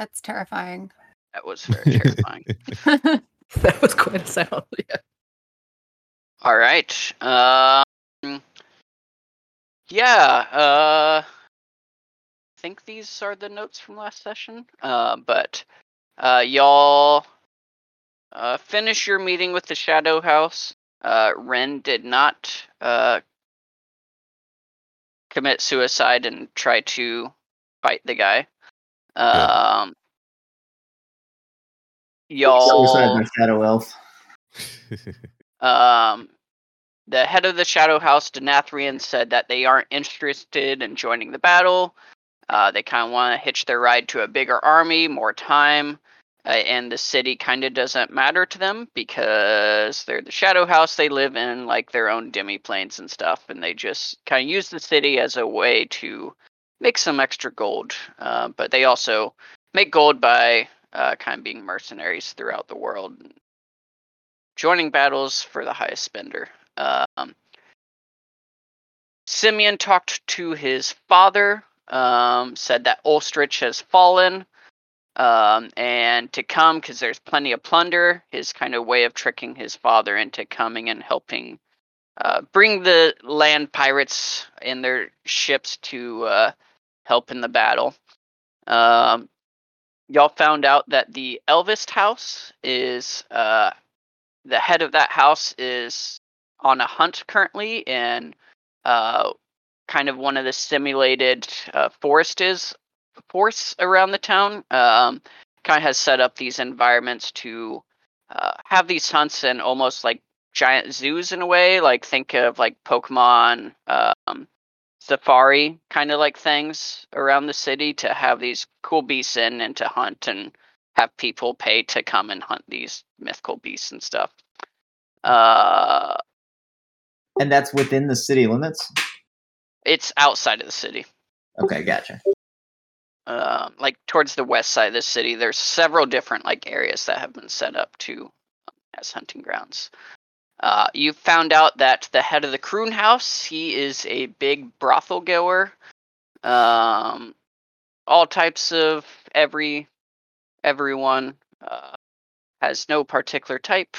That's terrifying. That was very terrifying. that was quite a sound. Yeah. All right. Um. Yeah. Uh. I think these are the notes from last session. Uh, but uh, y'all uh, finish your meeting with the Shadow House. Uh, Ren did not uh, commit suicide and try to fight the guy. Um, y'all. Suicide by Shadow Elf. Um, the head of the Shadow House, Denathrian, said that they aren't interested in joining the battle. Uh, they kind of want to hitch their ride to a bigger army, more time, uh, and the city kind of doesn't matter to them because they're the Shadow House. They live in like their own demi-planes and stuff, and they just kind of use the city as a way to make some extra gold. Uh, but they also make gold by uh, kind of being mercenaries throughout the world, joining battles for the highest spender. Um, Simeon talked to his father, um, said that Ulstrich has fallen, um, and to come because there's plenty of plunder. His kind of way of tricking his father into coming and helping uh, bring the land pirates in their ships to uh, help in the battle. Um, y'all found out that the Elvist house is uh, the head of that house is on a hunt currently and uh, kind of one of the simulated uh, forest is force around the town. Um, kind of has set up these environments to uh, have these hunts and almost like giant zoos in a way. Like think of like Pokemon um, safari kind of like things around the city to have these cool beasts in and to hunt and have people pay to come and hunt these mythical beasts and stuff. Uh, And that's within the city limits? it's outside of the city. Okay, gotcha. um, like towards the west side of the city, there's several different like areas that have been set up to um, as hunting grounds. Uh, you found out that the head of the Kroon House, he is a big brothel goer. Um, all types of every everyone uh, has no particular type.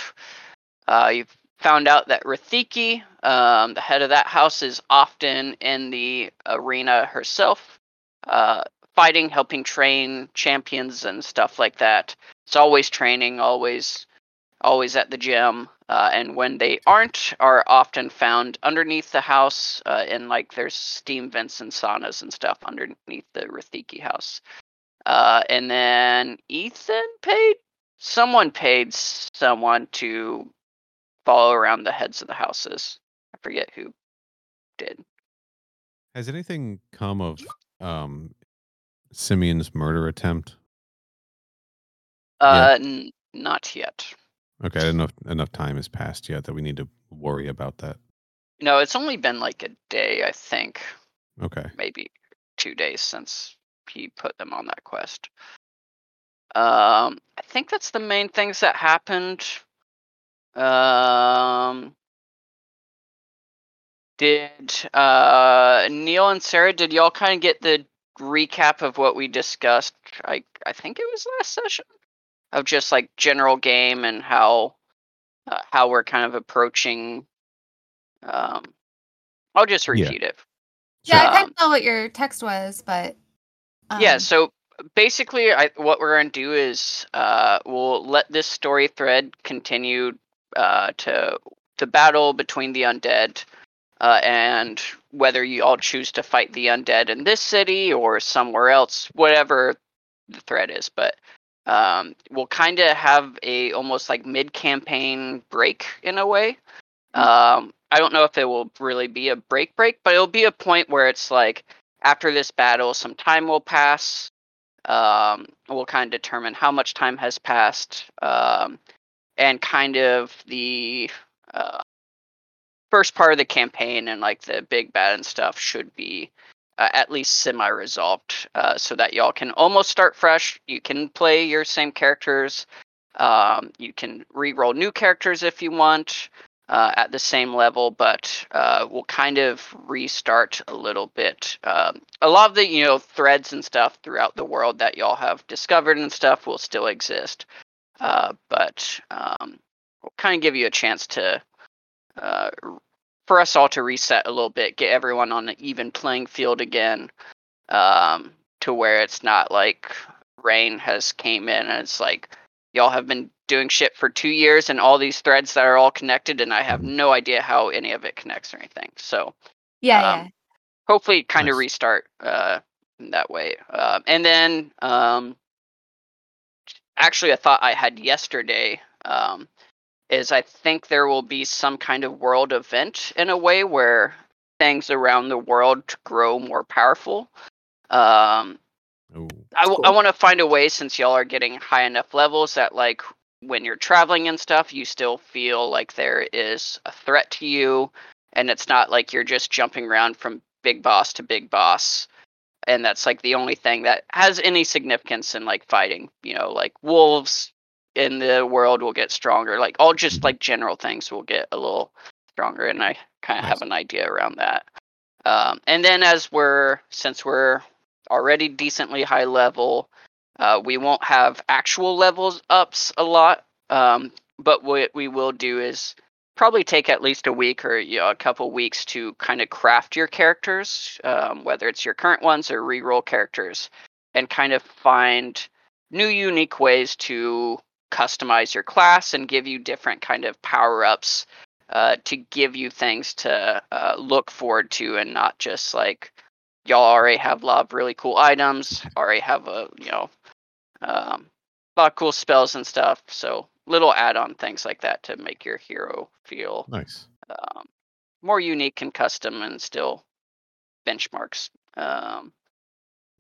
Uh, you found out that Rathiki, um, the head of that house, is often in the arena herself uh, fighting, helping train champions and stuff like that. It's always training, always, always at the gym. Uh, and when they aren't, are often found underneath the house, uh, in like there's steam vents and saunas and stuff underneath the Rathiki house. Uh, and then Ethan paid someone paid someone to follow around the heads of the houses. I forget who did. Has anything come of um, Simeon's murder attempt? Uh, n- not yet. Okay, enough enough time has passed yet that we need to worry about that. No, it's only been like a day, I think, Okay. maybe two days since he put them on that quest. Um, I think that's the main things that happened. Um, did uh Neil and Sarah, did y'all kind of get the recap of what we discussed? I I think it was last session of just like general game and how uh, how we're kind of approaching. Um, I'll just Yeah. repeat it. Yeah, I Um, can't tell what your text was, but yeah um, so basically I, what we're going to do is uh, we'll let this story thread continue uh, to the battle between the undead uh, and whether you all choose to fight the undead in this city or somewhere else whatever the threat is but um, we'll kind of have a almost like mid-campaign break in a way um, i don't know if it will really be a break break but it'll be a point where it's like after this battle, some time will pass. Um, we'll kind of determine how much time has passed, um, and kind of the uh, first part of the campaign and like the big bad and stuff should be uh, at least semi-resolved, uh, so that y'all can almost start fresh. You can play your same characters. Um, you can re-roll new characters if you want. uh, at the same level, but uh, we'll kind of restart a little bit. Um, a lot of the you know threads and stuff throughout the world that y'all have discovered and stuff will still exist, uh, but um, we'll kind of give you a chance to uh, for us all to reset a little bit, get everyone on an even playing field again, um, to where it's not like rain has came in and it's like y'all have been doing shit for two years and all these threads that are all connected and I have no idea how any of it connects or anything. So Yeah, Um, yeah. hopefully kind of restart uh, in that way. Uh, and then um, actually, a thought I had yesterday um, is I think there will be some kind of world event in a way where things around the world grow more powerful. Um, Oh, I, w- I cool. want to find a way since y'all are getting high enough levels that like when you're traveling and stuff you still feel like there is a threat to you and it's not like you're just jumping around from big boss to big boss and that's like the only thing that has any significance in like fighting you know like wolves in the world will get stronger like all just Mhm. like general things will get a little stronger and i kind of Nice. have an idea around that um, and then as we're since we're already decently high level. Uh, we won't have actual levels ups a lot, um, but what we will do is probably take at least a week or you know, a couple weeks to kind of craft your characters, um, whether it's your current ones or reroll characters, and kind of find new unique ways to customize your class and give you different kind of power ups uh, to give you things to uh, look forward to and not just like y'all already have a lot of really cool items, already have a you know um, a lot of cool spells and stuff. So little add-on things like that to make your hero feel nice. um, more unique and custom and still benchmarks. Um,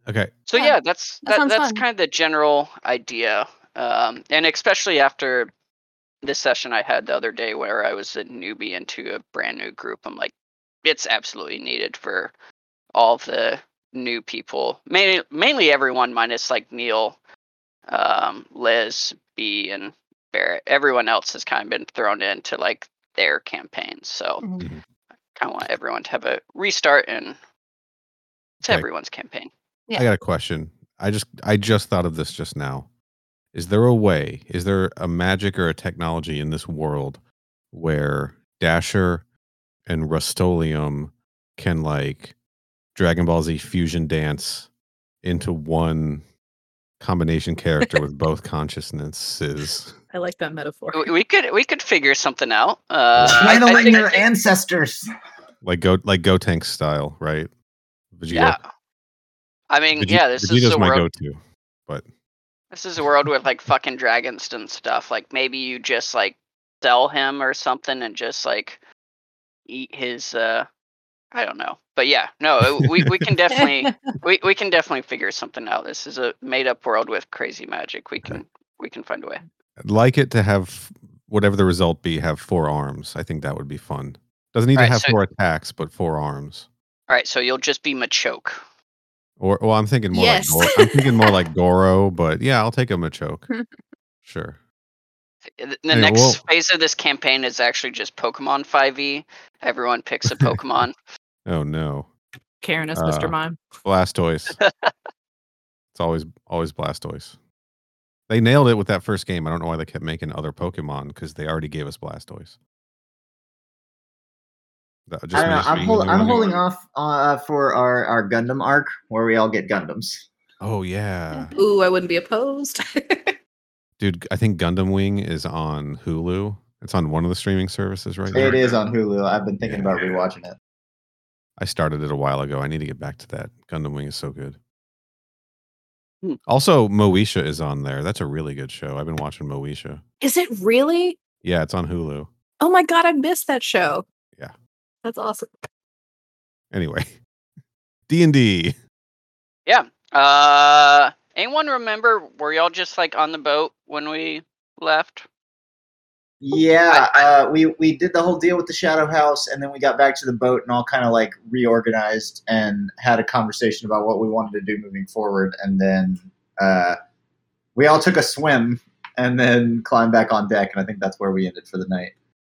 Okay. so Yeah, yeah, that's that that, that's fun. kind of the general idea, um, and especially after this session I had the other day where I was a newbie into a brand new group, I'm like, it's absolutely needed for all the new people, mainly mainly everyone minus like Neil, um, Liz, B, and Barrett. Everyone else has kind of been thrown into like their campaigns, so Mhm. kind of want everyone to have a restart and it's Okay. everyone's campaign. Yeah. I got a question. I just I just thought of this just now. Is there a way? Is there a magic or a technology in this world where Dasher and Rustolium can like Dragon Ball Z fusion dance into one combination character with both consciousnesses? I like that metaphor. We- we could we could figure something out. Uh, I- I Channeling think- I your think- ancestors. Like go like Gotenks style, right? Vegeta. Yeah. I mean, Vegeta- yeah, this Vegeta's is a my world. go-to. But This is a world with like fucking dragons and stuff. Like maybe you just like sell him or something and just like eat his. uh I don't know, but yeah, no, we we can definitely we we can definitely figure something out. This is a made up world with crazy magic. We Okay. can we can find a way. I'd like it to have whatever the result be have four arms. I think that would be fun. Doesn't need Alright, to have so- four attacks, but four arms. All right, so you'll just be Machoke. Or well, I'm thinking more Yes. like Goro. I'm thinking more like Goro, but yeah, I'll take a Machoke. Sure. The the Yeah, next well- phase of this campaign is actually just Pokemon 5e. Everyone picks a Pokemon. Oh no. Karen is Uh, Mr. Mime. Blastoise. it's always always Blastoise. They nailed it with that first game. I don't know why they kept making other Pokemon because they already gave us Blastoise. That just I don't know. I'm, me hol- really I'm wanna- holding off uh, for our, our Gundam arc where we all get Gundams. Oh yeah. Ooh, I wouldn't be opposed. Dude, I think Gundam Wing is on Hulu. It's on one of the streaming services right now. It is on Hulu. I've been thinking Yeah. about rewatching it. I started it a while ago. I need to get back to that. Gundam Wing is so good. Hmm. Also, Moesha is on there. That's a really good show. I've been watching Moesha. is it really? Yeah, it's on Hulu. Oh my god, I missed that show. Yeah. That's awesome. Anyway, D and D. Uh, anyone remember? Were y'all just like on the boat when we left? Yeah, uh, we we did the whole deal with the Shadow House, and then we got back to the boat and all kind of like reorganized and had a conversation about what we wanted to do moving forward, and then uh, we all took a swim and then climbed back on deck, and I think that's where we ended for the night.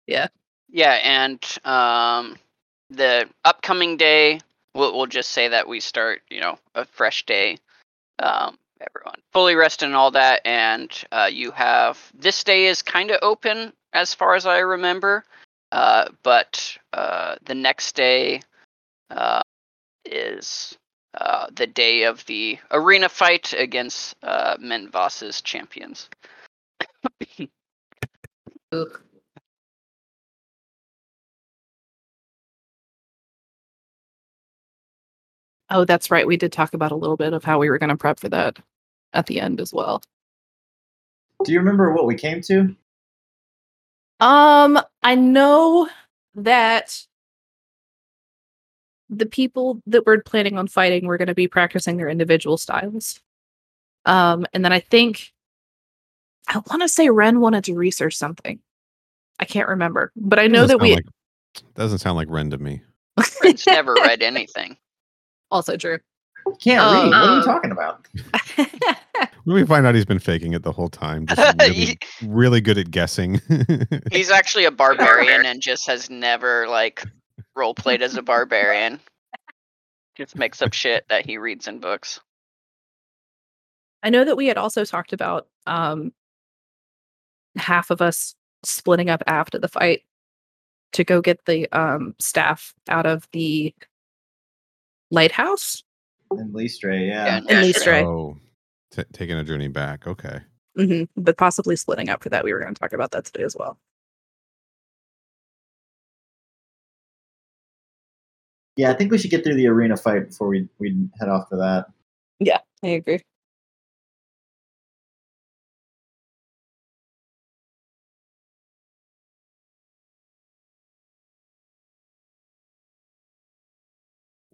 Yeah, yeah, and um, the upcoming day, we'll, we'll just say that we start, you know, a fresh day. Um, everyone fully rested and all that, and uh, you have this day is kind of open as far as I remember, uh, but uh, the next day uh, is uh, the day of the arena fight against uh, Menvas's champions. Oh, that's right. We did talk about a little bit of how we were going to prep for that at the end as well. Do you remember what we came to? Um, I know that the people that we're planning on fighting were going to be practicing their individual styles. Um, and then I think I want to say Ren wanted to research something. I can't remember, but I know that we sound like- doesn't sound like Ren to me. Friends never read anything. Also true. Can't Oh, read. What are um, you talking about? We find out he's been faking it the whole time. Just really, really good at guessing. He's actually a barbarian and just has never like role played as a barbarian. Just makes up shit that he reads in books. I know that we had also talked about um half of us splitting up after the fight to go get the um staff out of the lighthouse. In Leastray, yeah. Yeah, In yeah, Leastray. Stray. Oh, t- taking a journey back. Okay. hmm But possibly splitting up for that. We were going to talk about that today as well. Yeah, I think we should get through the arena fight before we we head off to that. Yeah, I agree.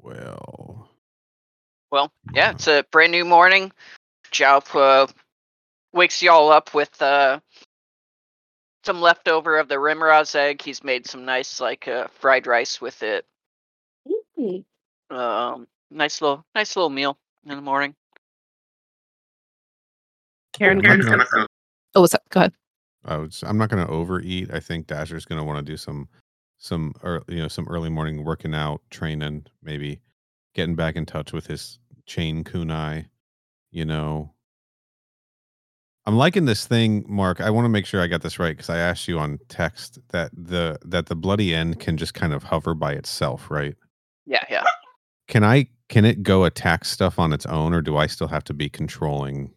Well, Well, yeah, it's a brand new morning. Jaup uh, wakes y'all up with uh, some leftover of the Rimraz egg. He's made some nice like uh, fried rice with it. Um, nice little, nice little meal in the morning. Karen, I'm not gonna- oh, what's up? Go ahead. I was, I'm not going to overeat. I think Dasher's going to want to do some, some, ear you know, some early morning working out, training, maybe getting back in touch with his chain kunai. You know, I'm liking this thing, Mark. I want to make sure I got this right because I asked you on text that the that the bloody end can just kind of hover by itself, right? Yeah, yeah. Can I can it go attack stuff on its own, or do I still have to be controlling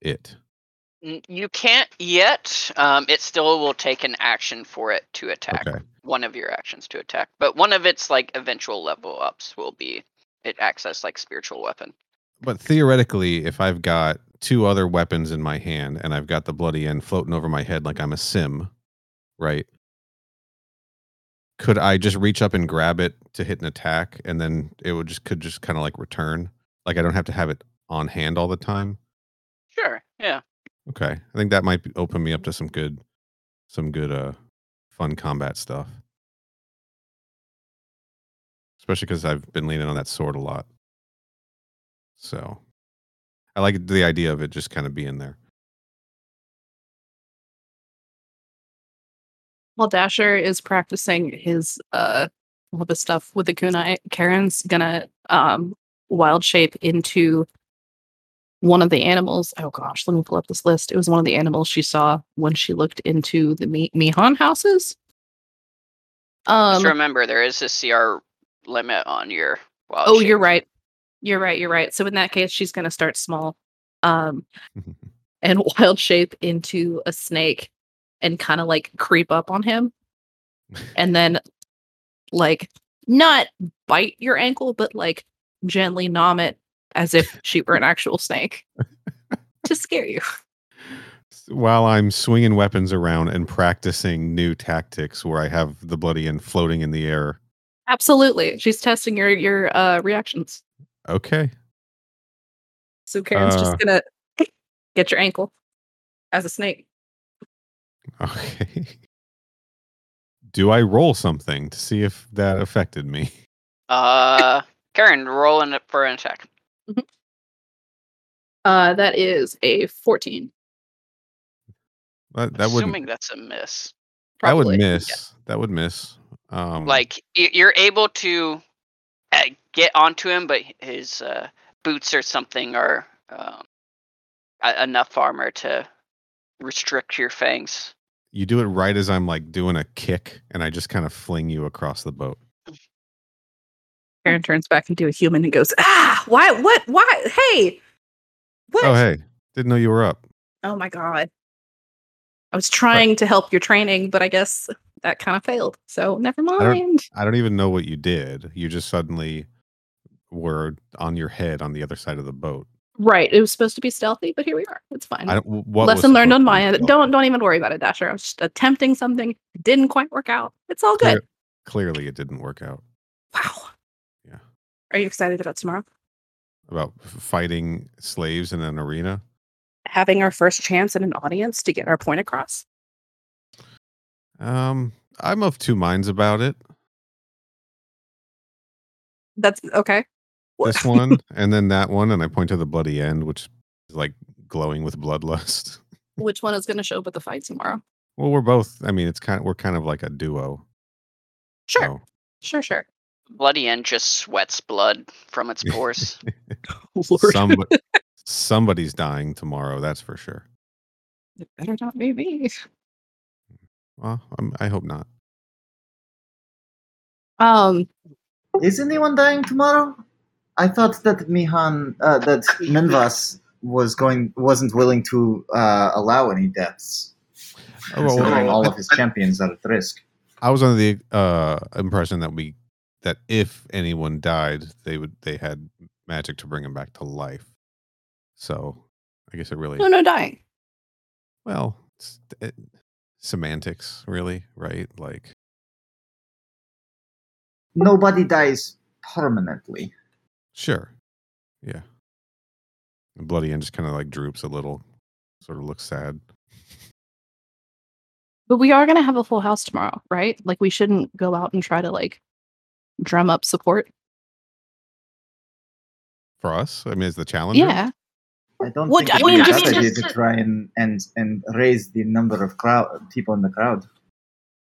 it? You can't yet. Um, it still will take an action for it to attack. Okay. One of your actions to attack, but one of its like eventual level ups will be it acts as like spiritual weapon. But theoretically, if I've got two other weapons in my hand and I've got the bloody end floating over my head like I'm a sim, right? Could I just reach up and grab it to hit an attack and then it would just could just kind of like return? Like I don't have to have it on hand all the time. Sure. Yeah. Okay. I think that might open me up to some good some good uh fun combat stuff. Especially cuz I've been leaning on that sword a lot. So, I like the idea of it just kind of being there. While Dasher is practicing his uh all the stuff with the kunai, Karen's gonna um wild shape into one of the animals. Oh gosh, let me pull up this list. It was one of the animals she saw when she looked into the Mi- Mihan houses. Just Um, remember there is a CR limit on your. Wild oh, shape. you're right. You're right. You're right. So in that case, she's gonna start small, um, and wild shape into a snake, and kind of like creep up on him, and then like not bite your ankle, but like gently nom it as if she were an actual snake to scare you. While I'm swinging weapons around and practicing new tactics where I have the bloody end floating in the air. Absolutely, she's testing your your uh, reactions. Okay. So Karen's Uh. just gonna get your ankle as a snake. Okay. Do I roll something to see if that affected me? Uh, Karen, rolling it for an attack. Uh, that is a fourteen. That, that wouldn't Assuming that's a miss. That would probably. miss. That would miss. Um, Like you're able to uh, get onto him, but his uh, boots or something are um, enough armor to restrict your fangs. you do it right as I'm like doing a kick, and I just kind of fling you across the boat. Karen turns back into a human and goes, "Ah, why? What? Why? Hey, what? Oh hey, didn't know you were up. Oh my god. I was trying to help your training, but I guess that kind of failed. So never don't- mind. I don't even know what you did. You just suddenly were on your head on the other side of the boat. Right. It was supposed to be stealthy, but here we are. It's fine. I don't. Lesson learned on my end. Don't don't even worry about it, Dasher. I was just attempting something. It didn't quite work out. It's all good. Clear- Clearly, it didn't work out. Wow. Are you excited about tomorrow? About fighting slaves in an arena. Having our first chance at an audience to get our point across? Um, I'm of two minds about it. That's okay. This one and then that one, and I point to the bloody end, which is like glowing with bloodlust. Which one is going to show up at the fight tomorrow? Well, we're both. I mean, it's kind of we're kind of like a duo. Sure. so- Sure, sure. Bloody end just sweats blood from its pores. Somebody, somebody's dying tomorrow. That's for sure. It better not be me. Well, um, I hope not. Um, Is anyone dying tomorrow? I thought that Mihan, uh, that Minvas was going, wasn't willing to uh, allow any deaths, Oh, well, well, all I- of his champions are at risk. I was under the uh, impression that we that if anyone died, they would they had magic to bring him back to life. So I guess it really no, no dying. well it's, it, semantics, really, right? Like Nobody dies permanently. sure, yeah. And bloody end just kind of like droops a little, sort of looks sad. But we are going to have a full house tomorrow, right? Like we shouldn't go out and try to like drum up support. For us, I mean, it's the challenge. Yeah. I don't What- think I it'd mean, just- idea just- to try and, and and raise the number of crowd people in the crowd.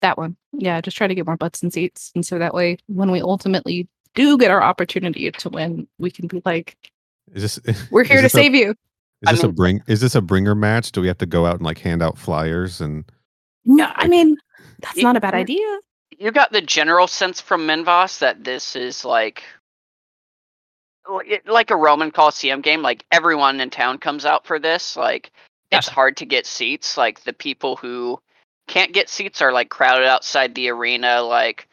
That one. Yeah, just try to get more butts and seats. And so that way when we ultimately do get our opportunity to win, we can be like, Is this we're here to this a- save you. Is I this a bring? Is this a bringer match? Do we have to go out and like hand out flyers and? No, I mean, that's Y- not a bad idea. You got the general sense from Minvos that this is like like a Roman Coliseum game. Like everyone in town comes out for this. Like it's hard to get seats. Like the people who can't get seats are like crowded outside the arena, like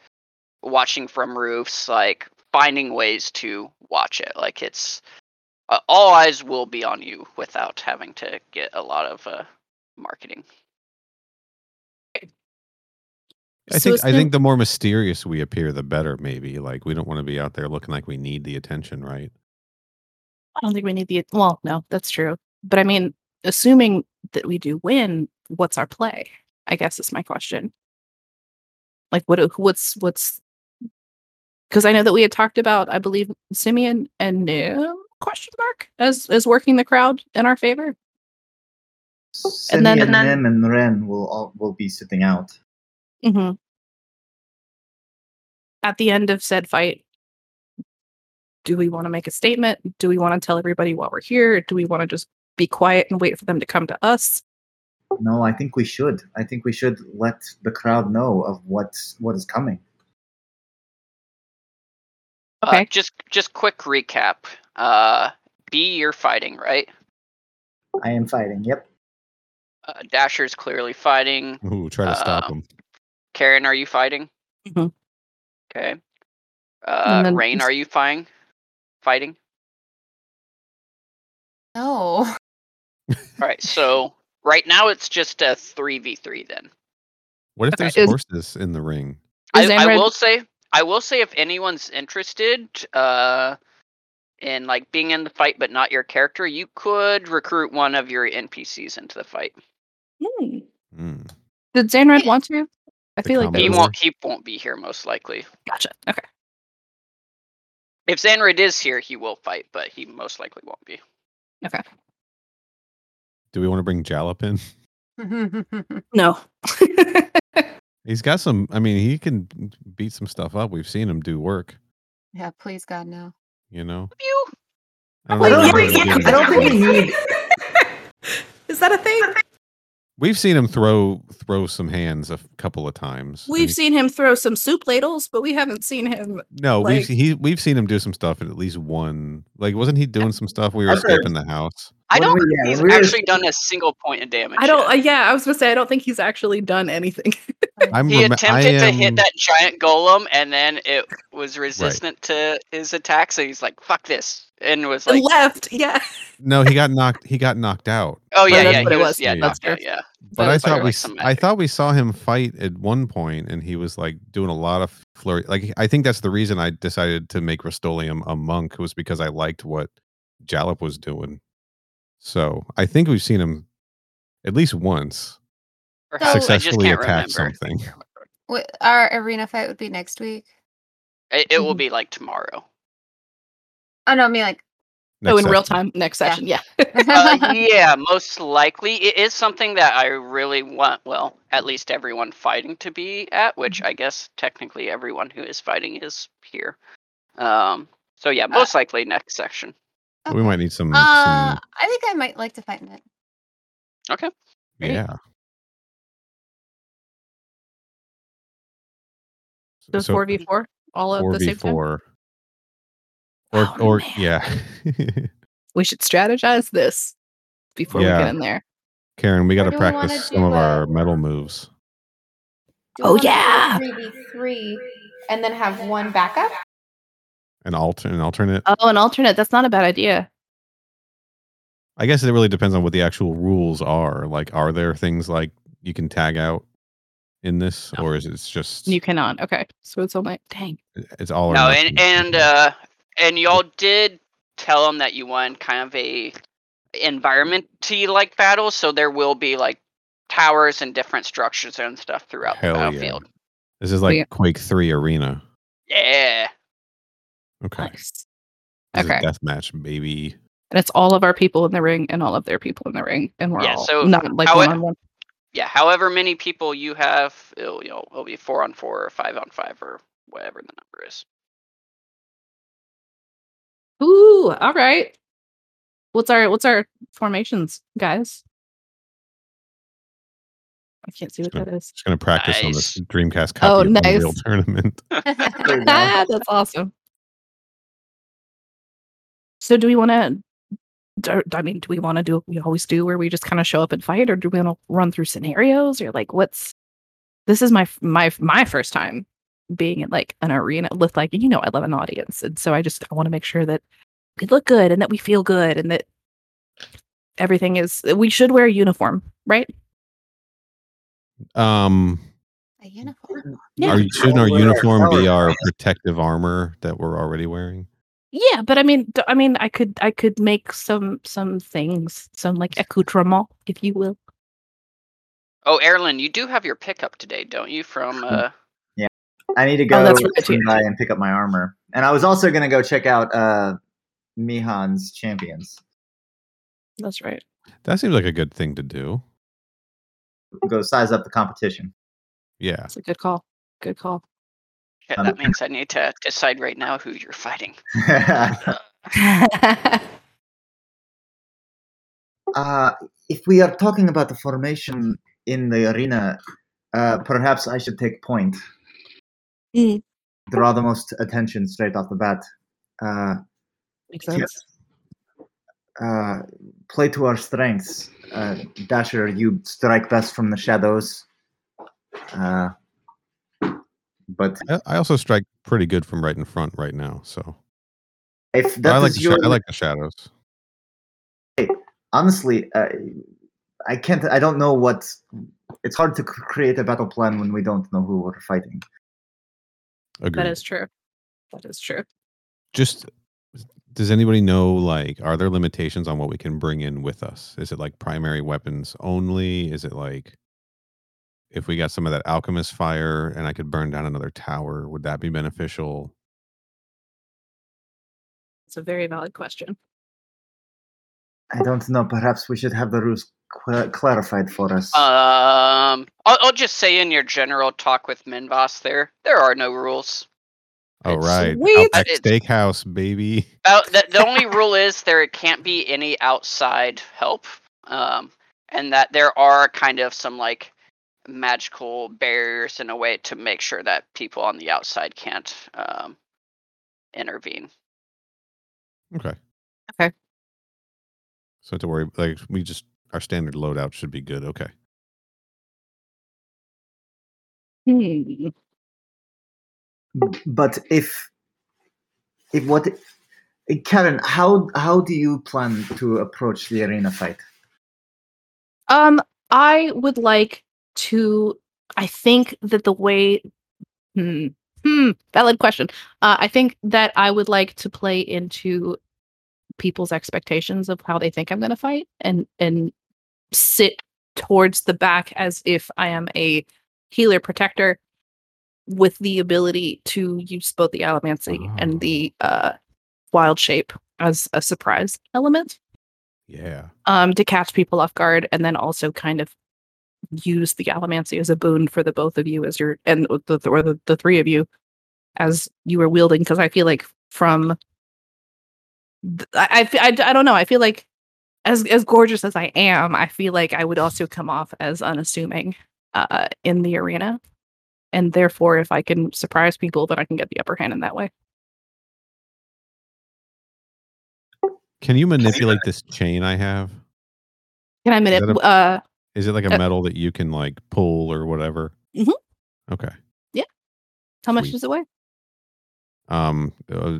watching from roofs, like finding ways to watch it. Like it's uh, all eyes will be on you without having to get a lot of uh, marketing. I So think is I think the more mysterious we appear, the better. Maybe like we don't want to be out there looking like we need the attention, right? I don't think we need the well, no, that's true. But I mean, assuming that we do win, what's our play? I guess is my question. Like what what's what's because I know that we had talked about, I believe Simeon and Nim question mark as as working the crowd in our favor. Simi then- and, and then- Nim and Ren will all will be sitting out. Mm-hmm. At the end of said fight, do we want to make a statement? Do we want to tell everybody while we're here? Do we want to just be quiet and wait for them to come to us? No, I think we should. I think we should let the crowd know of what what is coming. Uh, Okay. just just quick recap. Uh, B, you're fighting, right? I am fighting. Yep. Uh, Dasher's clearly fighting. Ooh, try to stop Um, them. Karen, are you fighting? Mhm. Okay. Uh, then Rain, are you fighting? Fighting. No. All right. So right now it's just a three v three. Then What if okay, there's is- horses in the ring? I, Is I will say I will say if anyone's interested uh, in like being in the fight but not your character, you could recruit one of your NPCs into the fight. Hmm. Mm. Did Zanred want to? I feel like He that was, Over. won't. He won't be here most likely. gotcha. Okay. If Zanrid is here, he will fight, but he most likely won't be. Okay. Do we want to bring Jalop in? No. He's got some. I mean, he can beat some stuff up. We've seen him do work. Yeah, please God no. You know. You I don't I know don't think- we're I don't think we need. Is that a thing? We've seen him throw throw some hands a couple of times. We've he- seen him throw some soup ladles, but we haven't seen him. no, we've he we've seen him do some stuff in at least one. Like, wasn't he doing some stuff? We were I've heard- escaping the house. I don't think yeah, he's we were- actually done a single point of damage. I don't. Uh, yeah, I was gonna say I don't think he's actually done anything. I'm he rem- attempted I to hit that giant golem, and then it was resistant to his attack. So he's like, "Fuck this," and was like, Left. Yeah. No, he got knocked. He got knocked out. "Oh yeah, that's yeah, what he it was, was. yeah, Yeah. knocked That's out, yeah." But That I thought we some s- I magic. thought we saw him fight at one point, and he was like doing a lot of flurry. Like I think that's the reason I decided to make Rustolium a monk was because I liked what Jalop was doing. So I think we've seen him at least once Perhaps, successfully attack remember. something. Wh- Our arena fight would be next week. It, it will Mhm. be like tomorrow. Oh no, I mean like oh, next in real time, next session. Yeah. uh, yeah, most likely. It is something that I really want, well, at least everyone fighting to be at, which Mm-hmm. I guess technically everyone who is fighting is here. Um, so Uh, yeah, most likely next section. We might need some. uh some I think I might like to fight in it. Okay. great. yeah. So So four v four, all of four the same time. Four. Or Oh, or man. yeah. We should strategize this before we get in there. Karen, we got to do we wanna practice some of a- our metal moves. Oh, yeah! Three v three, and then have one backup. An alter an alternate. Oh, an alternate. That's not a bad idea. I guess it really depends on what the actual rules are. Like, are there things like you can tag out in this, No. or is it just You cannot. Okay. So it's only dang. it's all or No, and and uh, and y'all did tell them that you want kind of a environmenty like battle, so there will be like towers and different structures and stuff throughout Hell the yeah. battlefield. this is like yeah. Quake Three Arena. Yeah. Okay, Nice. This is Okay. deathmatch, baby. And it's all of our people in the ring and all of their people in the ring, and we're Yeah, all so not like one on one. yeah, however many people you have, it'll you know it'll be four on four or five on five or whatever the number is. Ooh, all right. What's our what's our formations, guys? I can't see what Sure. that is. Just gonna practice on this Dreamcast copy Oh, of Unreal nice. tournament. There you go. Ah, that's awesome. So, do we want to? I mean, do we want to do what we always do, where we just kind of show up and fight, or do we want to run through scenarios, or like what's? This is my my my first time being in like an arena with like you know I love an audience, and so I just I want to make sure that we look good and that we feel good and that everything is. We should wear a uniform, right? Um, A uniform. Yeah. are, shouldn't our uniform be our protective armor that we're already wearing? Yeah, but I mean, I mean, I could I could make some some things, some like accoutrement, if you will. Oh, Erlen, you do have your pickup today, don't you? From uh, I need to go Oh, right, too. And pick up my armor. And I was also going to go check out uh, Mihan's champions. That's right. That seems like a good thing to do. Go size up the competition. Yeah. That's a good call. Good call. yeah, Um, that means I need to decide right now who you're fighting. uh, if we are talking about the formation in the arena, uh, perhaps I should take point. Mm. Draw the most attention straight off the bat. Uh, Makes sense. uh, play to our strengths. Uh, Dasher, you strike best from the shadows. Uh, but I, I also strike pretty good from right in front right now. So if I like is the your, sha- I like the shadows. Hey, honestly, uh, I can't. I don't know what. It's hard to create a battle plan when we don't know who we're fighting. Agreed. That is true. That is true. Just does anybody know like are there limitations on what we can bring in with us? Is it like primary weapons only? Is it like if we got some of that alchemist fire and I could burn down another tower, would that be beneficial? It's a very valid question. I don't know. Perhaps we should have the rules cla- clarified for us. Um, I'll, I'll just say in your general talk with Minvas there, there are no rules. Oh It's right, sweet. Outback Steakhouse, baby. Uh, the, the only rule is there can't be any outside help, um, and that there are kind of some like magical barriers in a way to make sure that people on the outside can't um, intervene. Okay. Okay. So to worry, like we just our standard loadout should be good. Okay. Hmm. but if if what Karen, how how do you plan to approach the arena fight? Um, I would like to. I think that the way. Hmm. Hmm. Valid question. Uh, I think that I would like to play into people's expectations of how they think I'm going to fight, and and sit towards the back as if I am a healer protector, with the ability to use both the allomancy Oh. and the uh wild shape as a surprise element Yeah. um, to catch people off guard, and then also kind of use the allomancy as a boon for the both of you as you're and the or the, the three of you as you were wielding. Because I feel like from I, I fe- I d- I don't know. I feel like as as gorgeous as I am, I feel like I would also come off as unassuming uh, in the arena, and therefore, if I can surprise people, then I can get the upper hand in that way. Can you manipulate this chain I have? Can I manipulate? uh, Is it like a Uh, metal that you can like pull or whatever? Mhm. Okay. Yeah. How much does it weigh? Um, uh,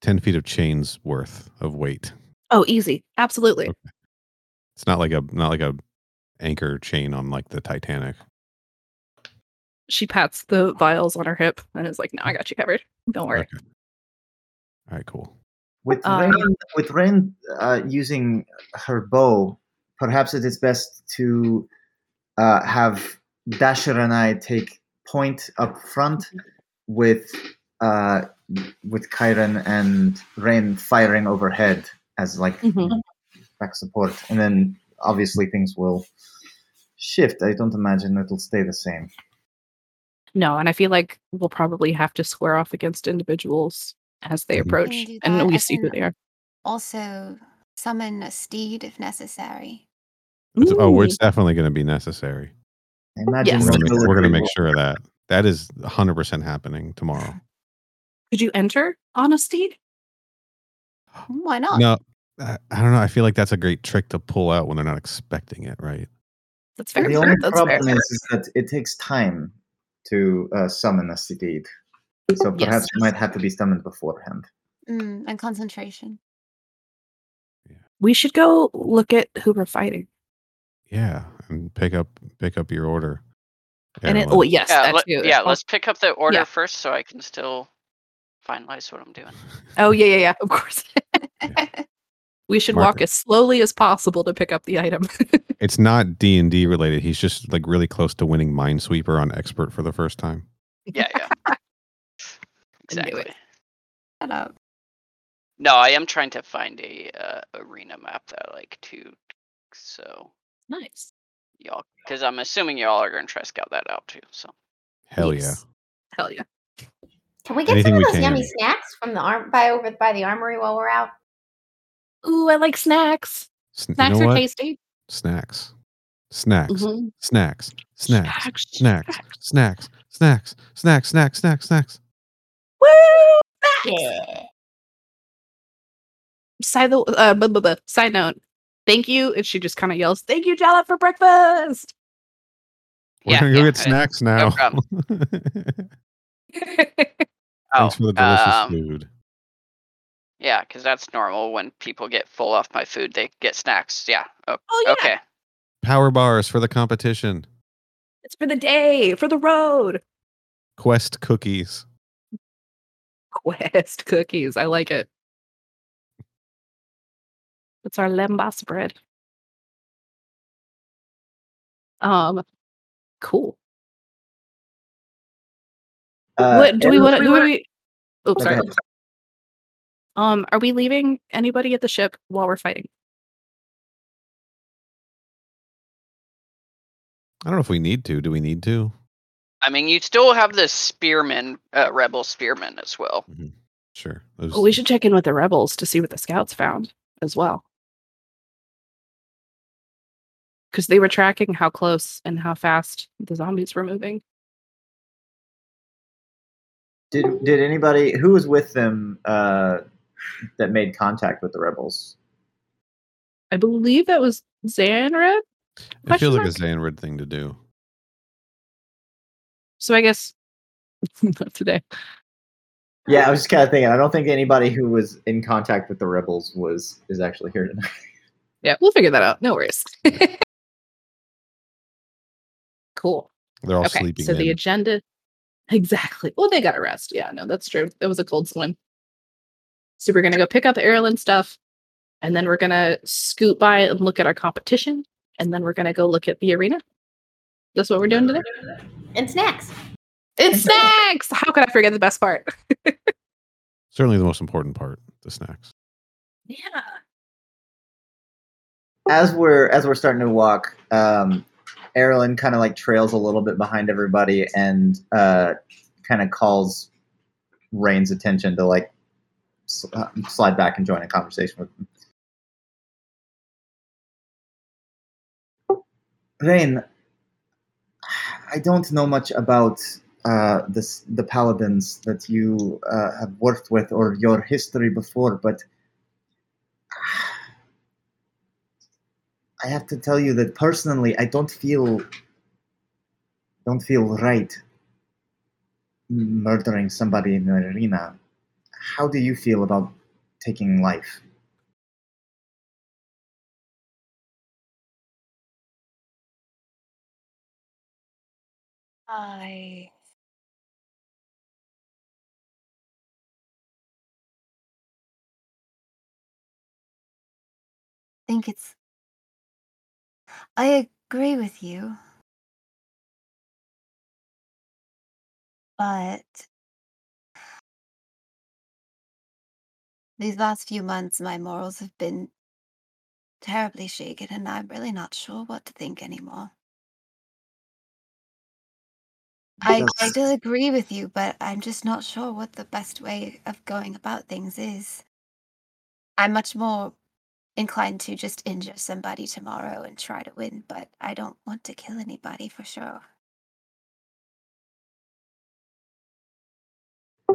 d- ten feet of chains worth of weight. Oh, easy, absolutely. Okay. It's not like a not like a anchor chain on like the Titanic. she pats the vials on her hip and is like, "No, I got you covered. Don't worry." Okay. All right. Cool. With Um, Rain, with Rain uh, using her bow, perhaps it is best to uh, have Dasher and I take point up front with uh, with Kyron and Rain firing overhead as like Mhm. back support, and then obviously things will shift. I don't imagine it'll stay the same. No, and I feel like we'll probably have to square off against individuals as they Mhm. approach, and we I see who they are. Also, summon a steed if necessary. It's- oh, it's definitely going to be necessary. I imagine Yes. We're going to make sure of that that is 100 percent happening tomorrow. Could you enter honesty? Why not? No, I, I don't know. I feel like that's a great trick to pull out when they're not expecting it, right? That's very fair. The only That's problem fair. is, is that it takes time to uh, summon a steed. So Yes. perhaps it might have to be summoned beforehand. Mm, and concentration. Yeah. We should go look at who we're fighting. Yeah, and pick up pick up your order. And it, Erlen. oh yes, yeah, that let, too. yeah. Let's pick up the order yeah. first, so I can still finalize what I'm doing. Oh yeah, yeah, yeah. Of course. we should walk as slowly as possible to pick up the item. It's not D and D related. He's just like really close to winning Minesweeper on expert for the first time. Yeah, yeah. Exactly. Shut up. No, I am trying to find a uh, arena map that I like too. So nice. y'all, because I'm assuming y'all are gonna try to scout that out too. So Hell yeah, Hell yeah. Can we get Anything some of those yummy snacks from the arm by over by the armory while we're out? Ooh, I like snacks. Sn- Snacks you know are what? tasty. Snacks. Snacks. Mhm. Snacks. Snacks. Snacks. Snacks. Snacks. Snacks. Snacks. Snacks. Snacks. Snacks. Woo! Yeah. Side, the- uh, bu- bu- bu- side note. Thank you. And she just kind of yells, Thank you, Jella, for breakfast. We're Yeah, gonna go yeah, get snacks now. problem. Thanks oh, for the delicious um, food. yeah, because that's normal. When people get full off my food, they get snacks. Yeah. Oh, oh, yeah. okay. Power bars for the competition. It's for the day, for the road. Quest cookies. Quest cookies. I like it. It's our lembas bread. Um, cool. Uh, what do we want to? Do we? Go sorry. Um, are we leaving anybody at the ship while we're fighting? I don't know if we need to. Do we need to? I mean, you still have the spearmen, uh, rebel spearmen as well. Sure. Those- Well, we should check in with the rebels to see what the scouts found as well. Because they were tracking how close and how fast the zombies were moving. Did did anybody who was with them uh, that made contact with the rebels? I believe that was Xanred. It feels like a question Xanrid thing to do. So I guess not today. Yeah, I was just kind of thinking. I don't think anybody who was in contact with the rebels was is actually here tonight. Yeah, we'll figure that out. No worries. cool. They're all okay, sleeping so the agenda exactly. Well, they got to rest. Yeah, no, that's true. It was a cold swim. So we're gonna go pick up Erlen stuff, and then we're gonna scoot by and look at our competition, and then we're gonna go look at the arena. That's what we're doing today. And snacks. It's snacks. How could I forget the best part? Certainly the most important part, the snacks. Yeah. as we're as we're starting to walk, um, Erlen kind of like trails a little bit behind everybody and uh, kind of calls Rain's attention to like s- uh, slide back and join a conversation with him. Rain, I don't know much about uh, this the paladins that you uh, have worked with or your history before, but I have to tell you that personally, I don't feel don't feel right murdering somebody in an arena. How do you feel about taking life? I think it's. I agree with you. But these last few months, my morals have been terribly shaken, and I'm really not sure what to think anymore. I, I do agree with you, but I'm just not sure what the best way of going about things is. I'm much more inclined to just injure somebody tomorrow and try to win, but I don't want to kill anybody for sure.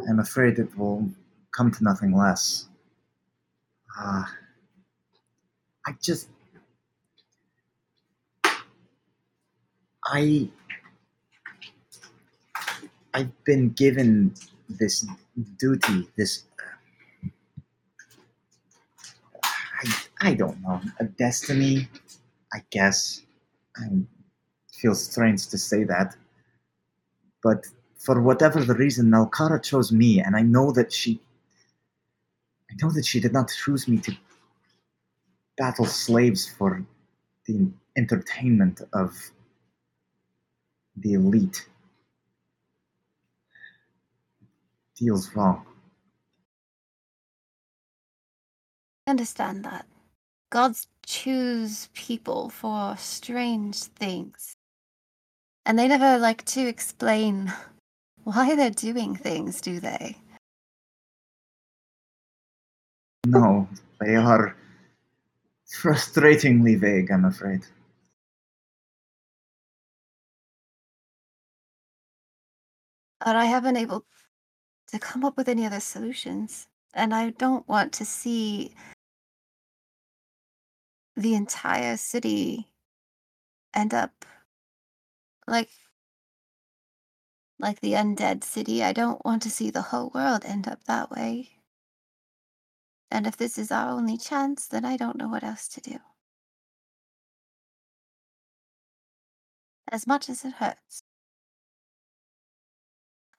I'm afraid it will come to nothing less. Ah, I just. I. I've been given this duty, this. I, I don't know, a destiny, I guess. I feel strange to say that. But for whatever the reason, Nalkara chose me, and I know that she. I know that she did not choose me to battle slaves for the entertainment of the elite. Feels wrong. Understand that. Gods choose people for strange things. And they never like to explain why they're doing things, do they? No, they are frustratingly vague, I'm afraid. But I haven't able to come up with any other solutions. And I don't want to see the entire city end up like like the undead city. I don't want to see the whole world end up that way. And if this is our only chance, then I don't know what else to do. As much as it hurts.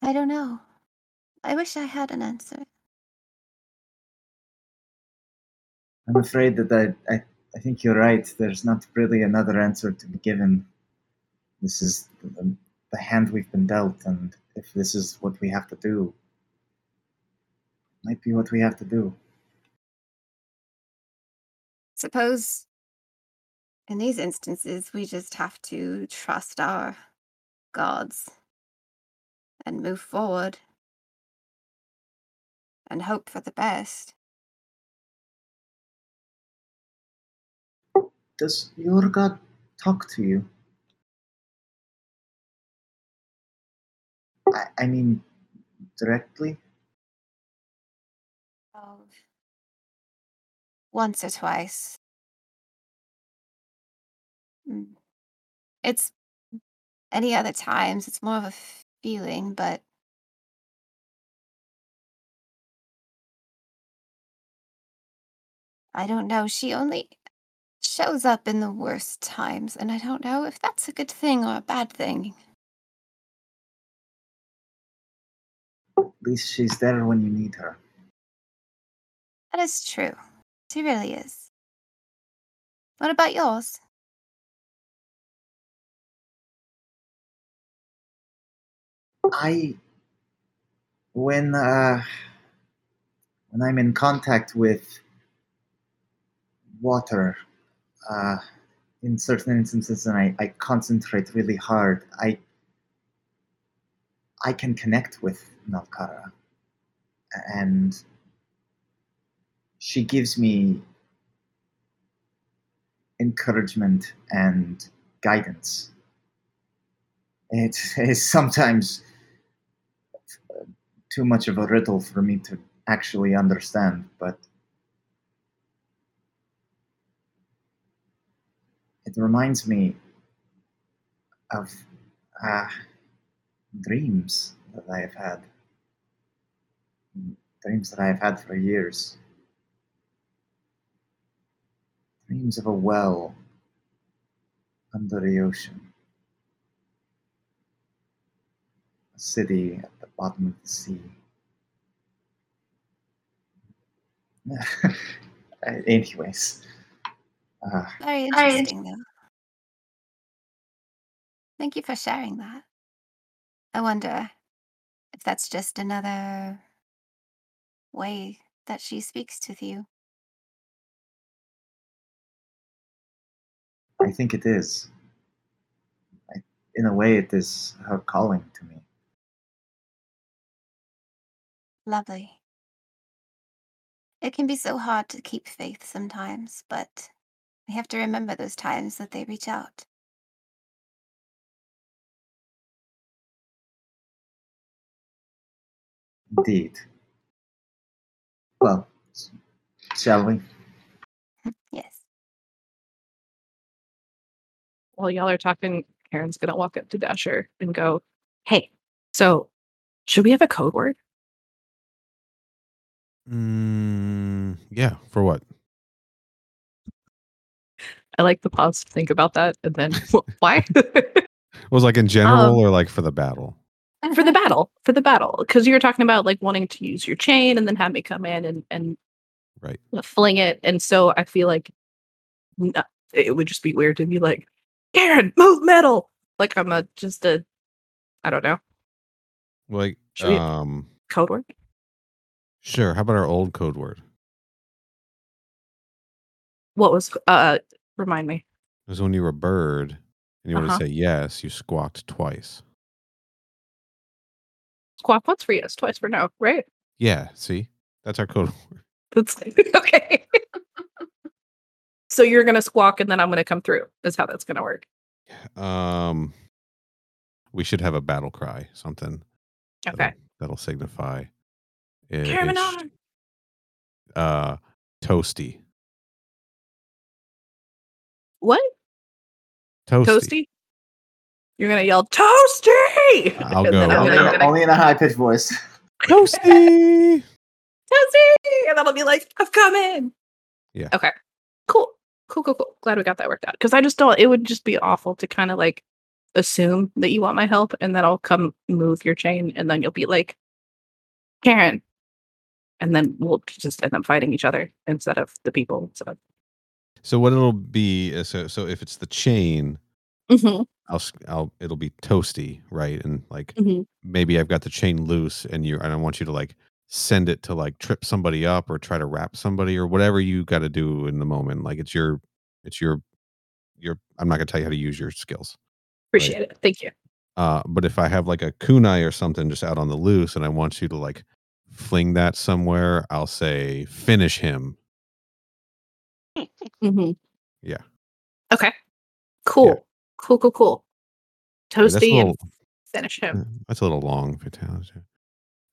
I don't know. I wish I had an answer. I'm afraid that I, I, I think you're right. There's not really another answer to be given. This is the, the hand we've been dealt, and if this is what we have to do, might be what we have to do. Suppose In these instances, we just have to trust our gods and move forward and hope for the best. Does your god talk to you? I, I mean, directly? Oh, once or twice. Mm. It's any other times, it's more of a feeling, but I don't know. She only shows up in the worst times, and I don't know if that's a good thing or a bad thing. At least she's there when you need her. That is true. She really is. What about yours? I when uh when I'm in contact with water, uh in certain instances and I, I concentrate really hard, I I can connect with Nalkara. And she gives me encouragement and guidance. It is sometimes too much of a riddle for me to actually understand, but reminds me of uh, dreams that I have had. Dreams that I have had for years. Dreams of a well under the ocean. A city at the bottom of the sea. Anyways, uh, Very interesting, though. Thank you for sharing that. I wonder if that's just another way that she speaks to you. I think it is. I, in a way, it is her calling to me. Lovely. It can be so hard to keep faith sometimes, but we have to remember those times that they reach out. Indeed. Well, s- shall we? Yes. While y'all are talking, Karen's gonna walk up to Dasher and go, "Hey, so should we have a code word?" Mm, yeah. For what? I like the pause to think about that, and then why? Was like in general Um, or like for the battle? for the battle, for the battle, because you were talking about like wanting to use your chain and then have me come in and and Right. fling it, and so I feel like it would just be weird to be like, Karen, move metal, like I'm a just a, I don't know, Like, Should um, code word. sure. How about our old code word? What was uh remind me? It was when you were a bird and you wanted Uh-huh. to say yes, you squawked twice. Squawk once for yes, twice for no, right? Yeah. See, that's our code word. That's okay. so you're gonna squawk and then I'm gonna come through. Is how that's gonna work. Um, we should have a battle cry, something. Okay. That'll, that'll signify. It, uh, toasty. What? Toasty. Toasty? You're gonna yell toasty. I'll go. I'm Only, gonna, in, only in a high pitched voice. Toasty. toasty, and then I'll be like, I've come in. Yeah. Okay. Cool. Cool. Cool. Cool. Glad we got that worked out. Because I just don't. It would just be awful to kind of like assume that you want my help, and then I'll come move your chain, and then you'll be like, Karen, and then we'll just end up fighting each other instead of the people. So. So what it'll be is so so if it's the chain, Mhm, I'll I'll it'll be toasty, right? And like mhm. maybe I've got the chain loose and you and I want you to like send it to like trip somebody up or try to wrap somebody or whatever you got to do in the moment. Like it's your it's your your I'm not gonna tell you how to use your skills. Appreciate it. Thank you. Uh, but if I have like a kunai or something just out on the loose, and I want you to like fling that somewhere, I'll say finish him. Hmm Yeah. Okay. Cool. Cool. Cool. Cool. Yeah, that's, Toasty and little, finish him. that's a little long fatality.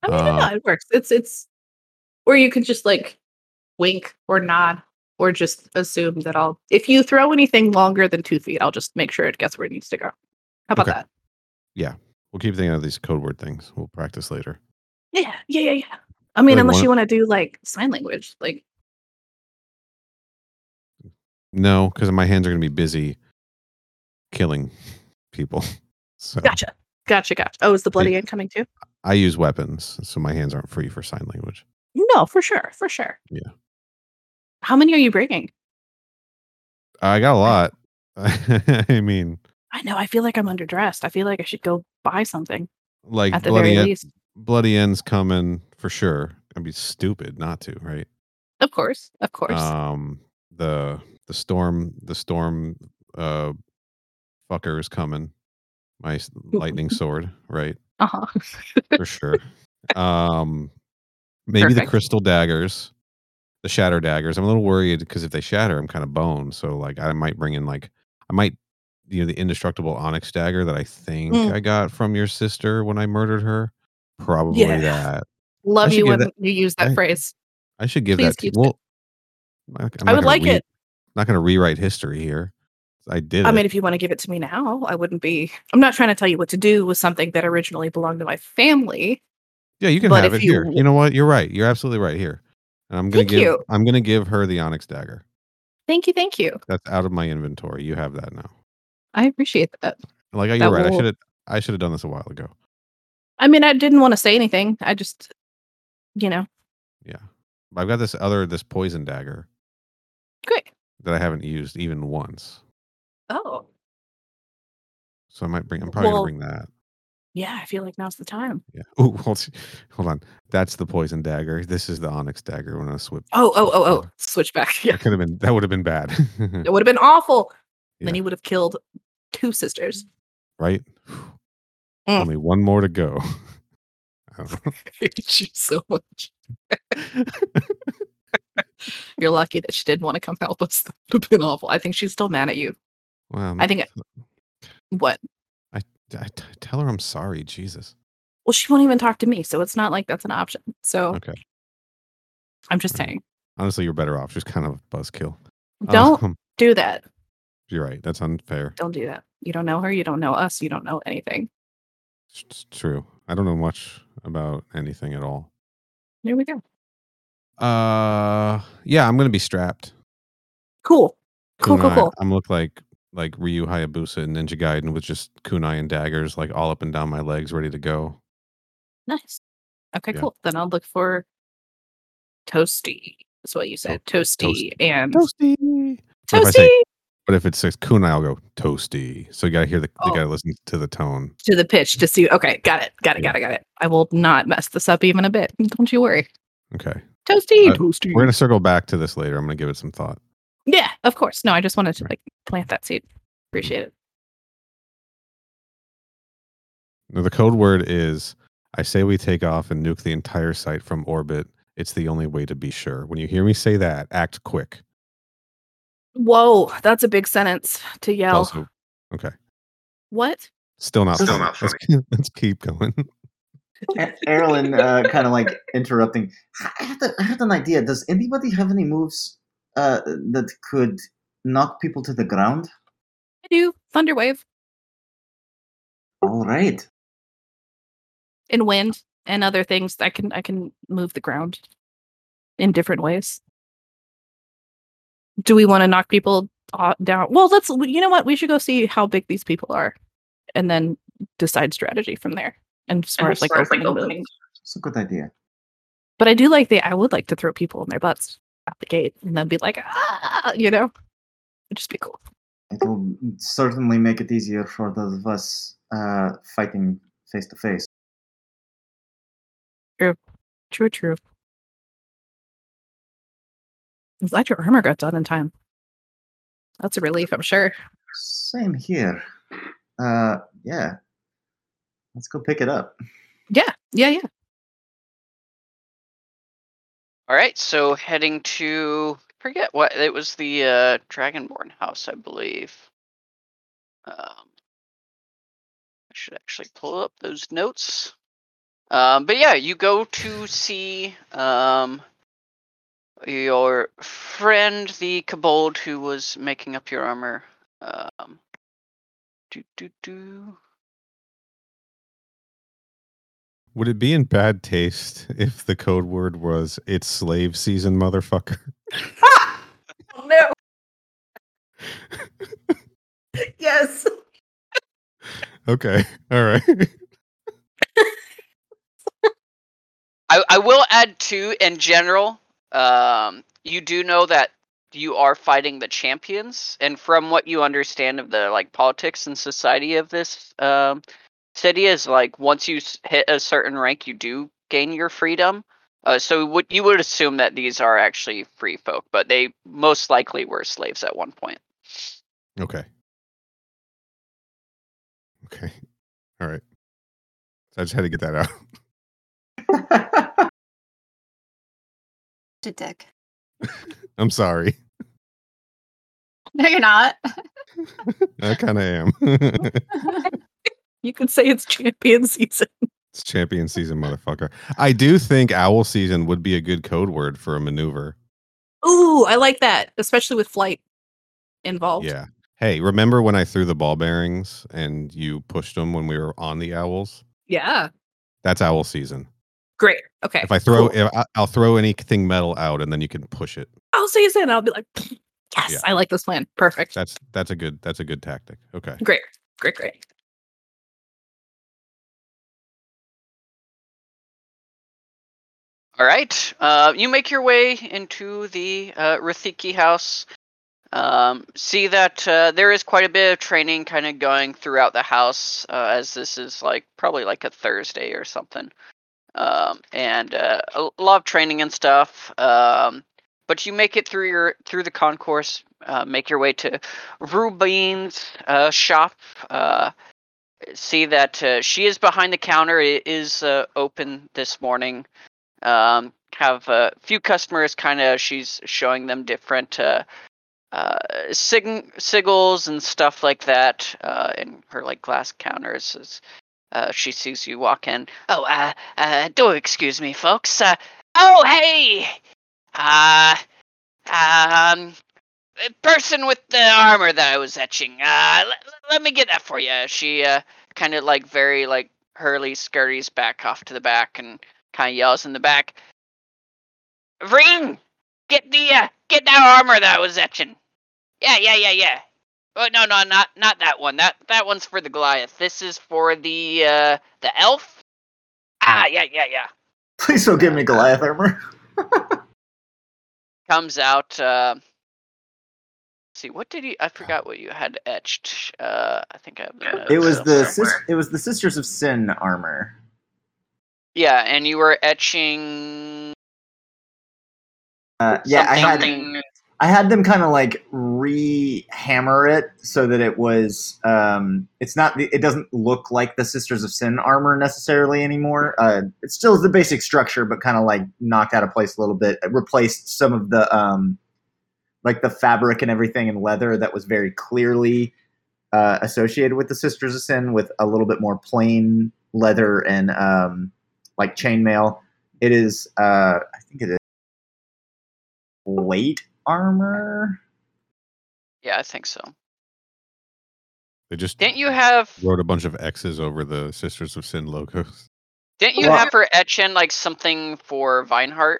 I mean, no, Uh, it works. It's it's, or you could just like wink or nod or just assume that I'll. If you throw anything longer than two feet, I'll just make sure it gets where it needs to go. How about Okay. that? Yeah, we'll keep thinking of these code word things. We'll practice later. Yeah, yeah, yeah, yeah. I mean, Like unless one- you want to do like sign language, like No, because my hands are gonna be busy killing people. So gotcha, gotcha, gotcha. Oh, is the bloody end coming too? I use weapons, so my hands aren't free for sign language. No, for sure, for sure. Yeah. How many are you bringing? I got a lot. I mean, I know. I feel like I'm underdressed. I feel like I should go buy something like at the bloody very end, least. bloody ends coming for sure. I'd be stupid not to, right? Of course, of course. Um, the the storm, the storm, uh, fucker is coming. My lightning sword, right? Uh huh. For sure. um, maybe the crystal daggers, the shatter daggers. I'm a little worried because if they shatter, I'm kind of boned. So like, I might bring in like, I might, you know, the indestructible onyx dagger that I think Mm. I got from your sister when I murdered her. Probably Yeah. that. Love you when that- you use that I- phrase. I should give Please that to keep well. I'm I would like it. Not going to rewrite history here. I did. I it. mean, if you want to give it to me now, I wouldn't be. I'm not trying to tell you what to do with something that originally belonged to my family. yeah, you can but have it here. you- You know what? You're right. You're absolutely right here. And I'm gonna give. you. I'm gonna give her the onyx dagger. Thank you, thank you. That's out of my inventory. You have that now. I appreciate that. Like you're right. I should have. I should have done this a while ago. I mean, I didn't want to say anything. I just, you know, Yeah. I've got this other this poison dagger great. That I haven't used even once. Oh, So I might bring. I'm probably Well- gonna bring that. yeah. I feel like now's the time. Yeah. Oh, hold, hold on. That's the poison dagger. This is the onyx dagger. When I swip. Oh, oh, oh, oh. Switch back. Yeah, That could have been. That would have been bad. it would have been awful. Then Yeah. he would have killed two sisters. right. Mm. Only one more to go. I hate you so much. You're lucky that she didn't want to come help us. That would have been awful. I think she's still mad at you. Well, I think what? I, I t- tell her I'm sorry. Jesus. Well, she won't even talk to me, so it's not like that's an option. So Okay. I'm just Alright. saying, Honestly, you're better off. She's kind of a buzzkill. don't Um, do that. you're right. That's unfair. Don't do that. You don't know her. You don't know us. You don't know anything. It's, it's true. I don't know much about anything at all. There we go. Uh, yeah, I'm gonna be strapped. Cool. Cool, cool, Kunai- cool. I'm look like like Ryu Hayabusa and Ninja Gaiden with just kunai and daggers like all up and down my legs, ready to go. Nice. Okay, Yeah. cool. Then I'll look for toasty. That's what you said. toast- toasty and Toasty. But if toasty say- But if it says kunai, I'll go toasty. So you gotta hear the you Oh. gotta listen to the tone. to the pitch to see. Okay, got it. Got it. Yeah. Got it. Got it. I will not mess this up even a bit. Don't you worry. Okay. Toasty. Uh, toasty. We're gonna circle back to this later. I'm gonna give it some thought. Yeah, of course. No, I just wanted to like plant that seed. Appreciate it. Now, the code word is I say we take off and nuke the entire site from orbit. It's the only way to be sure. When you hear me say that, act quick. Whoa, that's a big sentence to yell. Also, okay. what? Still not Still funny. not Let's, let's keep going. Erlen uh, kind of like interrupting. I had, a, I an idea. Does anybody have any moves uh, that could knock people to the ground? I do. Thunderwave All right. and wind and other things. I can I can move the ground in different ways. Do we want to knock people down? Well, let's. You know what? We should go see how big these people are, and then decide strategy from there. And as far as like opening, moves. It's a good idea. But I do like the. I would like to throw people in their butts out the gate and then be like, ah, you know, it'd just be cool. It will certainly make it easier for those of us uh, fighting face to face. True, true. I'm glad your armor got done in time. That's a relief, I'm sure. Same here. Uh, yeah. Let's go pick it up. Yeah, yeah, yeah. All right, so heading to forget what it was the uh, Dragonborn house, I believe. Um, I should actually pull up those notes. Um, but yeah, you go to see um, your friend, the kobold, who was making up your armor. Um, do do do. Would it be in bad taste if the code word was "It's slave season, motherfucker"? Oh, no. yes. okay, all right. I, I will add too in general um you do know that you are fighting the champions and from what you understand of the like politics and society of this um city is like once you hit a certain rank you do gain your freedom uh, so would you would assume that these are actually free folk but they most likely were slaves at one point Okay. Okay. All right. So I just had to get that out. To dick. I'm sorry. No, you're not. I kind of am. You can say it's champion season. it's champion season, motherfucker. I do think owl season would be a good code word for a maneuver. Ooh, I like that, especially with flight involved. Yeah. Hey, remember when I threw the ball bearings and you pushed them when we were on the owls? Yeah. That's owl season. Great. Okay. If I throw, cool. if I, I'll throw anything metal out, and then you can push it. I'll say it. I'll be like, yes, Yeah. I like this plan. Perfect. That's that's a good that's a good tactic. Okay. Great. Great. Great. All right. Uh, you make your way into the uh, house. Um, see that uh, there is quite a bit of training kind of going throughout the house, uh, as this is like probably like a Thursday or something. Um, and uh, a lot of training and stuff. Um, but you make it through your through the concourse. Uh, make your way to Rubine's uh, shop. See that she is behind the counter. It is open this morning um, have a few customers kind of she's showing them different uh, uh, sig- sigils and stuff like that uh, in her like glass counters as uh, she sees you walk in. Oh uh, uh do excuse me folks uh, oh hey! Uh um person with the armor that i was etching uh let, let me get that for you she uh kind of like very like hurly scurries back off to the back and kind of yells in the back. Ring, get the uh, get that armor that I was etching. Yeah, yeah, yeah, yeah. Oh no, no, not not that one. That that one's for the Goliath. This is for the uh the elf. Ah, yeah, yeah, yeah. Please don't give me Goliath armor. Comes out. Uh, see, what did he? I forgot what you had etched. Uh, I think I have the It was the sis- it was the Sisters of Sin armor. Yeah, and you were etching. Uh, yeah, I had I had them kind of like re-hammer it so that it was um, it's not it doesn't look like the Sisters of Sin armor necessarily anymore. Uh, it still is the basic structure, but kind of like knocked out of place a little bit. It replaced some of the um, like the fabric and everything in leather that was very clearly uh, associated with the Sisters of Sin with a little bit more plain leather and um, like chainmail. It is uh, I think it is plate armor. Yeah, I think so. They just Didn't you have? wrote a bunch of X's over the Sisters of Sin logos. Didn't you Well- have her etch in like something for Vineheart?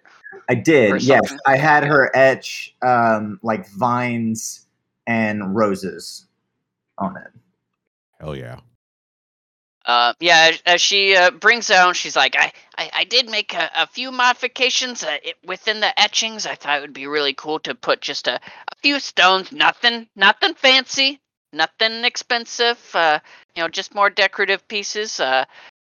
I did, yes. I had her etch um, like vines and roses on it. Hell yeah. Uh, yeah, as, she uh, brings out, she's like, I, I, I did make a, a few modifications uh, it, within the etchings. I thought it would be really cool to put just a, a few stones, nothing, nothing fancy, nothing expensive. Uh, you know, just more decorative pieces. Uh,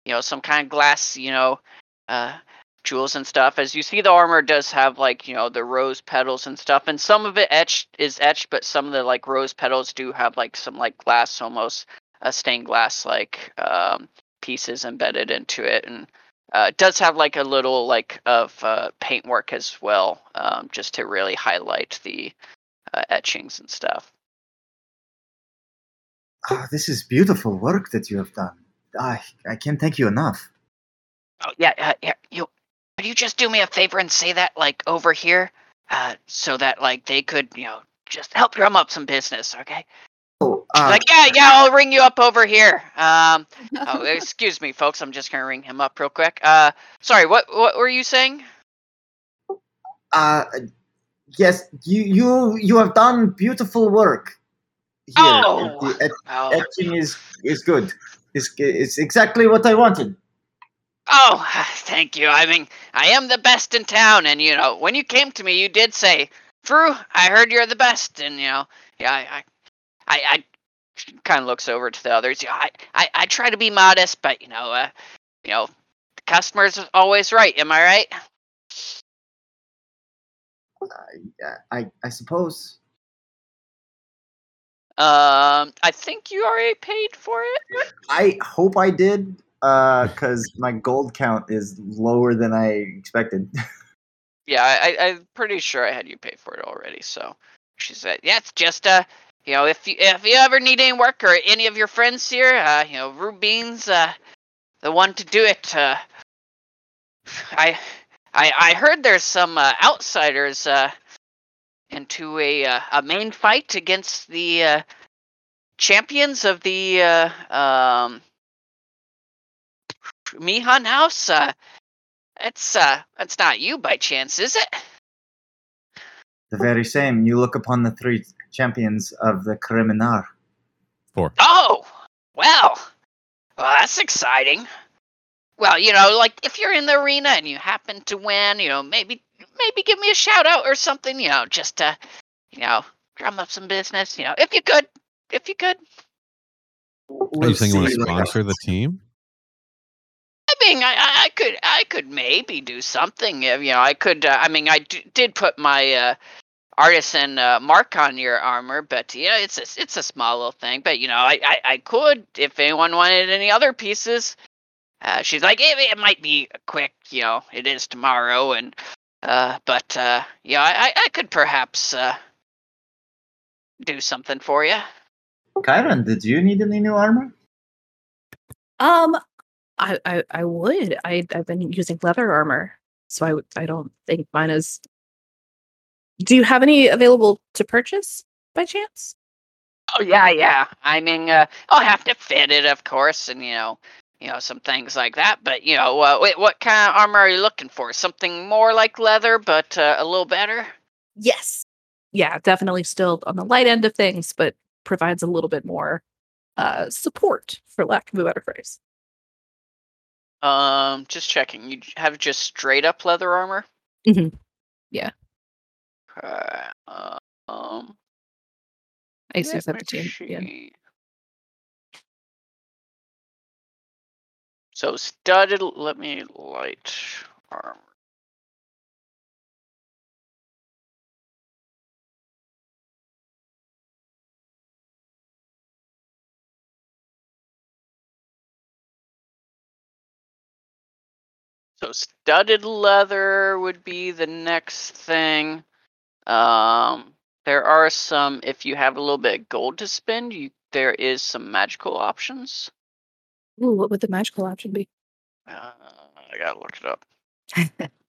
you know, some kind of glass. You know, uh, jewels and stuff. As you see, the armor does have like you know the rose petals and stuff, and some of it etched is etched, but some of the like rose petals do have like some like glass, almost uh, stained glass like um, pieces embedded into it, and uh, it does have like a little like of uh, paintwork as well, um, just to really highlight the uh, etchings and stuff. Oh, this is beautiful work that you have done. I I can't thank you enough. Oh yeah, uh, yeah. You could you just do me a favor and say that like over here, uh, so that like they could you know just help drum up some business, okay? She's uh, like yeah, yeah, I'll ring you up over here. Um, oh, excuse me, folks, I'm just gonna ring him up real quick. Uh, sorry, what what were you saying? uh, yes, you you you have done beautiful work. Here, Oh. the et- Oh, etching is is good. It's it's exactly what I wanted. oh, thank you. I mean, I am the best in town, and you know, when you came to me, you did say, "Drew, I heard you're the best," and you know, yeah, I, I, I, I kind of looks over to the others. Yeah, I, I, I try to be modest, but you know, uh, you know, the customer's always right. Am I right? I I, I suppose. Um, I think you already paid for it. I hope I did, uh, because my gold count is lower than I expected. Yeah, I, I, I'm pretty sure I had you pay for it already. So she said, "Yeah, it's just uh, you know, if you if you ever need any work or any of your friends here, uh, you know, Rubine's uh, the one to do it. Uh, I, I, I heard there's some uh, outsiders uh, into a uh, a main fight against the uh, champions of the uh, um, Mihan House. Uh, it's uh, that's not you by chance, is it? the very same. You look upon the three champions of the Kriminar. Four. Oh, well, well, that's exciting. Well, you know, like if you're in the arena and you happen to win, you know, maybe maybe give me a shout out or something, you know, just to, you know, drum up some business, you know, if you could, if you could. Are you saying you want to sponsor the team? I mean, I, I I could, I could maybe do something. if, You know, I could. Uh, I mean, I d- did put my uh, artisan uh, mark on your armor, but yeah, it's a, it's a small little thing. But you know, I, I, I could if anyone wanted any other pieces. Uh, she's like, it, it might be quick. You know, it is tomorrow, and uh, but uh, yeah, I, I- I could perhaps uh, do something for you. Kyron, did you need any new armor? Um, I, I, I would. I, I've been using leather armor, so I, I don't think mine is. Do you have any available to purchase by chance? Oh yeah, yeah. I mean, uh, I'll have to fit it, of course, and you know, you know, some things like that. But you know, uh, wait, what kind of armor are you looking for? Something more like leather, but uh, a little better. Yes. Yeah, definitely still on the light end of things, but provides a little bit more uh support, for lack of a better phrase. Um, just checking. You have just straight up leather armor. Mhm. Yeah. Uh, um. Asus at the team. Yeah. So studded. Let me light armor. So studded leather would be the next thing. Um, there are some. If you have a little bit of gold to spend, you there is some magical options. Ooh, what would the magical option be? Uh, I gotta look it up.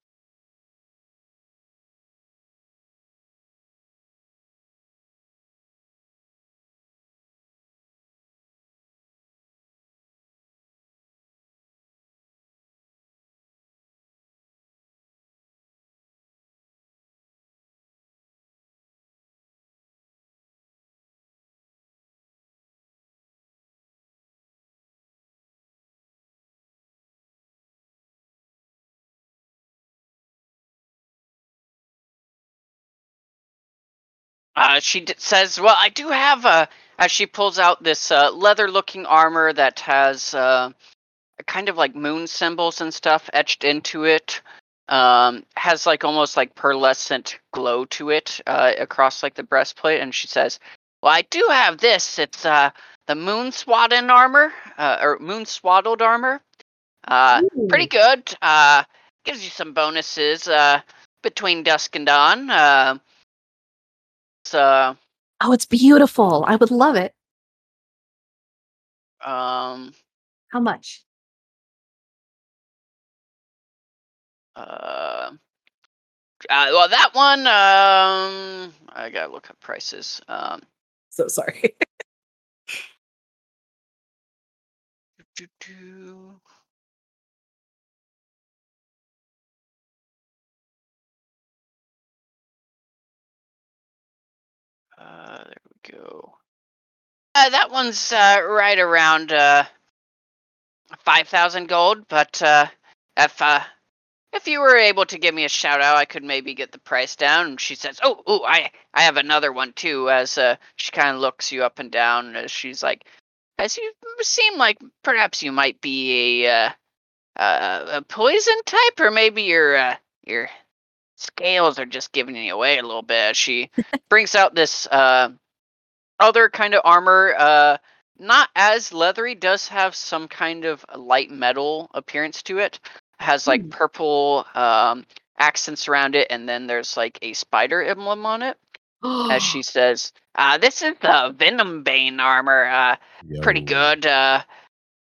Uh, she d- says, "Well, I do have a." As she pulls out this uh, leather-looking armor that has uh, kind of like moon symbols and stuff etched into it. um, has like almost like pearlescent glow to it uh, across like the breastplate, and she says, "Well, I do have this. It's uh, the moon swaddled armor, uh, or moon swaddled armor. Uh, pretty good. Uh, gives you some bonuses uh, between dusk and dawn. Uh, so, Oh, it's beautiful. I would love it. um, How much? uh, uh, well, that one, um, I gotta look up prices. Um, So sorry. doo, doo. Uh, go. Uh, that one's uh, right around uh, five thousand gold. But uh, if uh, if you were able to give me a shout out, I could maybe get the price down. And she says, "Oh, oh, I I have another one too." As uh, she kind of looks you up and down, as she's like, "As you seem like perhaps you might be a uh, uh, a poison type, or maybe your uh, your scales are just giving you away a little bit." She brings out this uh, other kind of armor, uh, not as leathery, does have some kind of light metal appearance to it. Has like Hmm. purple um, accents around it, and then there's like a spider emblem on it. As she says, uh, "This is the Venom Bane armor. Uh, pretty good. Uh,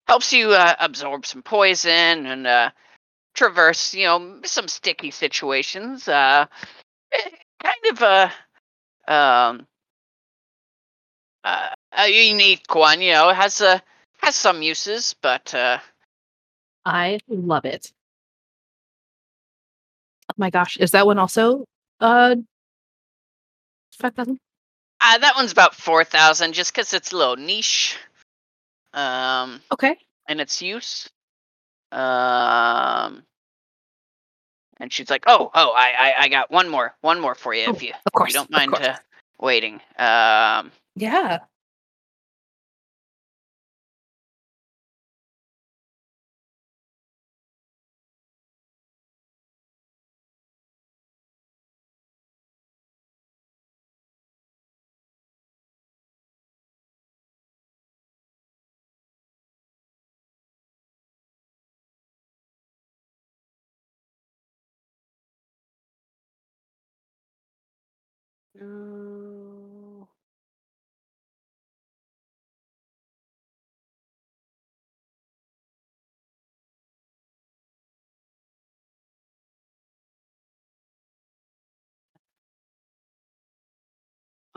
helps you uh, absorb some poison and uh, traverse, you know, some sticky situations. Uh, eh, kind of a um, uh, a unique one, you know. It has a has some uses, but uh, I love it. Oh my gosh, is that one also uh five thousand? uh, that one's about four thousand, just because it's a little niche. Um, Okay. in its use. Um, and she's like, "Oh, oh, I, I, I got one more, one more for you, Oh, if you, Of course. you don't mind uh, waiting." Um, Yeah.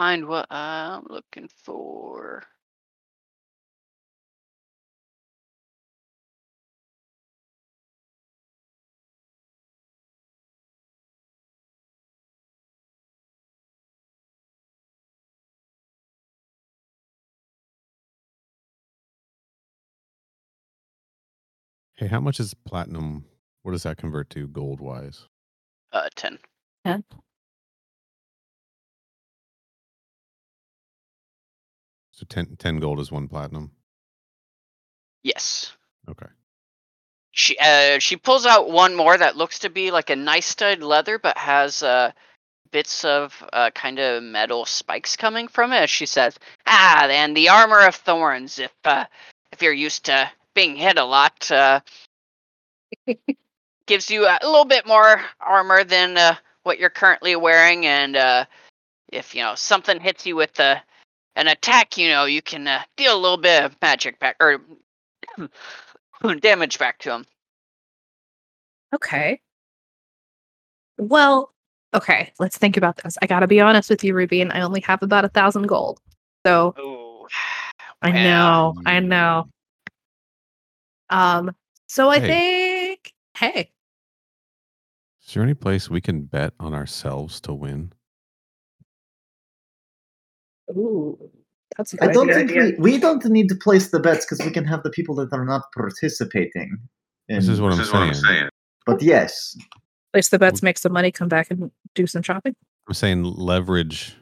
Find what I'm looking for. Hey, how much is platinum? What does that convert to gold wise? Uh, ten. So 10, 10 gold is one platinum. Yes. Okay. She uh she pulls out one more that looks to be like a nice stud leather, but has uh bits of uh kind of metal spikes coming from it. She says, "Ah, and the armor of thorns. If uh if you're used to being hit a lot, uh, gives you a little bit more armor than uh, what you're currently wearing, and uh, if you know something hits you with a an attack, you know you can uh, deal a little bit of magic back or damage back to him. Okay. Well, okay, let's think about this. I gotta be honest with you, Ruby, and I only have about a thousand gold. So Oh, I Well, know, I know. Um, so I Hey. think hey, Is there any place we can bet on ourselves to win? Ooh, that's a I don't idea. think we, we don't need to place the bets because we can have the people that are not participating. This is in- what, I'm, saying. But yes, place the bets, make some money, come back and do some shopping. I'm saying leverage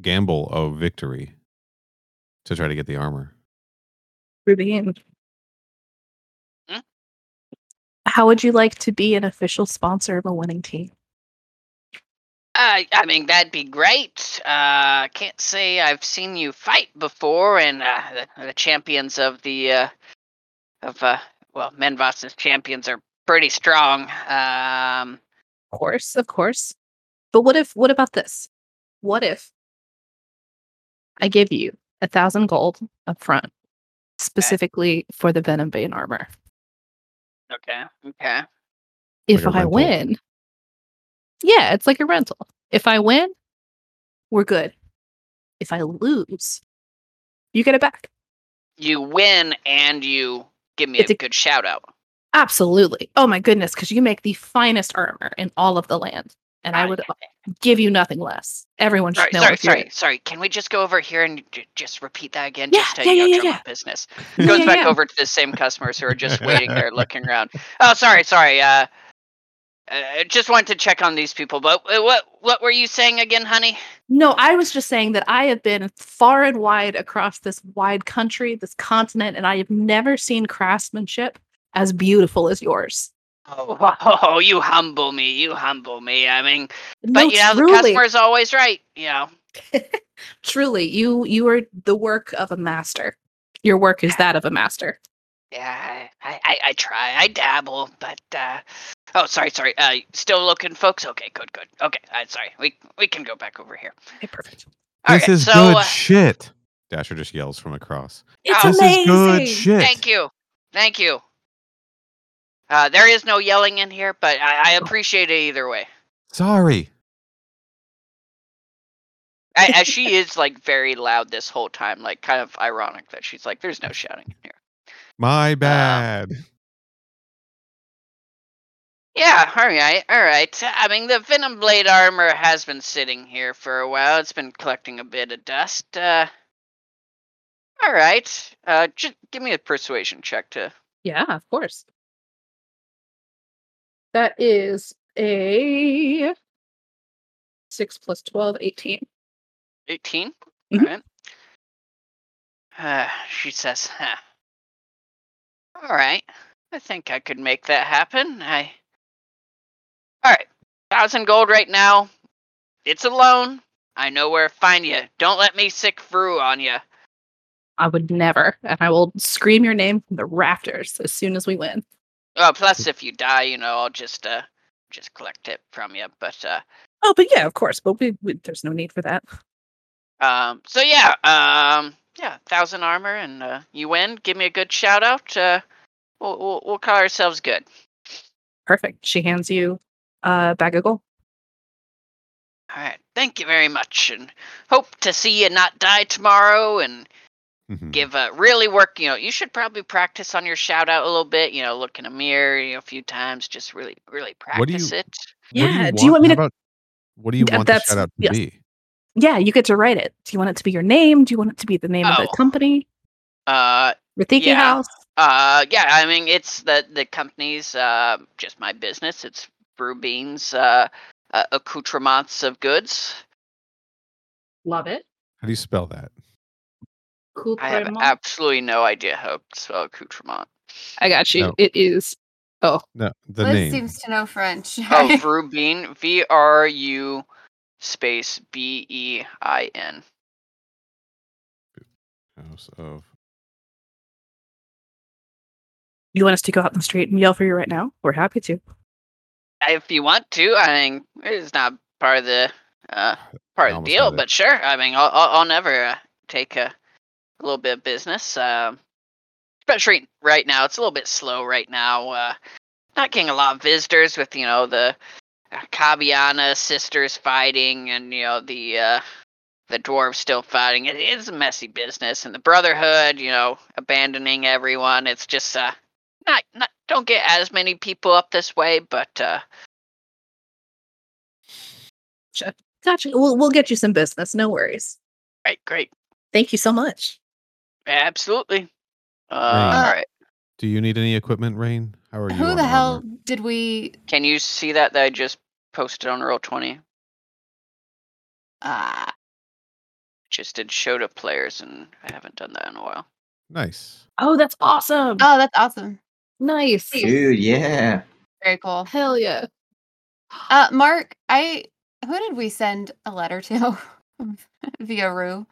gamble of victory to try to get the armor. Ruby and Hmm? How would you like to be an official sponsor of a winning team? Uh, I mean, that'd be great. Uh, can't say I've seen you fight before, and uh, the, the champions of the uh, of uh, well, Menvas's champions are pretty strong. Um, Of course, of course. But what if what about this? What if I give you a thousand gold up front, specifically for the Venom Bane armor? okay, okay. If Like a I rental? win, yeah, it's like a rental. If I win, we're good. If I lose, you get it back. You win, and you give me It's a a- good shout out. Absolutely. Oh my goodness, because you make the finest armor in all of the land. And I would give you nothing less. Everyone should Sorry, know sorry, sorry, sorry. Can we just go over here and j- just repeat that again? Yeah, just to yeah, you know, yeah, yeah, drum yeah. business. Goes yeah, back yeah. over to the same customers who are just waiting there, looking around. Oh, sorry, sorry. Uh, uh, just wanted to check on these people. But uh, what what were you saying again, honey? No, I was just saying that I have been far and wide across this wide country, this continent, and I have never seen craftsmanship as beautiful as yours. Oh, oh, you humble me. You humble me. I mean, but no, you know, the truly, customer's always right. You know. truly, you you are the work of a master. Your work is that of a master. Yeah, I, I, I try. I dabble, but uh oh, sorry, sorry. Uh, still looking, folks. Okay, good, good. Okay, uh, sorry. We we can go back over here. Okay, perfect. This Okay, is so, good uh, shit. Dasher just yells from across. It's Oh, this amazing. is good shit. Thank you, thank you. Uh, there is no yelling in here, but I, I appreciate it either way. Sorry. A- As she is like very loud this whole time, like kind of ironic that she's like, "There's no shouting in here." My bad. Yeah, all right, all right. I mean, the Venom Blade armor has been sitting here for a while. It's been collecting a bit of dust. Uh, all right. Uh, just give me a persuasion check to. Yeah, of course. That is a 6 plus 12, 18. 18? Mhm. Alright. Uh, she says, huh. Alright. I think I could make that happen. I. Alright. Thousand gold right now. It's a loan. I know where to find you. Don't let me sick through on you. I would never. And I will scream your name from the rafters as soon as we win. Oh, plus if you die, you know, I'll just, uh, just collect it from you. But, uh, Oh, but yeah, of course. But we, we there's no need for that. Um, so yeah, um, yeah, thousand armor, and uh, you win. Give me a good shout out. Uh, we'll, we'll we'll call ourselves good. Perfect. She hands you a bag of gold. All right, thank you very much, and hope to see you not die tomorrow, and Mhm. give a really work. You know, you should probably practice on your shout out a little bit. You know, look in a mirror, you know, a few times, just really, really What do practice you- it. Yeah. Do you want me to? about- what do you want the shout out to yes. be? Yeah, you get to write it. Do you want it to be your name? Do you want it to be the name of the Oh. company? Uh, Rathiki Yeah. House. Uh, yeah, I mean, it's the the company's uh, just my business. It's Brew Beans uh, uh, accoutrements of goods. Love it. How do you spell that? I have absolutely no idea how to spell accoutrement. I got you. No. It is. Oh, No, the Liz name. seems to know French. Oh, Brew Bean, V R U space B E I N. House of. you want us to go out in the street and yell for you right now? We're happy to. If you want to, I mean, it's not part of the uh, part of the deal, but sure. I mean, I'll I'll, I'll never uh, take a, a little bit of business. Um, especially right now, it's a little bit slow right now. Uh, not getting a lot of visitors with you know the uh, Kabiana sisters fighting and you know the uh, the dwarves still fighting. It is a messy business, and the Brotherhood, you know, abandoning everyone. It's just uh, not not don't get as many people up this way, but uh, Gotcha. We'll we'll get you some business. No worries. great, great, Thank you so much. absolutely. Uh, Rain. all right. Do you need any equipment, Rain? How are you? Who on the hell armor? did we? Can you see that that I just posted on roll twenty? Uh, Just did show to players, and I haven't done that in a while. Nice. Oh, that's awesome. oh, that's awesome. Nice. Dude, yeah. Very cool. Hell yeah. Uh, Mark, I who did we send a letter to via Rue?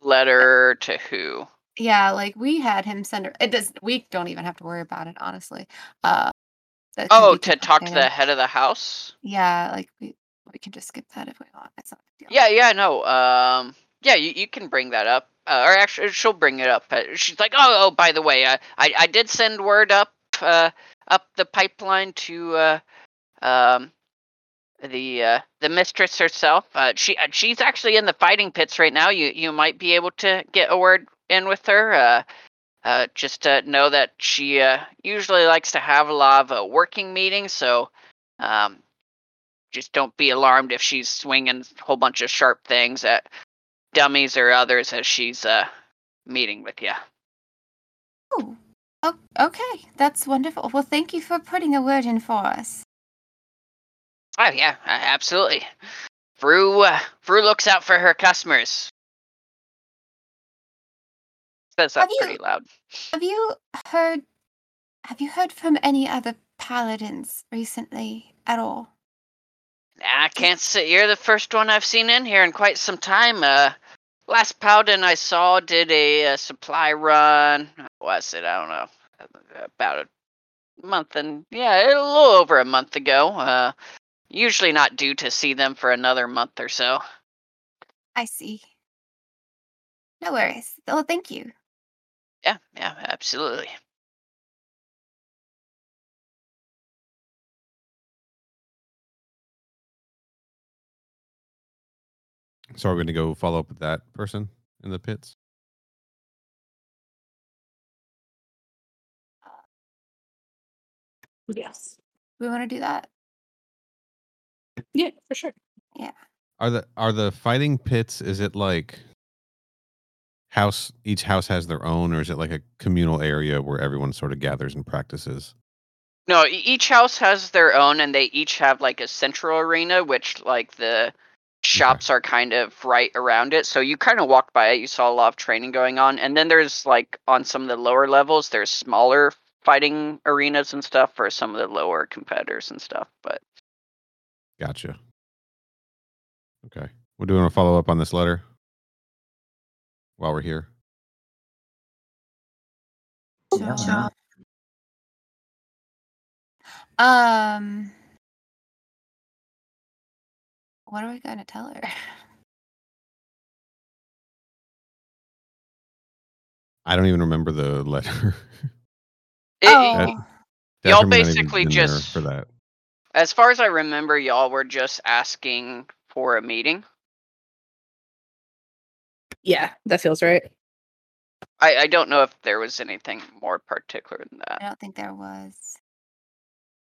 Letter to who? Yeah, like we had him send her. It does. We don't even have to worry about it, honestly. Uh, Oh, to talk to the head of the house? Yeah, like we we can just skip that if we want. It's not a deal. Yeah, yeah, no. Um, yeah, you, you can bring that up. Uh, or actually, she'll bring it up. Uh, she's like, oh, oh, by the way, uh, I I did send word up uh up the pipeline to uh um the the mistress herself. She she's actually in the fighting pits right now. You you might be able to get a word in with her. Just to know that she usually likes to have a lot of working meetings. So, um, just don't be alarmed if she's swinging a whole bunch of sharp things at dummies or others as she's uh meeting with you. Oh, oh, okay. That's wonderful. Well, thank you for putting a word in for us. Oh yeah, absolutely. Fru uh, Fru looks out for her customers. Says that Have you- pretty loud. Have you heard? Have you heard from any other paladins recently at all? I can't say you're the first one I've seen in here in quite some time. Uh, last paladin I saw did a, uh supply run. What was it? I don't know. About a month and yeah, a little over a month ago. Uh, usually not due to see them for another month or so. I see. No worries. Oh, thank you. Yeah, yeah, absolutely. So are we're going to go follow up with that person in the pits. Uh, yes. We want to do that. Yeah, for sure. Yeah. Are the are the fighting pits? Is it like house? Each house has their own, or is it like a communal area where everyone sort of gathers and practices? No, e- each house has their own, and they each have like a central arena, which like the shops are kind of right around it. So you kind of walked by it, you saw a lot of training going on, and then there's like on some of the lower levels, there's smaller fighting arenas and stuff for some of the lower competitors and stuff. But Gotcha. Okay. We're doing a follow up on this letter while we're here? Yeah, Sure. why not? Um, what are we going to tell her? I don't even remember the letter. it, oh, it- Y'all Y'all basically just- for that. as far as I remember, y'all were just asking for a meeting. Yeah, that feels right. I, I don't know if there was anything more particular than that. I don't think there was.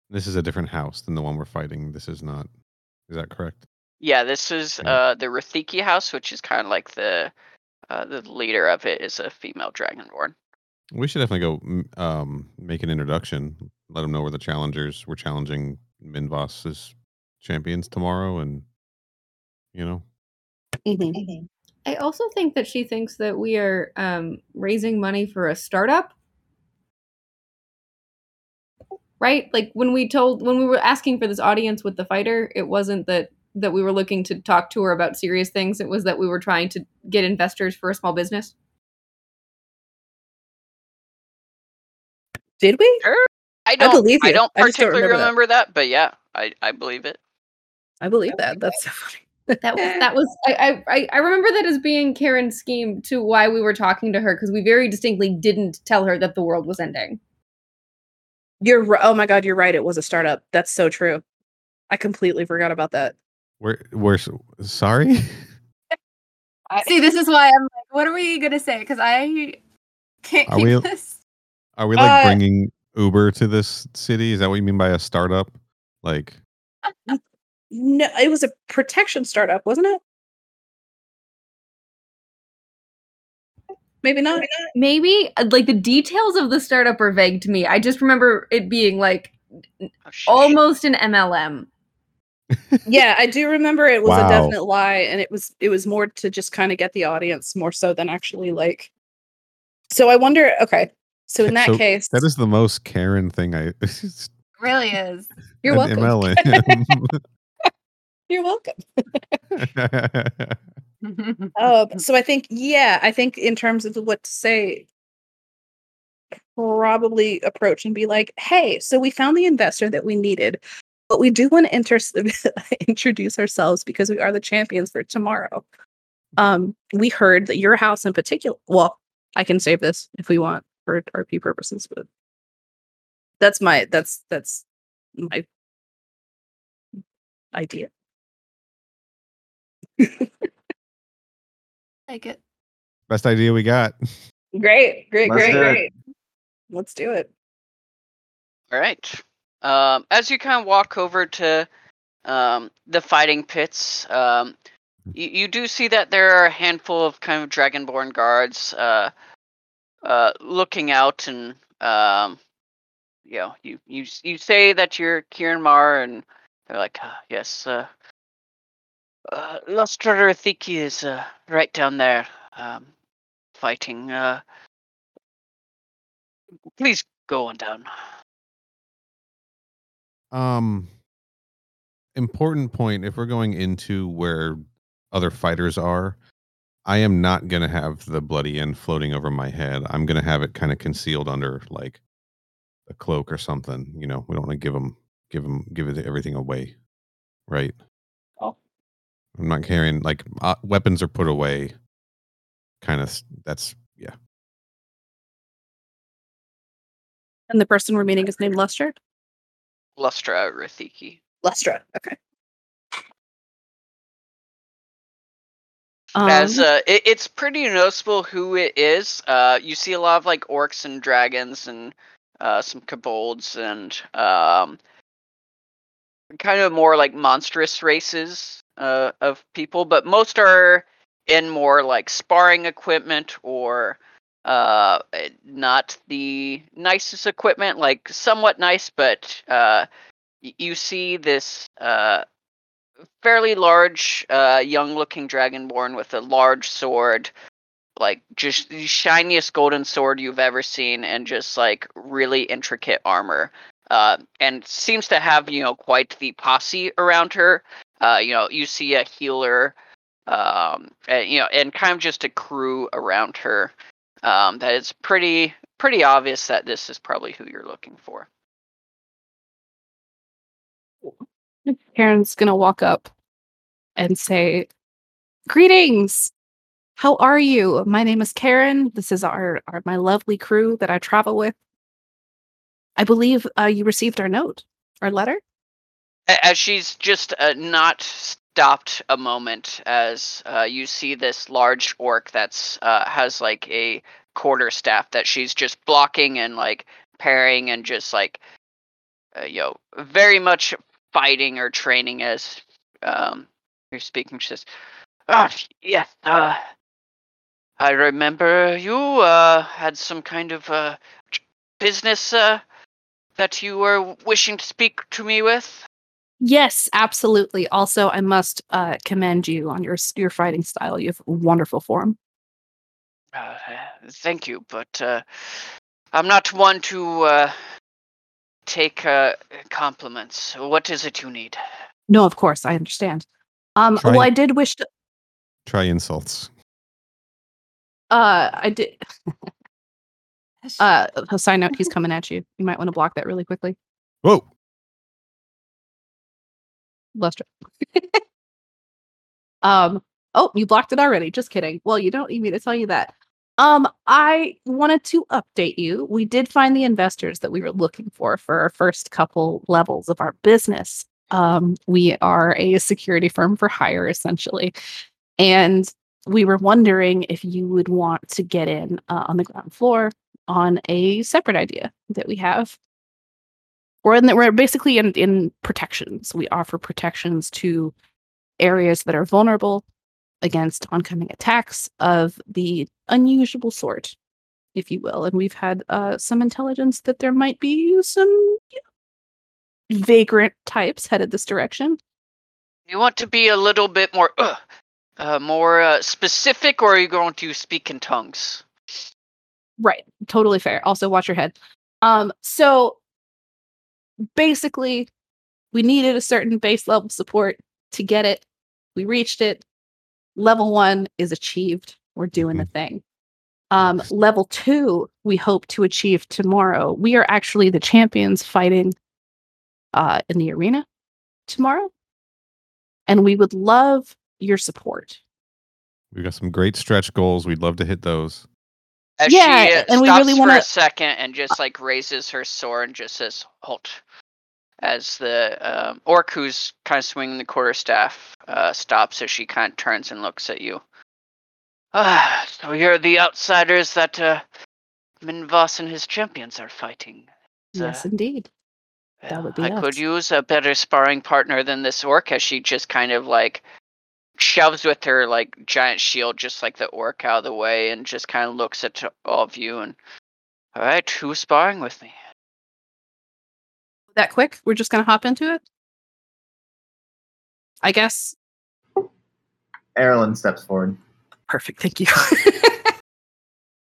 This is a different house than the one we're fighting. This is not. Is that correct? Yeah, this is uh the Rathiki house, which is kind of like the uh, the leader of it is a female dragonborn. We should definitely go um, make an introduction. Let them know we're the challengers. We're challenging Minvos as champions tomorrow, and you know, Mm-hmm. I also think that she thinks that we are um, raising money for a startup. Right? Like when we told when we were asking for this audience with the fighter, it wasn't that that we were looking to talk to her about serious things. It was that we were trying to get investors for a small business. Did we? I don't believe I don't I don't particularly remember that. that. but yeah, I I believe it. I believe that. That's so funny. That was that was I I I remember that as being Karen's scheme to why we were talking to her because we very distinctly didn't tell her that the world was ending. You're. Oh my god, you're right. It was a startup. That's so true. I completely forgot about that. We're we're s- sorry. See, this is why I'm like, what are we going to say? Because I can't Are keep we- this. Are we like Uh, bringing Uber to this city? Is that what you mean by a startup? Like, No, it was a protection startup, wasn't it? Maybe not. Maybe uh, like the details of the startup are vague to me. I just remember it being like Oh, sh- sh- almost an MLM. Yeah, I do remember it was Wow. a definite lie, and it was it was more to just kind of get the audience more so than actually like. So I wonder. Okay, So in that So case, That is the most Karen thing I. Really is. you're welcome. MLM. You're welcome. Um, so I think, yeah, I think in terms of what to say, probably approach and be like, "Hey, so we found the investor that we needed, but we do want to inter- introduce ourselves because we are the champions for tomorrow. Um, we heard that your house in particular. Well, I can save this if we want for RP purposes, but that's my that's that's my idea. like it. Best idea we got. Great, great, Let's great, great. Let's do it. All right. Um, as you kind of walk over to um, the fighting pits, um, you, you do see that there are a handful of kind of dragonborn guards uh, uh, looking out, and um, you know, you you you say that you're Kieran Mar, and they're like, "Ah, yes, uh, uh, Lustra Rathiki is uh, right down there, um, fighting. Uh, please go on down. Um, important point. If we're going into where other fighters are, I am not gonna have the bloody end floating over my head. I'm gonna have it kind of concealed under like a cloak or something. You know, we don't want to give them, give them, give it everything away, right? Oh. I'm not carrying like uh, weapons are put away. Kind of. That's yeah. And the person we're meeting is named Lustre. Lustra Rathiki. Lustra. Okay. As Um, uh, it, it's pretty noticeable who it is. Uh, you see a lot of like orcs and dragons and uh, some kobolds and um, kind of more like monstrous races uh, of people, but most are in more like sparring equipment or uh, not the nicest equipment, like somewhat nice, but uh, you see this uh, fairly large, uh, young-looking dragonborn with a large sword, like just the shiniest golden sword you've ever seen, and just like really intricate armor. Uh, and seems to have you know quite the posse around her. Uh, you know, you see a healer, um, and, you know, and kind of just a crew around her. Um, that it's pretty pretty obvious that this is probably who you're looking for. Karen's gonna walk up and say, "Greetings. How are you? My name is Karen. This is our, our my lovely crew that I travel with. I believe uh, you received our note, our letter. As she's just uh, not stopped a moment as uh, you see this large orc that's uh, has like a quarter staff that she's just blocking and like parrying and just like uh, you know very much fighting or training as um you're speaking she says ah yes uh i remember you uh had some kind of uh business uh that you were wishing to speak to me with Yes, absolutely. Also, I must uh, commend you on your your fighting style. You have wonderful form. Uh, thank you, but uh, I'm not one to uh, take uh, compliments. What is it you need? No, of course, I understand. Um, Try well. I did wish to. Try insults. Uh, I did. Uh, a side note, he's coming at you. You might want to block that really quickly. Whoa. Lustra. um. Oh, you blocked it already. Just kidding. Well, you don't need me to tell you that. Um, I wanted to update you. We did find the investors that we were looking for for our first couple levels of our business. Um, we are a security firm for hire, essentially, and we were wondering if you would want to get in uh, on the ground floor on a separate idea that we have. We're in the, we're basically in, in protections. We offer protections to areas that are vulnerable against oncoming attacks of the unusual sort, if you will. And we've had uh, some intelligence that there might be some you know, vagrant types headed this direction. You want to be a little bit more, uh, uh, more uh, specific, or are you going to speak in tongues? Right. Totally fair. Also watch your head. Um so basically we needed a certain base level support to get it. We reached it. Level 1 is achieved. We're doing the thing. Um level 2 we hope to achieve tomorrow. We are actually the champions fighting uh in the arena tomorrow. And we would love your support. We've got some great stretch goals. We'd love to hit those. As Yeah, she uh, and we really wanna- a second and just like raises her sword and just says "halt," as the um, orc who's kind of swinging the quarterstaff uh, stops as she kind of turns and looks at you. Ah, so you're the outsiders that uh, Minvas and his champions are fighting. Yes, Uh, indeed. that would be I could use a better sparring partner than this orc, as she just kind of like shoves with her like giant shield, just like the orc out of the way, and just kind of looks at all of you and. All right, who's sparring with me? That quick? We're just gonna hop into it? I guess. Erlen steps forward. Perfect. Thank you.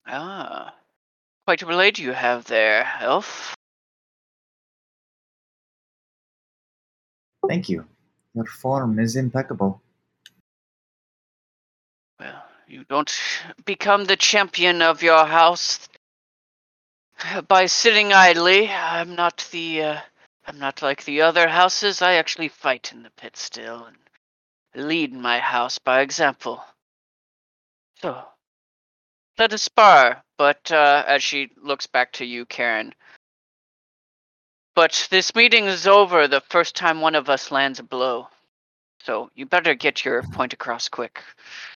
Ah, quite a blade you have there, elf. Thank you. Your form is impeccable. You don't become the champion of your house by sitting idly. I'm not the. Uh, I'm not like the other houses. I actually fight in the pit still and lead my house by example. So, let us spar. But uh, as she looks back to you, Karen. But this meeting is over the first time one of us lands a blow. So you better get your point across quick.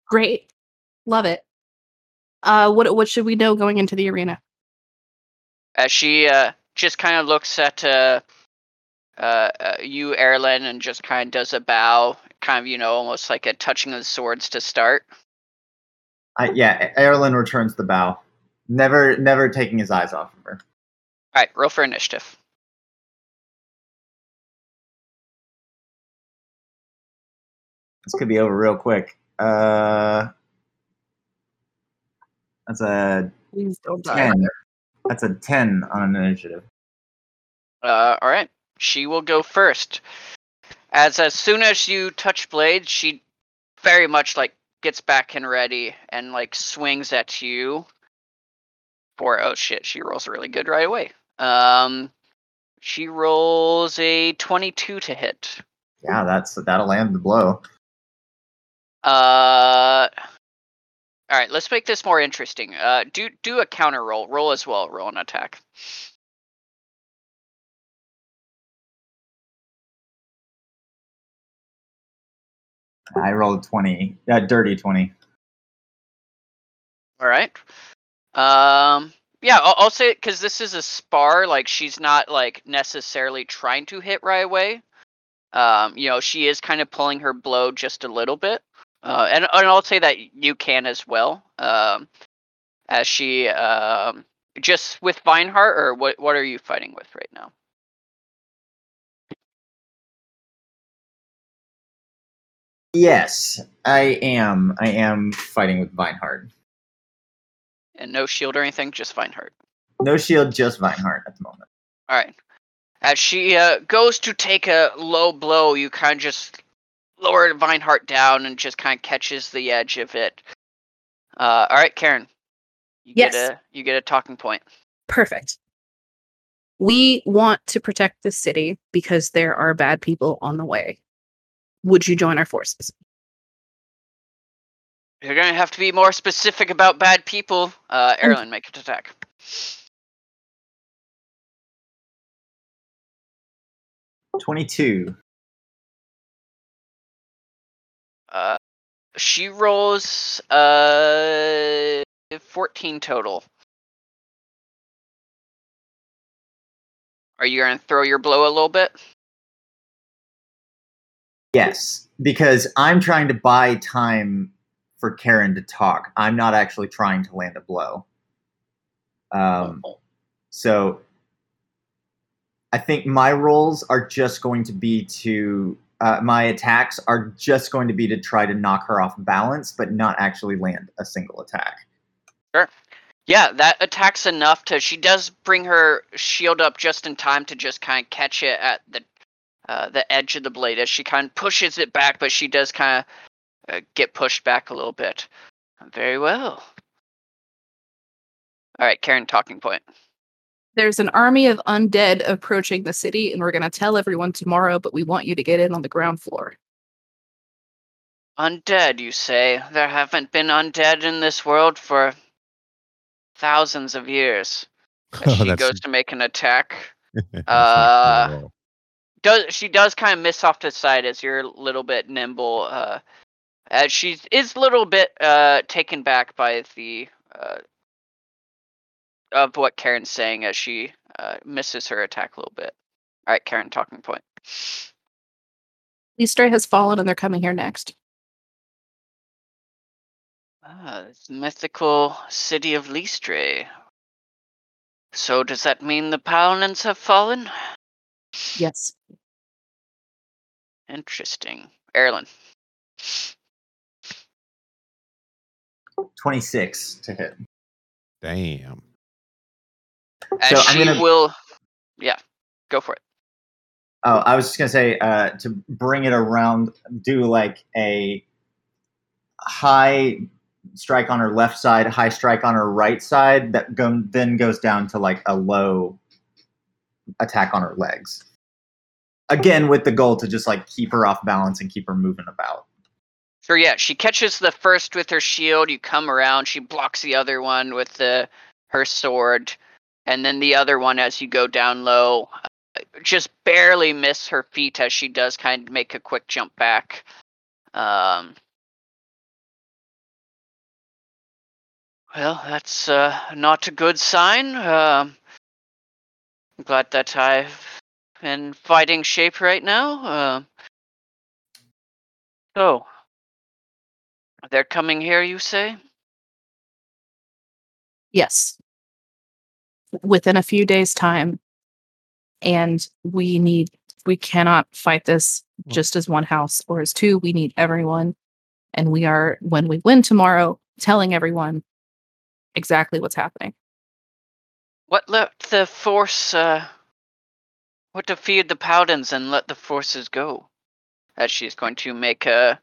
Great. Love it. Uh what what should we know going into the arena? as she uh, just kind of looks at uh, uh, uh, you, Erlen, and just kind of does a bow, kind of, you know, almost like a touching of the swords to start. I, yeah, Erlen returns the bow, never never taking his eyes off of her. All right, roll for initiative. This could be over real quick. Uh, that's a Please don't ten. That's a ten on an initiative. Uh, all right, she will go first. As as soon as you touch blades, she very much like gets back and ready and like swings at you. For oh shit, she rolls really good right away. Um, she rolls a twenty-two to hit. Yeah, that's that'll land the blow. Uh, all right. Let's make this more interesting. Uh, do do a counter roll. Roll as well. Roll an attack. I rolled twenty. Uh, dirty twenty. All right. Um. Yeah, I'll, I'll say because this is a spar. Like she's not like necessarily trying to hit right away. Um. You know, she is kind of pulling her blow just a little bit. Uh. And and I'll say that you can as well. Um. As she um just with Vineheart or what what are you fighting with right now? Yes, I am. I am fighting with Vineheart. And no shield or anything, just Vineheart. No shield, just Vineheart at the moment. All right. As she uh, goes to take a low blow, you kind of just lower Vineheart down and just kind of catches the edge of it. Uh, all right, Karen. You Yes. Get a, you get a talking point. Perfect. We want to protect the city because there are bad people on the way. Would you join our forces? You're gonna have to be more specific about bad people. Uh, Erlen, make an attack. Twenty-two. Uh, she rolls uh 14 total. Are you gonna throw your blow a little bit? Yes, because I'm trying to buy time for Karen to talk. I'm not actually trying to land a blow. Um, so I think my rolls are just going to be to uh, my attacks are just going to be to try to knock her off balance, but not actually land a single attack. Sure. Yeah, that attacks enough to. She does bring her shield up just in time to just kind of catch it at the uh, the edge of the blade as she kind of pushes it back, but she does kind of uh, get pushed back a little bit. Very well. All right, Karen, talking point. There's an army of undead approaching the city, and we're going to tell everyone tomorrow, but we want you to get in on the ground floor. Undead, you say? There haven't been undead in this world for thousands of years. Oh, she that's- goes to make an attack. Uh, cool at all. does she does kind of miss off to the side as you're a little bit nimble uh as she is a little bit uh taken back by the uh of what karen's saying as she uh misses her attack a little bit all right karen talking point Easter has fallen, and they're coming here next. ah this mythical city of Listre. so does that mean the paladins have fallen Yes. interesting Erlen. 26 to hit. Damn. So she gonna- will yeah go for it Oh, I was just gonna say uh, to bring it around, do like a high strike on her left side, high strike on her right side. That go, then goes down to like a low attack on her legs. Again, with the goal to just like keep her off balance and keep her moving about. Sure, yeah. She catches the first with her shield. You come around. She blocks the other one with the her sword, and then the other one as you go down low, uh, just barely miss her feet as she does kind of make a quick jump back. Um. Well, that's uh, not a good sign. Um, I'm glad that I've in fighting shape right now. Uh, so, they're coming here, you say? Yes. Within a few days' time. And we need, we cannot fight this just as one house or as two. We need everyone. And we are, when we win tomorrow, telling everyone exactly what's happening. What let the force, uh, what defeated the Paladins and let the forces go? As she's going to make a,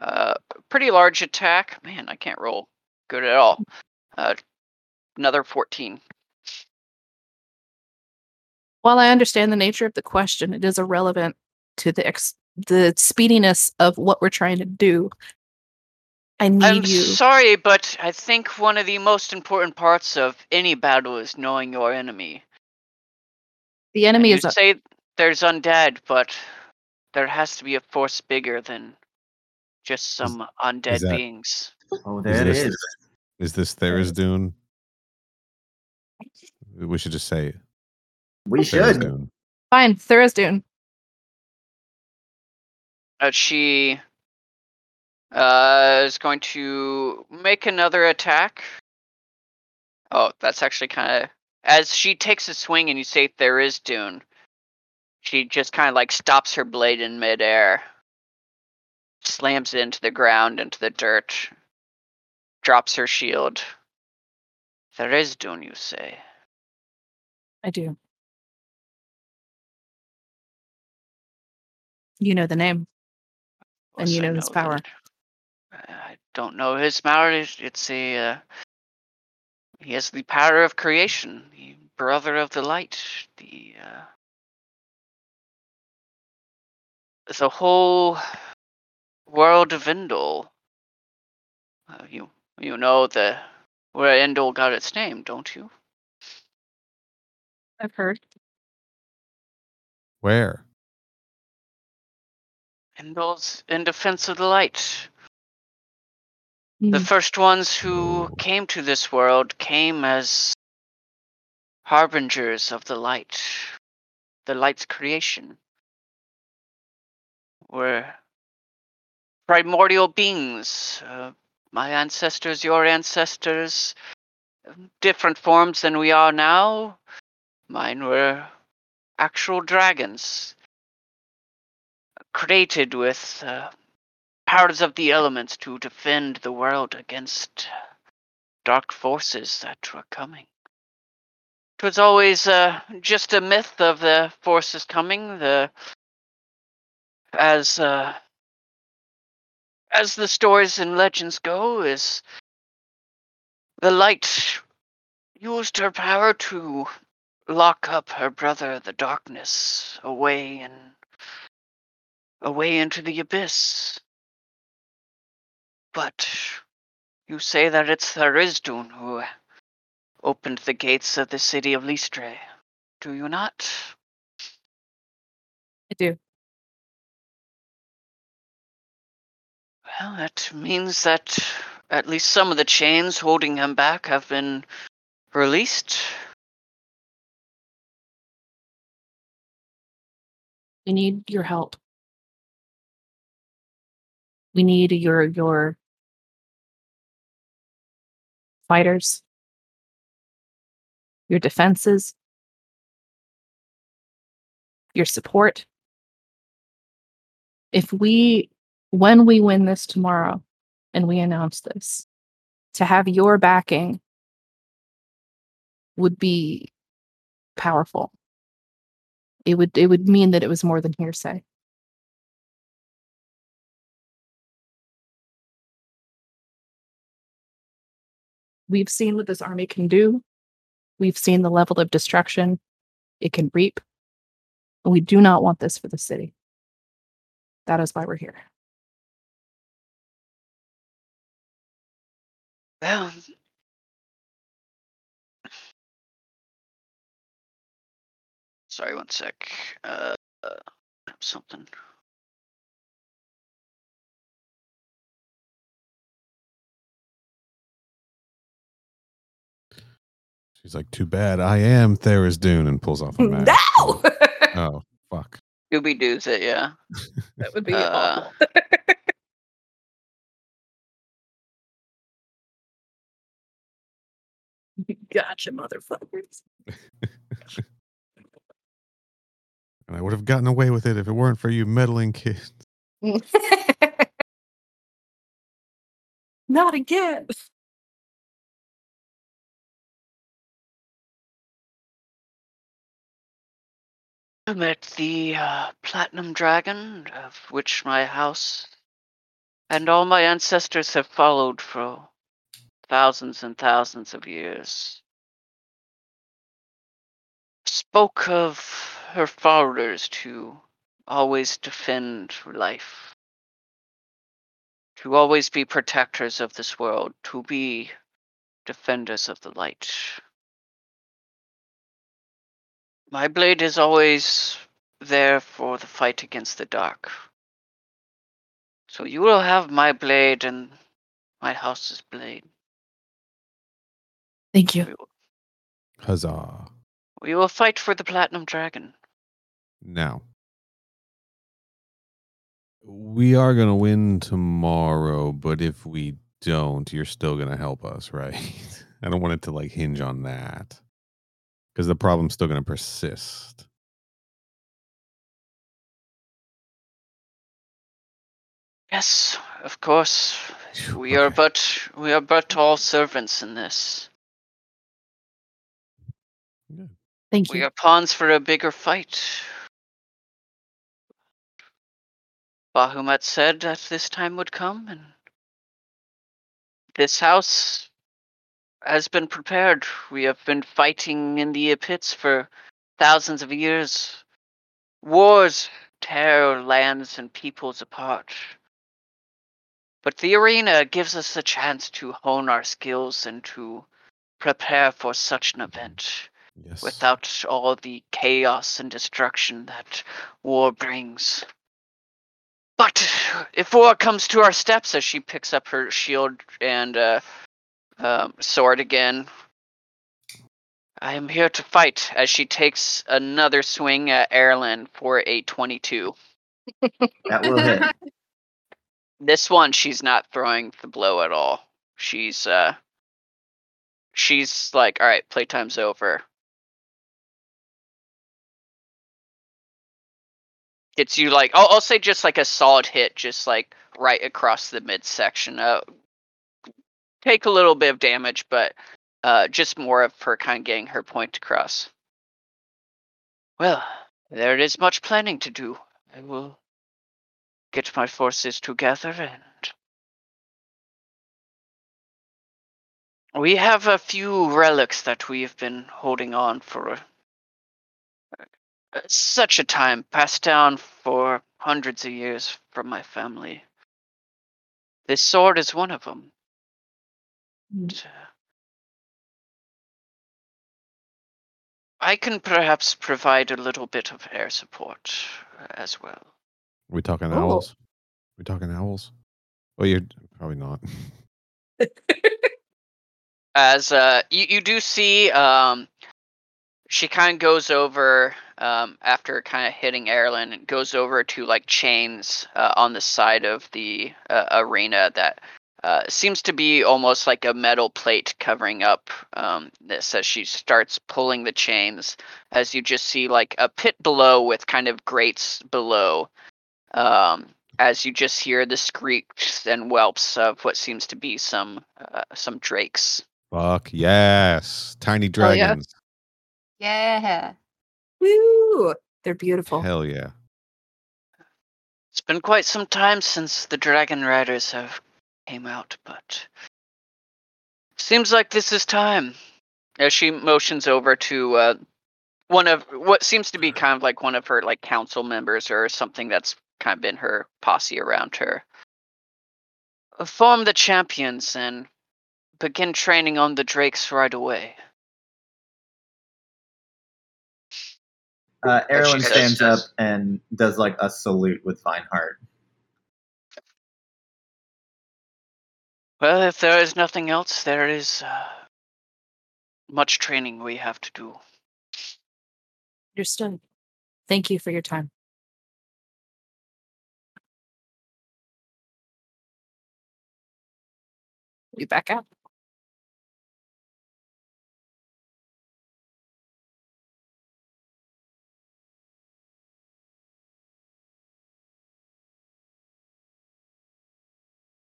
a pretty large attack. Man, I can't roll good at all. Uh, another 14. While I understand the nature of the question, it is irrelevant to the ex- the speediness of what we're trying to do. I need I'm you. sorry, but I think one of the most important parts of any battle is knowing your enemy. the And enemy you is a- say there's undead, but there has to be a force bigger than just some undead that- beings. Oh, Is it this- is. Is this Tharizdun? We should just say it. We should. Tharizdun. fine. Tharizdun. Uh, she uh, is going to make another attack. Oh, that's actually kind of as she takes a swing and you say Tharizdun. She just kind of like stops her blade in midair, slams it into the ground, into the dirt, drops her shield. There is Dune, you say. I do. You know the name. And you I know his that. power. I don't know his power. It's, it's a. Uh, he has the power of creation, the brother of the light, the. Uh, the whole world of Indol. Uh, you you know the where Indol got its name, don't you? I've heard. Where? Indol's in defense of the light. The Mhm. first ones who came to this world came as harbingers of the light, the light's creation. Were primordial beings, uh, my ancestors, your ancestors, different forms than we are now. Mine were actual dragons, created with uh, powers of the elements to defend the world against dark forces that were coming. It was always uh, just a myth of the forces coming. The as uh, as the stories and legends go, is the light used her power to lock up her brother, the darkness, away and away into the abyss. But you say that it's Tharizdun who opened the gates of the city of Listre, do you not? I do. Well, that means that at least some of the chains holding him back have been released. We need your help. We need your your fighters, your defenses, your support. If we when we win this tomorrow and we announce this, to have your backing would be powerful. It would it would mean that it was more than hearsay. We've seen what this army can do. We've seen the level of destruction it can reap. And we do not want this for the city. That is why we're here. Well, sorry, one sec. Uh, uh, something. She's like, "Too bad I am Tharizdun," and pulls off a mask. No! Oh fuck! Scooby Doo's it, yeah. that would be Uh, awful. gotcha, motherfuckers. And I would have gotten away with it if it weren't for you meddling kids. Not again. I met the uh, Platinum Dragon, of which my house and all my ancestors have followed for thousands and thousands of years. Spoke of her followers to always defend life, to always be protectors of this world, to be defenders of the light. My blade is always there for the fight against the dark. So you will have my blade and my house's blade. Thank you. We will, Huzzah! we will fight for the Platinum Dragon. Now, we are gonna win tomorrow, but if we don't, you're still gonna help us, right? I don't want it to like hinge on that because the problem's still gonna persist. Yes, of course. Phew, We are but we are but all servants in this. Thank you. We you. are pawns for a bigger fight. Bahamut said that this time would come, and this house has been prepared. We have been fighting in the pits for thousands of years. Wars tear lands and peoples apart. But the arena gives us a chance to hone our skills and to prepare for such an event Yes. without all the chaos and destruction that war brings. But if war comes to our steps, as she picks up her shield and uh, um, sword again, I am here to fight. As she takes another swing at Erlen for a twenty-two. That will hit. This one, she's not throwing the blow at all. She's uh, she's like, all right, playtime's over. Gets you like, I'll, I'll say just like a solid hit, just like right across the midsection. Uh, take a little bit of damage, but uh, just more of her kind of getting her point across. Well, there is much planning to do. I will get my forces together and we have a few relics that we have been holding on for uh, such a time, passed down for hundreds of years from my family. This sword is one of them. Mm. I can perhaps provide a little bit of air support uh, as well. Are we talking Oh. owls? we talking owls? Well, you're probably not. as uh you, you do see um she kind of goes over um after kind of hitting Erlen and goes over to like chains uh, on the side of the uh, arena that uh, seems to be almost like a metal plate covering up um, this as she starts pulling the chains as you just see like a pit below with kind of grates below um, as you just hear the screeches and whelps of what seems to be some uh, some drakes Fuck yes, tiny Oh, yeah. dragons. Yeah. Woo! They're beautiful. Hell yeah. It's been quite some time since the Dragon Riders have came out, but seems like this is time. As she motions over to uh, one of what seems to be kind of like one of her like council members or something that's kind of been her posse around her. Form the champions and begin training on the drakes right away. Uh, she Erlen says- stands up and does like a salute with Vineheart. Well, if there is nothing else, there is uh, much training we have to do. Understood. Thank you for your time. You back out.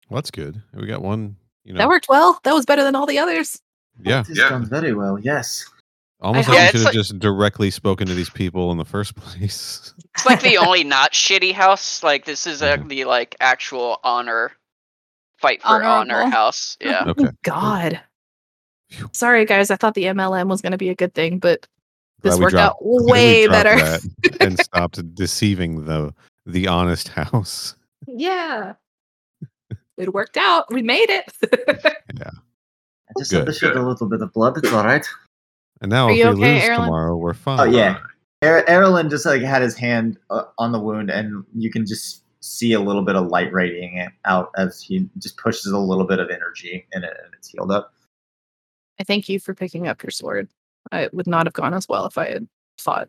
Well, that's good. We got one. You know. That worked well. That was better than all the others. Yeah. This has done very well. Yes. Almost I like hope- we should have like- just directly spoken to these people in the first place. It's like the only not shitty house. Like this is a, the like actual honor fight for honor house. Yeah. okay. Oh, God. Phew. Sorry, guys. I thought the MLM was going to be a good thing, but this worked dropped- out way better. and stopped deceiving the the honest house. yeah. It worked out. We made it. Yeah. I just had to shed a little bit of blood. It's all right. And now Are if you we okay, lose Erlen? tomorrow, we're fine. Oh yeah. Er- Erlen just like had his hand uh, on the wound, and you can just see a little bit of light radiating it out as he just pushes a little bit of energy in it, and it's healed up. I thank you for picking up your sword. I would not have gone as well if I had fought.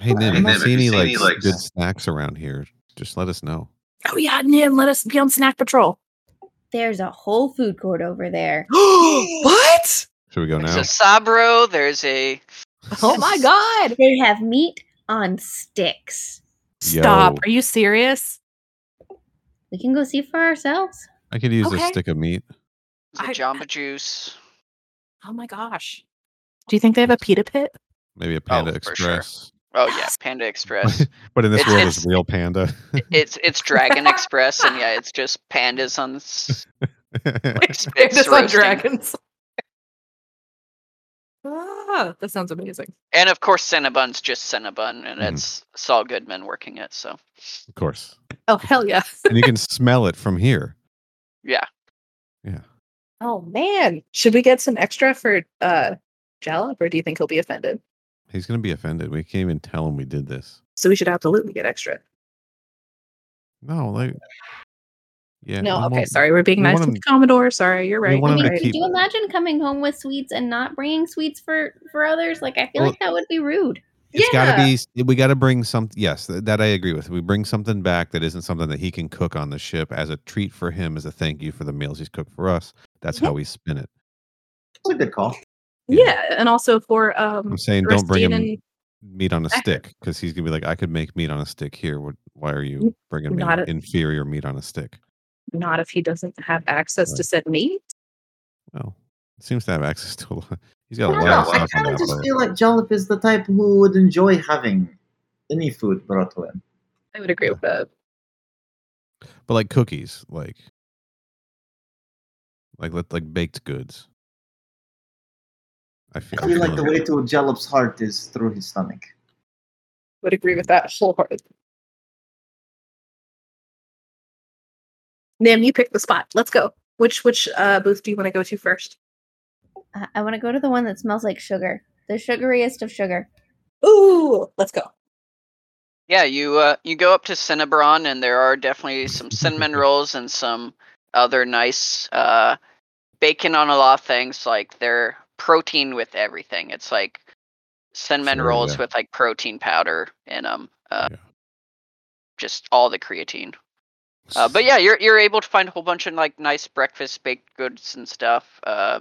Hey Nim, Hey, if Nim, you if see any like like, good snacks around here, just let us know. Oh yeah, Nim, let us be on snack patrol. There's a whole food court over there. what? Should we go now? There's a Sbarro. There's a Oh my god. They have meat on sticks. Stop. Yo. Are you serious? We can go see for ourselves. I could use Okay. a stick of meat. there's a I- Jamba Juice. Oh my gosh. Do you think they have a pita pit? Maybe a Panda oh, for sure. Express. Oh yeah, Panda Express. but in this It's- world, it's, it's- real panda. it's it's Dragon Express, and yeah, it's just pandas on s- like spits on dragons. ah, that sounds amazing. And of course, Cinnabon's just Cinnabon, and Mhm. it's Saul Goodman working it. So of course. Oh hell yeah. And you can smell it from here. Yeah. Yeah, oh man. Should we get some extra for uh Jalop, or do you think he'll be offended? He's gonna be offended. We can't even tell him we did this. So we should absolutely get extra. No, like yeah. no, okay, want- sorry. We're being we nice to him- the Commodore. Sorry, you're right. want I you're mean, right. could you imagine coming home with sweets and not bringing sweets for for others? Like, I feel Well- like that would be rude. It's got to be. We got to bring some. Yes, th- that I agree with. We bring something back that isn't something that he can cook on the ship as a treat for him, as a thank you for the meals he's cooked for us. That's how we spin it. It's a good call. Yeah, and also for um I'm saying don't bring him Rustine meat on a stick because he's gonna be like, I could make meat on a stick here. What? Why are you bringing me Not a- inferior meat on a stick? not if he doesn't have access to said meat. Well, seems to have access to a lot. He's got I a don't lot know. of I stuff on kind of just boat. feel like Jollop is the type who would enjoy having any food brought to him. I would agree with that. But like cookies, like like like baked goods. I feel, I feel like the way to Jollop's heart is through his stomach. Would agree with that wholeheartedly. Nim, you pick the spot. Let's go. Which which uh, booth do you want to go to first? Uh, I want to go to the one that smells like sugar. The sugariest of sugar. Ooh, let's go. Yeah, you uh, you go up to Cinnabron, and there are definitely some cinnamon rolls and some other nice uh, bacon on a lot of things. Like they're protein with everything. It's like cinnamon Sure, rolls yeah. with like protein powder in them. Uh, Yeah. Just all the creatine. Uh, but yeah, you're you're able to find a whole bunch of like nice breakfast baked goods and stuff. Uh,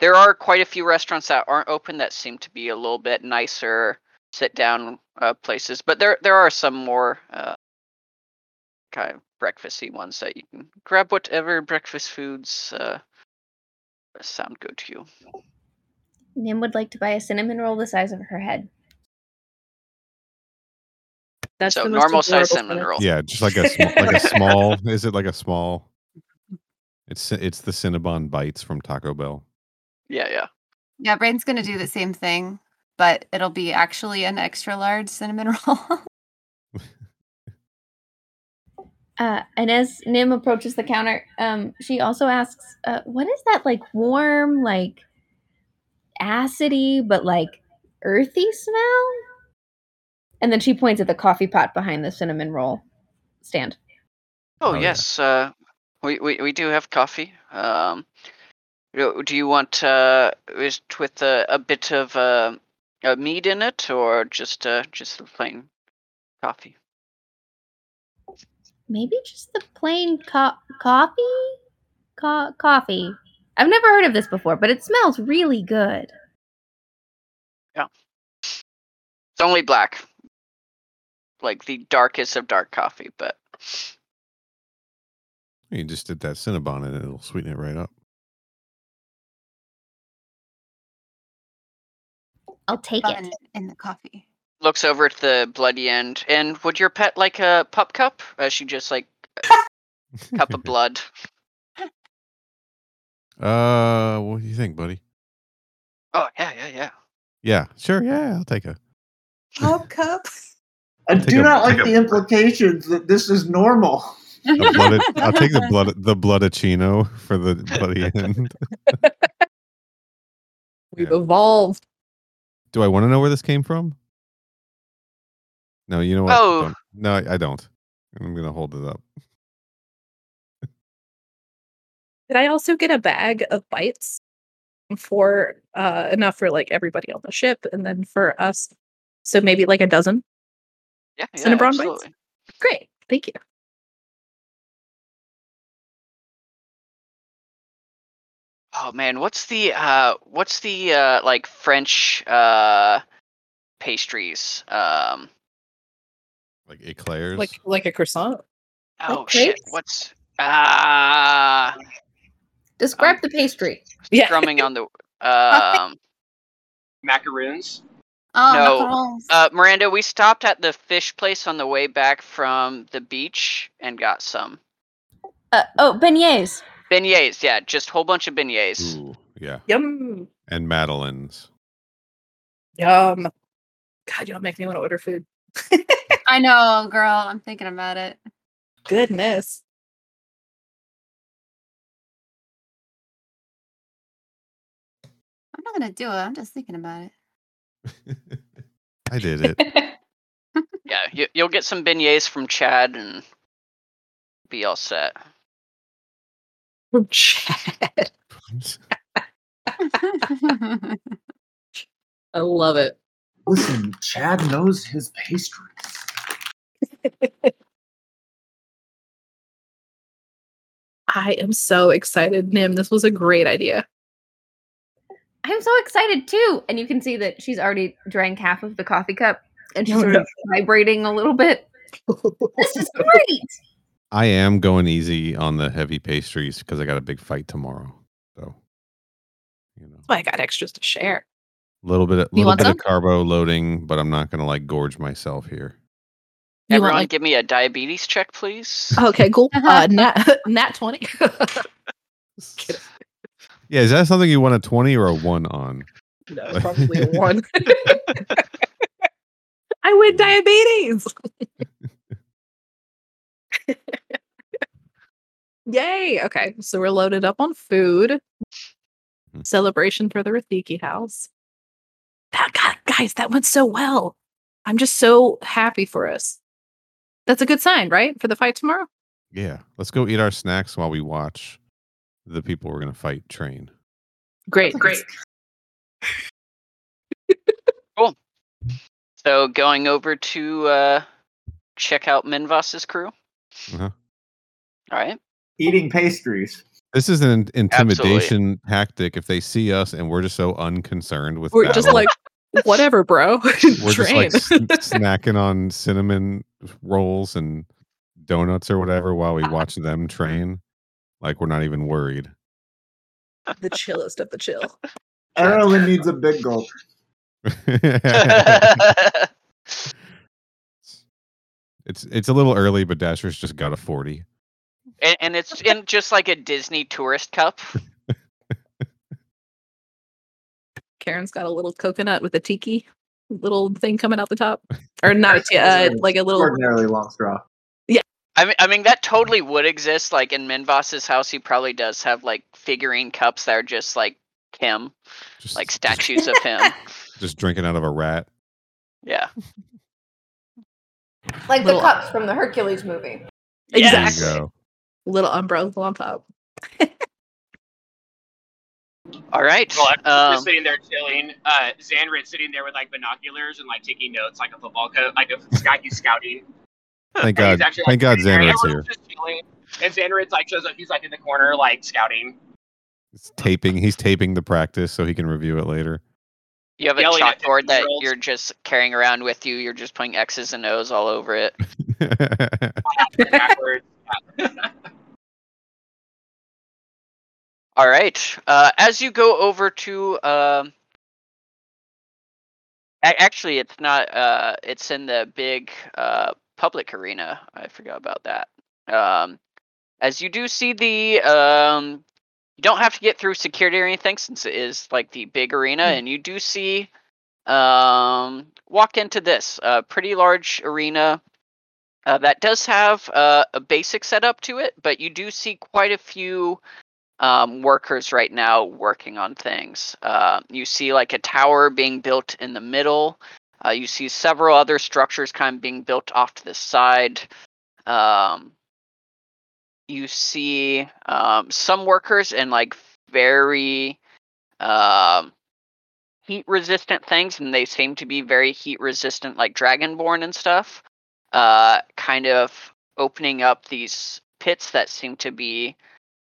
there are quite a few restaurants that aren't open that seem to be a little bit nicer sit down uh, places, but there there are some more uh, kind of breakfasty ones that you can grab whatever breakfast foods uh, sound good to you. Nim would like to buy a cinnamon roll the size of her head. That's so the normal size cinnamon thing. roll. yeah, just like a sm- like a small. Is it like a small? It's it's the Cinnabon bites from Taco Bell. Yeah, yeah. Yeah, Brain's gonna do the same thing, but it'll be actually an extra large cinnamon roll. Uh, and as Nim approaches the counter, um, she also asks, uh, "What is that like warm, like acidy, but like earthy smell?" And then she points at the coffee pot behind the cinnamon roll stand. Oh, Oh, yeah. yes, uh, we, we we do have coffee. Um, do do you want uh, is it with a, a bit of uh, uh, meat in it, or just uh, just the plain coffee? Maybe just the plain co- coffee, co- coffee. I've never heard of this before, but it smells really good. Yeah. It's only black, like the darkest of dark coffee, but You just did that Cinnabon and it'll sweeten it right up. I'll take Fun it. in the coffee. looks over at the bloody end. And would your pet like a pup cup? Uh, she just like cup of blood. Uh, what do you think, buddy? Oh yeah, yeah, yeah. Yeah, sure. Yeah, I'll take a. Pop cup. I do a- not like a- the implications that this is normal. blooded, I'll take the blood the bloodachino for the bloody end. We've Yeah. evolved. Do I want to know where this came from? No, you know what? Oh. Don't. No, I I don't. I'm gonna hold it up. Did I also get a bag of bites for uh enough for like everybody on the ship and then for us? So maybe like a dozen. Yeah, yeah, Cinnabon bites? absolutely. Great. Thank you. Oh man, what's the uh what's the uh like French uh pastries? Um Like eclairs. Like like a croissant. oh shit, what's ah Describe Um, the pastry. Yeah. drumming on the um Macaroons. Oh, No, macarons. uh Miranda, we stopped at the fish place on the way back from the beach and got some Uh, oh, beignets. beignets. Yeah, just a whole bunch of beignets. Ooh, yeah, Yum. and madeleines. Yum. God, y'all make me want to order food. I know, girl. I'm thinking about it. Goodness. I'm gonna do it. I'm just thinking about it. I did it. Yeah, you, you'll get some beignets from Chad and be all set. From Chad. I love it. Listen, Chad knows his pastries. I am so excited, Nim. This was a great idea. I'm so excited too. And you can see that she's already drank half of the coffee cup and she's Oh, sort no. of vibrating a little bit. This is great. I am going easy on the heavy pastries because I got a big fight tomorrow. So, you know, That's why I got extras to share. a little bit, a little bit some? of carbo loading, but I'm not gonna like gorge myself here. You Everyone, want like give me a diabetes check, please. okay, cool. Uh, nat nat twenty. Yeah, is that something you want a twenty or a one on? no, probably a one. I win diabetes. Yay! Okay, so we're loaded up on food. Mhm. Celebration for the Rathiki house. That God, guys, that went so well. I'm just so happy for us. That's a good sign, right? For the fight tomorrow. Yeah, let's go eat our snacks while we watch the people we're gonna fight train. Great, great. Cool. So going over to uh, check out Minvas's crew. Uh-huh. All right. Eating pastries. This is an intimidation tactic. If they see us and we're just so unconcerned with, We're just like, whatever, bro. we're just like sn- snacking on cinnamon rolls and donuts or whatever while we watch them train. Like we're not even worried. the chillest of the chill. Everyone needs a big gulp. it's it's a little early, but Dasher's just got a forty. and, and it's in just like a Disney tourist cup. Karen's got a little coconut with a tiki little thing coming out the top, or not a ti- uh, like a little. Ordinarily long straw. I mean, I mean that totally would exist. Like in Minvas's house, he probably does have like figurine cups that are just like him, Just like just- statues of him. just drinking out of a rat. Yeah. Like Little- the cups from the Hercules movie. There you Exactly. go. Little umbrella on top. All right. Well, I'm Um, just sitting there chilling. Uh, Xanrid sitting there with like binoculars and like taking notes, like a football coach, like a guy he's scouting. Thank God. actually, Thank God sitting there, here. And Xanrid's like shows up. He's like in the corner, like scouting. It's taping. He's taping the practice so he can review it later. you have a yelling chalkboard that 15-year-olds. you're just carrying around with you. You're just putting X's and O's all over it. All right. Uh, as you go over to, um, a- actually, it's not. Uh, it's in the big uh, public arena. I forgot about that. Um, as you do see the, um, you don't have to get through security or anything since it is like the big arena, and you do see, um, walk into this uh, pretty large arena. Uh, that does have uh, a basic setup to it, but you do see quite a few um, workers right now working on things. Uh, you see like a tower being built in the middle. Uh, you see several other structures kind of being built off to the side. Um, you see um, some workers in like very um, heat resistant things, and they seem to be very heat resistant, like Dragonborn and stuff. Uh, kind of opening up these pits that seem to be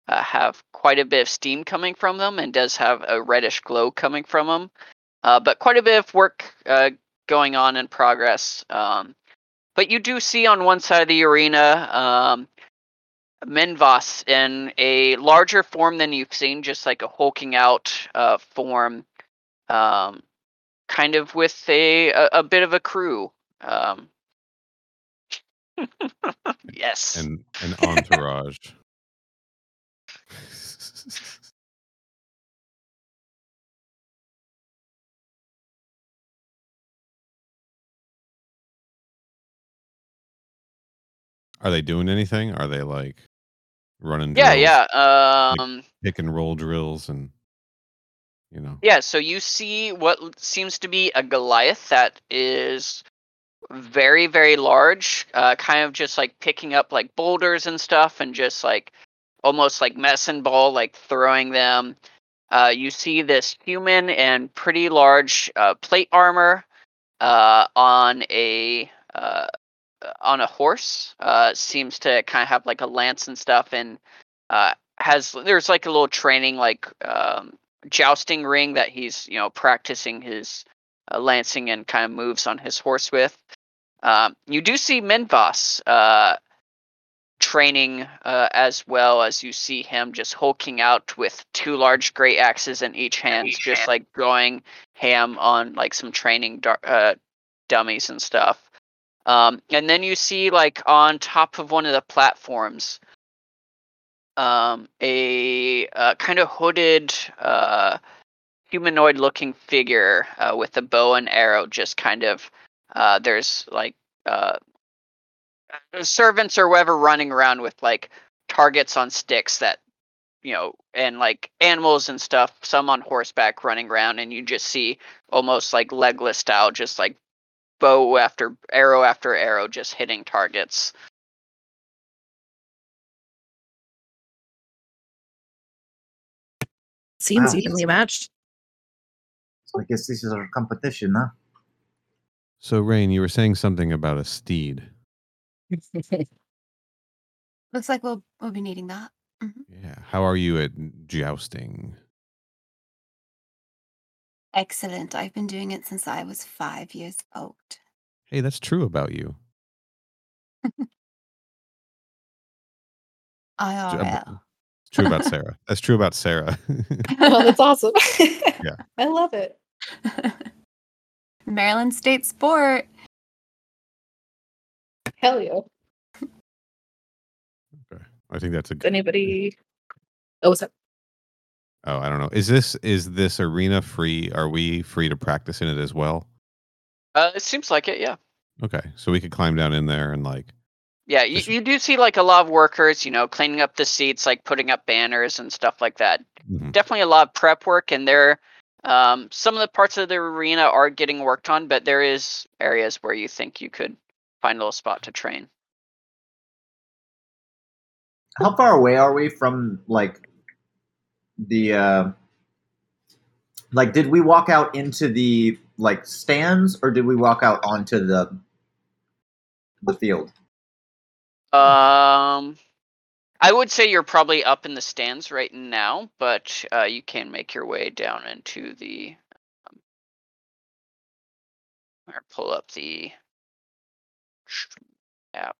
uh, have quite a bit of steam coming from them and does have a reddish glow coming from them. Uh, but quite a bit of work uh, going on in progress. Um, but you do see on one side of the arena um, Minvas in a larger form than you've seen, just like a hulking out uh, form, um, kind of with a, a, a bit of a crew. Um, yes. and an entourage. Are they doing anything? Are they like running? yeah, drills, yeah. Um, Pick and roll drills, and you know. Yeah, so you see what seems to be a Goliath that is very, very large, uh, kind of just like picking up like boulders and stuff and just like almost like medicine ball, like throwing them. Uh, you see this human in pretty large uh, plate armor uh, on a uh, on a horse. Uh, seems to kind of have like a lance and stuff, and uh, has there's like a little training like um, jousting ring that he's you know practicing his uh, lancing and kind of moves on his horse with. Um, you do see Minvas uh, training uh, as well as you see him just hulking out with two large great axes in each hand, each just hand. like going ham on like some training dar- uh, dummies and stuff. Um, and then you see like on top of one of the platforms, um, a uh, kind of hooded uh, humanoid-looking figure uh, with a bow and arrow. Just kind of uh, there's like uh, servants or whatever running around with like targets on sticks that you know and like animals and stuff some on horseback running around and you just see almost like Legolas style just like bow after arrow after arrow just hitting targets Seems Wow. evenly matched. So I guess this is our competition, huh? So, Rain, you were saying something about a steed. Looks like we'll we'll be needing that. Mm-hmm. Yeah. How are you at jousting? Excellent. I've been doing it since I was five years old. Hey, that's true about you. IRL. It's true about Sarah. That's true about Sarah. oh, that's awesome. Yeah. I love it. Maryland State Sport. Hell yeah. Okay. I think that's a Does anybody? Oh, what's up? Oh, I don't know. Is this is this arena free? Are we free to practice in it as well? uh, it seems like it yeah Okay, so we could climb down in there and like yeah you, Just- you do see like a lot of workers you know cleaning up the seats like putting up banners and stuff like that mhm. definitely a lot of prep work and there um, some of the parts of the arena are getting worked on but there is areas where you think you could find a little spot to train How far away are we from like the uh like did we walk out into the like stands or did we walk out onto the the field? um i would say you're probably up in the stands right now but uh, you can make your way down into the um, or pull up the app.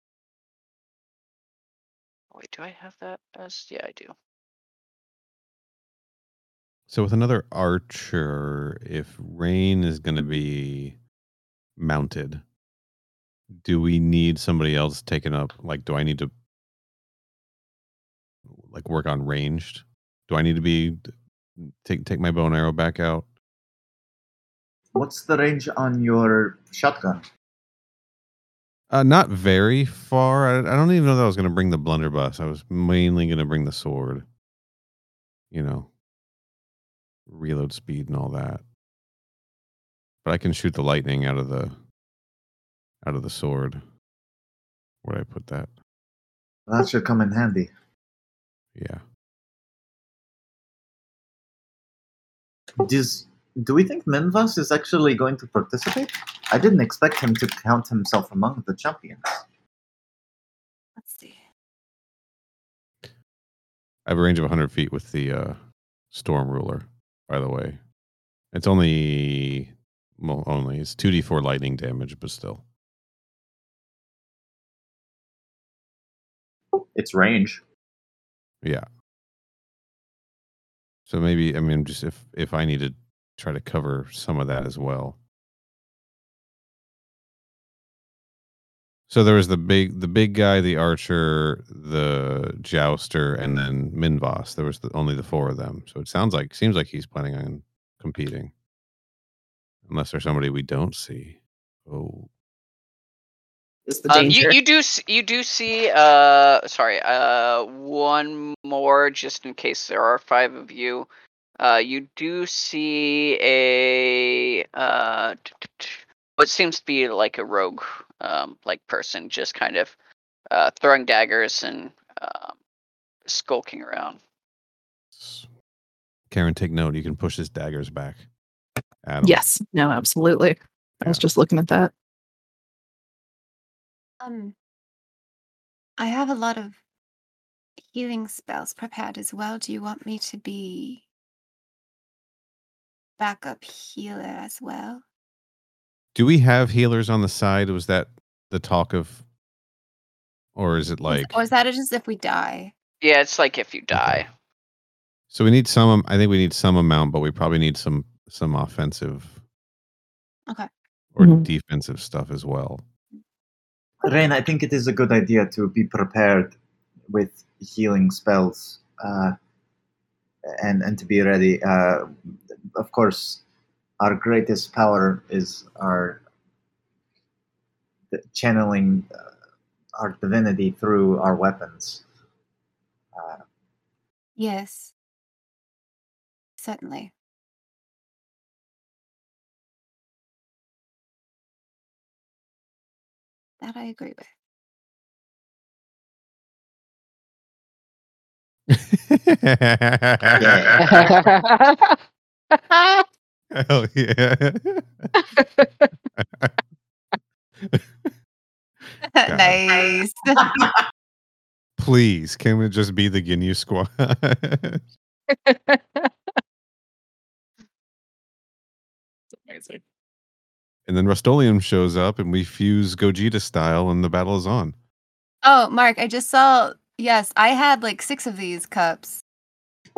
Wait do i have that? As yeah i do So with another archer, if Rain is going to be mounted, do we need somebody else taken up? Like, do I need to like work on ranged? Do I need to be take take my bow and arrow back out? What's the range on your shotgun? Uh, not very far. I, I don't even know that I was going to bring the blunderbuss. I was mainly going to bring the sword. You know, reload speed and all that. But I can shoot the lightning out of the out of the sword. Where would I put that? That should come in handy. Yeah. Does do we think Minvas is actually going to participate? I didn't expect him to count himself among the champions. Let's see. I have a range of 100 feet with the uh, storm ruler. By the way, it's only well, only it's 2d4 lightning damage, but still. It's range. Yeah. So maybe I mean just if if I need to try to cover some of that as well. So there was the big the big guy, the archer, the jouster, and then Minvas. There was the, only the four of them. So it sounds like seems like he's planning on competing. Unless there's somebody we don't see. Oh. Is the Um, danger? you, you do you do see uh sorry uh one more just in case there are five of you. Uh, you do see a uh what seems to be like a rogue um like person just kind of uh throwing daggers and um skulking around. Karen, take note. You can push his daggers back. At him. Yes. No, absolutely. I was just looking at that. Um, I have a lot of healing spells prepared as well. Do you want me to be backup healer as well? Do we have healers on the side? Was that the talk of or is it like? or is that just if we die? Yeah, it's like if you die. So we need some. I think we need some amount, but we probably need some some offensive. Okay. Or Mhm. defensive stuff as well. Rain, I think it is a good idea to be prepared with healing spells uh, and and to be ready. Uh, of course, our greatest power is our the channeling uh, our divinity through our weapons. Uh, Yes. Certainly. That I agree with. Hell yeah. nice. Please, can we just be the Ginyu squad? Amazing. and then Rustolium shows up and we fuse Gogeta style and the battle is on. oh, Mark, I just saw. Yes, I had like six of these cups.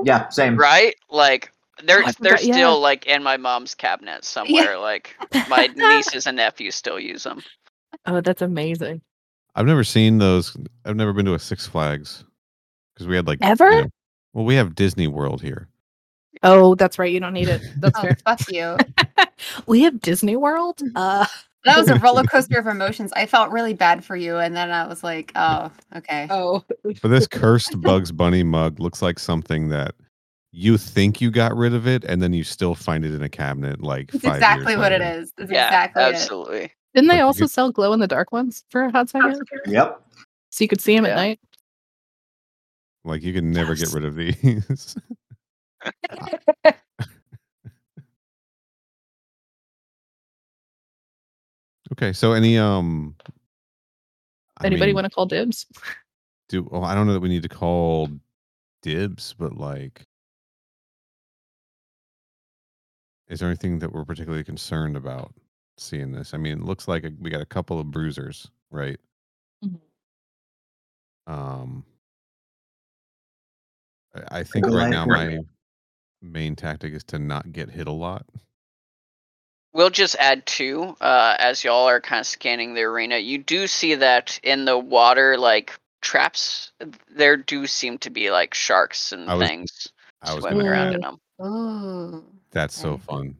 yeah, same. right? Like they're I they're forgot- yeah. still like in my mom's cabinet somewhere. Like my nieces and nephews still use them. Oh, that's amazing. I've never seen those. I've never been to a Six Flags because we had like you Ever? know- well, we have Disney World here. Oh, that's right. You don't need it. That's Oh, fair. fuck you. we have Disney World. Uh, That was a roller coaster of emotions. I felt really bad for you, and then I was like, "Oh, okay." oh, But this cursed Bugs Bunny mug looks like something that you think you got rid of it, and then you still find it in a cabinet. Like It's five exactly years what later. is. It's Yeah, exactly it. absolutely. didn't they also sell glow in the dark ones for a hot second? Yep. So you could see them Yeah. at night. Like you can never get rid of these. okay, so any um I Anybody mean, want to call dibs? do well, I don't know that we need to call dibs, but like is there anything that we're particularly concerned about seeing this? I mean, it looks like we got a couple of bruisers, right? Mhm. Um I, I think right I- now my main tactic is to not get hit a lot. We'll just add two uh, as y'all are kind of scanning the arena. You do see that in the water, like traps, there do seem to be like sharks and I was- things I was swimming gonna around add, in them. Ooh. That's so okay. fun.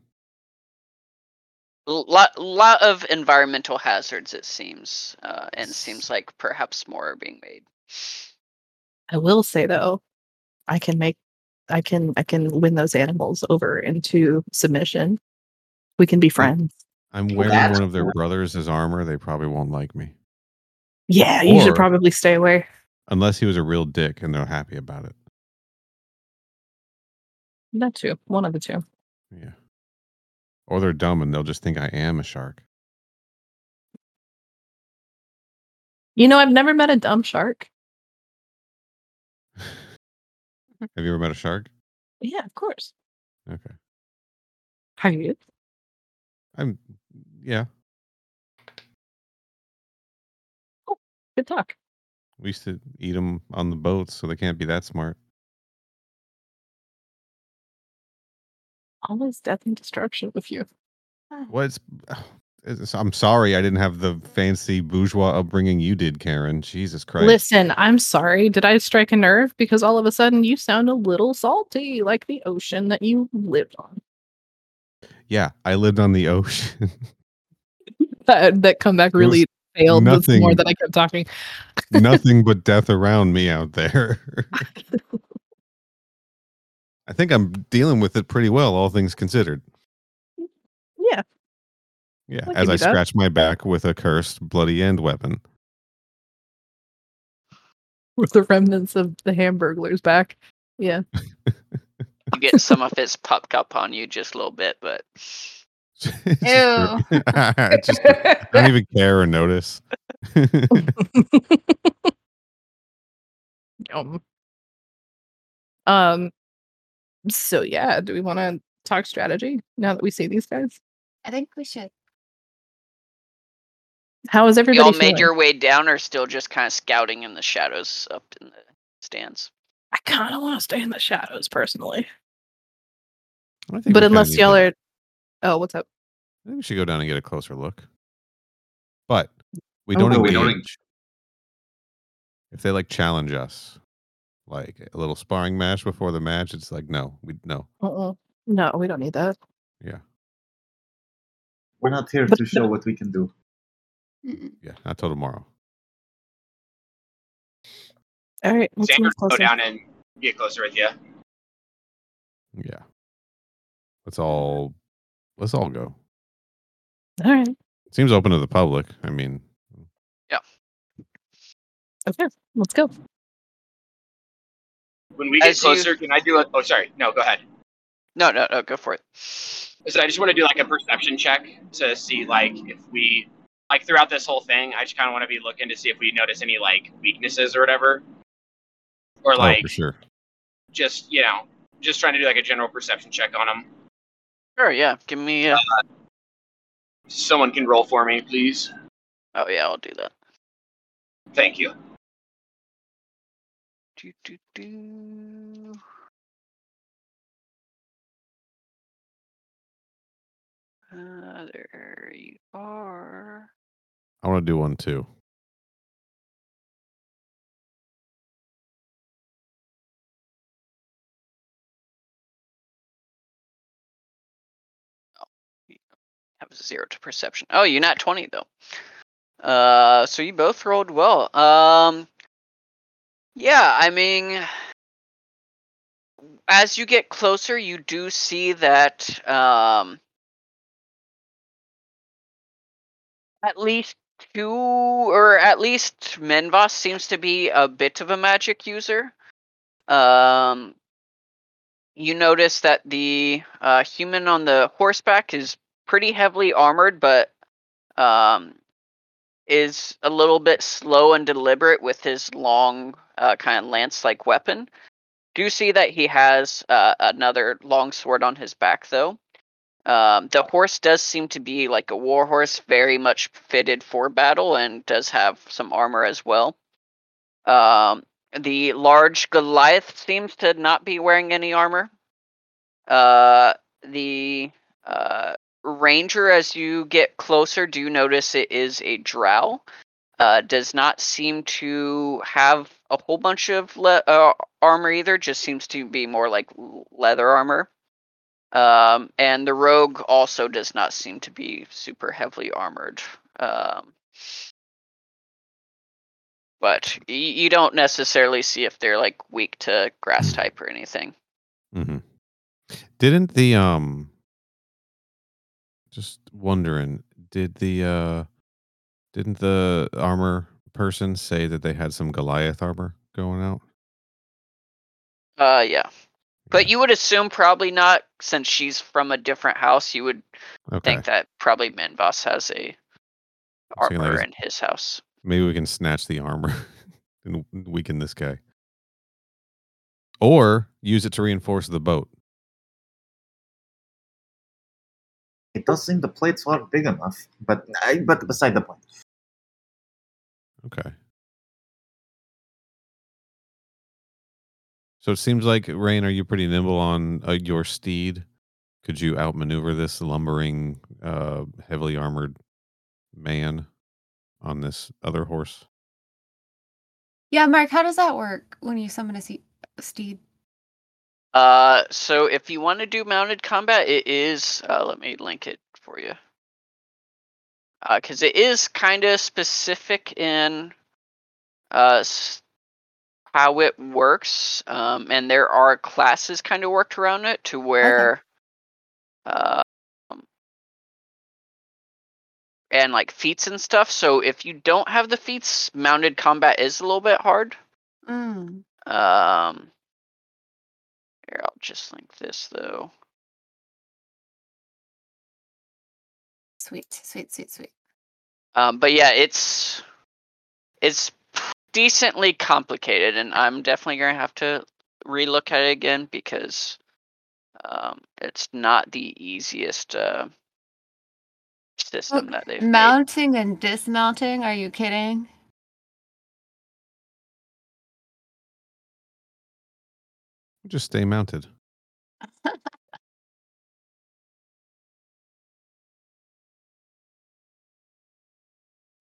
lot lot of environmental hazards it seems uh, and seems like perhaps more are being made I will say though, I can make, I can, I can win those animals over into submission. We can be friends. I'm wearing that's one of their cool. brothers as armor. They probably won't like me. Yeah, you Or- should probably stay away. Unless he was a real dick and they're happy about it. That too. One of the two. Yeah. Or they're dumb and they'll just think I am a shark. You know, I've never met a dumb shark. Have you ever met a shark? Yeah, of course. Okay. Have you? I'm yeah. Oh, good talk. We used to eat them on the boats, so they can't be that smart. Always death and destruction with you. Ah. What's it's, I'm sorry I didn't have the fancy bourgeois upbringing you did, Karen. Jesus Christ. Listen, I'm sorry. Did I strike a nerve? Because all of a sudden you sound a little salty, like the ocean that you lived on. Yeah, I lived on the ocean. That that comeback really failed the more nothing- that I kept talking. Nothing but death around me out there. I think I'm dealing with it pretty well, all things considered. Yeah. Yeah, I'll as I you that. scratch my back with a cursed bloody end weapon. With the remnants of the hamburglers back. Yeah. you get some of it's popped up on you just a little bit but It's Ew. I just I don't even care or notice. Yum. Um so yeah, do we want to talk strategy now that we see these guys? I think we should. How is You everybody all feeling? made your way down, or still just kind of scouting in the shadows up in the stands? I kind of want to stay in the shadows personally, I think but unless y'all to- are, oh, what's up? I think we should go down and get a closer look. But we Oh, don't but engage. we don't If they like challenge us, like a little sparring match before the match, it's like no, we no. Uh-uh. No, we don't need that. Yeah, We're not here to show what we can do. Yeah, not till tomorrow. All right, let's Xander, go down and get closer with you. Yeah, let's all let's all go. All right, Seems open to the public. I mean, Yeah. okay, let's go. When we get As you- closer, can I do a? Oh, sorry. No, go ahead. No, no, no. Go for it. So I just want to do like a perception check to see like if we like throughout this whole thing. I just kind of want to be looking to see if we notice any like weaknesses or whatever, or oh, like for sure. just you know just trying to do like a general perception check on them. Sure. Yeah. Give me. Uh, Someone can roll for me, please. oh yeah, I'll do that. Thank you. Do, do, do. Uh, there you are. I want to do one too. Have a zero to perception. Oh, you're not 20 though. Uh, so you both rolled well. Um, yeah, I mean, as you get closer, you do see that um, at least two, or at least Minvas seems to be a bit of a magic user. Um, you notice that the uh, human on the horseback is pretty heavily armored, but um, is a little bit slow and deliberate with his long, uh, kind of lance-like weapon. Do see that he has uh, another long sword on his back, though. Um, the horse does seem to be like a war horse, very much fitted for battle, and does have some armor as well. Um, the large Goliath seems to not be wearing any armor. Uh, the uh, Ranger, as you get closer, do notice it is a drow. Uh, does not seem to have a whole bunch of le- uh, armor either. Just seems to be more like leather armor. Um, and the rogue also does not seem to be super heavily armored. Um, but y- you don't necessarily see if they're like weak to grass type or anything. hmm Didn't the um just wondering, did the uh didn't the armor person say that they had some Goliath armor going out? Uh, yeah. But you would assume probably not, since she's from a different house. You would Okay. think that probably Minvas has a I'm saying, like, armor in his house. Maybe we can snatch the armor and weaken this guy. Or use it to reinforce the boat. It does seem the plates are big enough, but I, but beside the point. Okay. So it seems like Rain, are you pretty nimble on uh, your steed? Could you outmaneuver this lumbering, uh, heavily armored man on this other horse? Yeah, Mark, how does that work when you summon a se- steed? Uh, so if you want to do mounted combat, it is. Uh, let me link it for you. Uh, because it is kind of specific in uh how it works. Um, and there are classes kind of worked around it to where, uh, um, and like feats and stuff. So if you don't have the feats, mounted combat is a little bit hard. Mm. Um, here, I'll just link this though. Sweet, sweet, sweet, sweet. Um, but yeah, it's it's decently complicated, and I'm definitely gonna have to relook at it again because um, it's not the easiest uh, system that they've made. Mounting and dismounting? Are you kidding? Just stay mounted.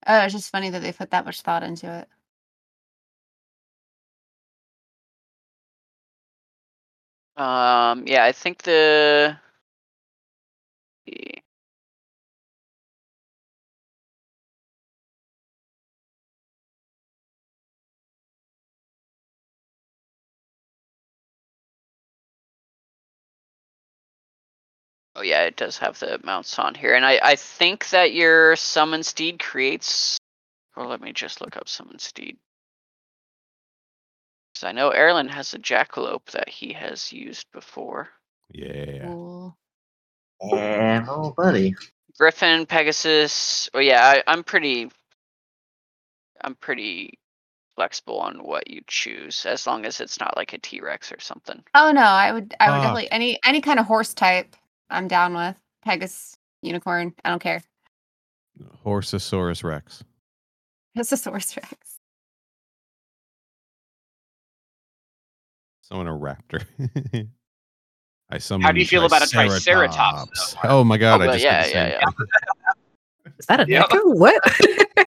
Oh, it's just funny that they put that much thought into it. Um, yeah, I think the. the- Oh yeah, it does have the mounts on here, and I I think that your summon steed creates. Or let me just look up summon steed. Because I know Erlen has a jackalope that he has used before. Yeah. Cool. Yeah, oh, buddy. Griffin, Pegasus. Oh yeah, I, I'm pretty. I'm pretty flexible on what you choose, as long as it's not like a T Rex or something. Oh no, I would I would Ah. definitely any any kind of horse type I'm down with. Pegasus, unicorn, I don't care. Horsosaurus Rex. It's a source rex. Someone a raptor. I summon. How do you feel about a triceratops? Oh my god! Oh, I just yeah, yeah, yeah. Is that a Yeah. Neko? What?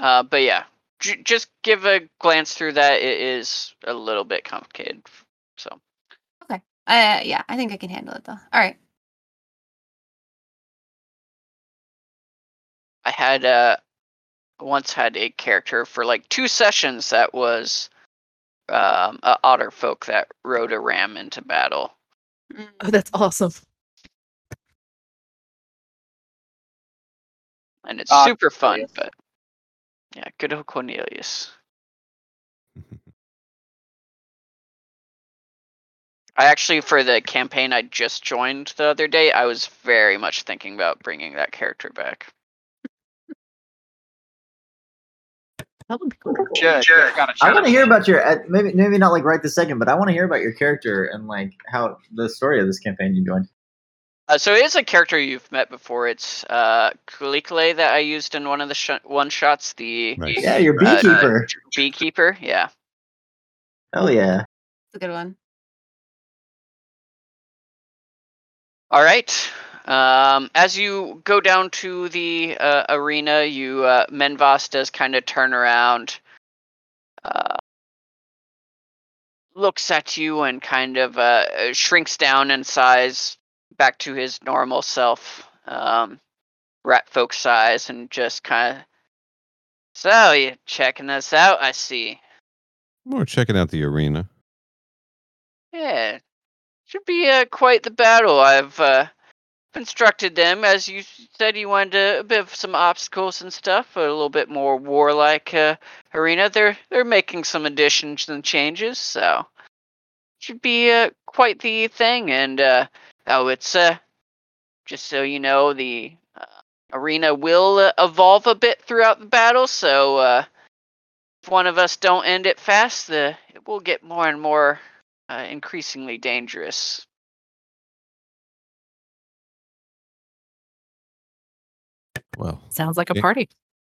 Uh, but yeah, j- just give a glance through that. It is a little bit complicated. So Okay. Uh yeah, I think I can handle it though. All right. I had uh once had a character for like two sessions that was um a otter folk that rode a ram into battle. Oh, that's awesome. And it's Ah, super fun, but yeah, good old Cornelius. I actually, for the campaign I just joined the other day, I was very much thinking about bringing that character back. That would be cool. Should. Gotta I want to hear about your uh, maybe maybe not like right this second, but I want to hear about your character and like how the story of this campaign you joined. Uh, so it is a character you've met before. It's uh, Kulikale that I used in one of the sh- one shots. The Nice. Yeah, your Uh, beekeeper. beekeeper. Yeah. Hell yeah. It's a good one. All right. Um, as you go down to the uh, arena, you uh, Minvas does kind of turn around, uh, looks at you, and kind of uh, shrinks down in size back to his normal self, um, rat folk size, and just kind of. So you checking us out? I see. We're checking out the arena. Yeah, should be uh, quite the battle. I've uh, instructed them, as you said, you wanted a, a bit of some obstacles and stuff, a little bit more warlike uh, arena. They're they're making some additions and changes, so should be uh, quite the thing. And uh, oh, it's uh, just so you know, the uh, arena will uh, evolve a bit throughout the battle. So uh, if one of us don't end it fast, the it will get more and more uh, increasingly dangerous. Well, Sounds like a Yeah. party.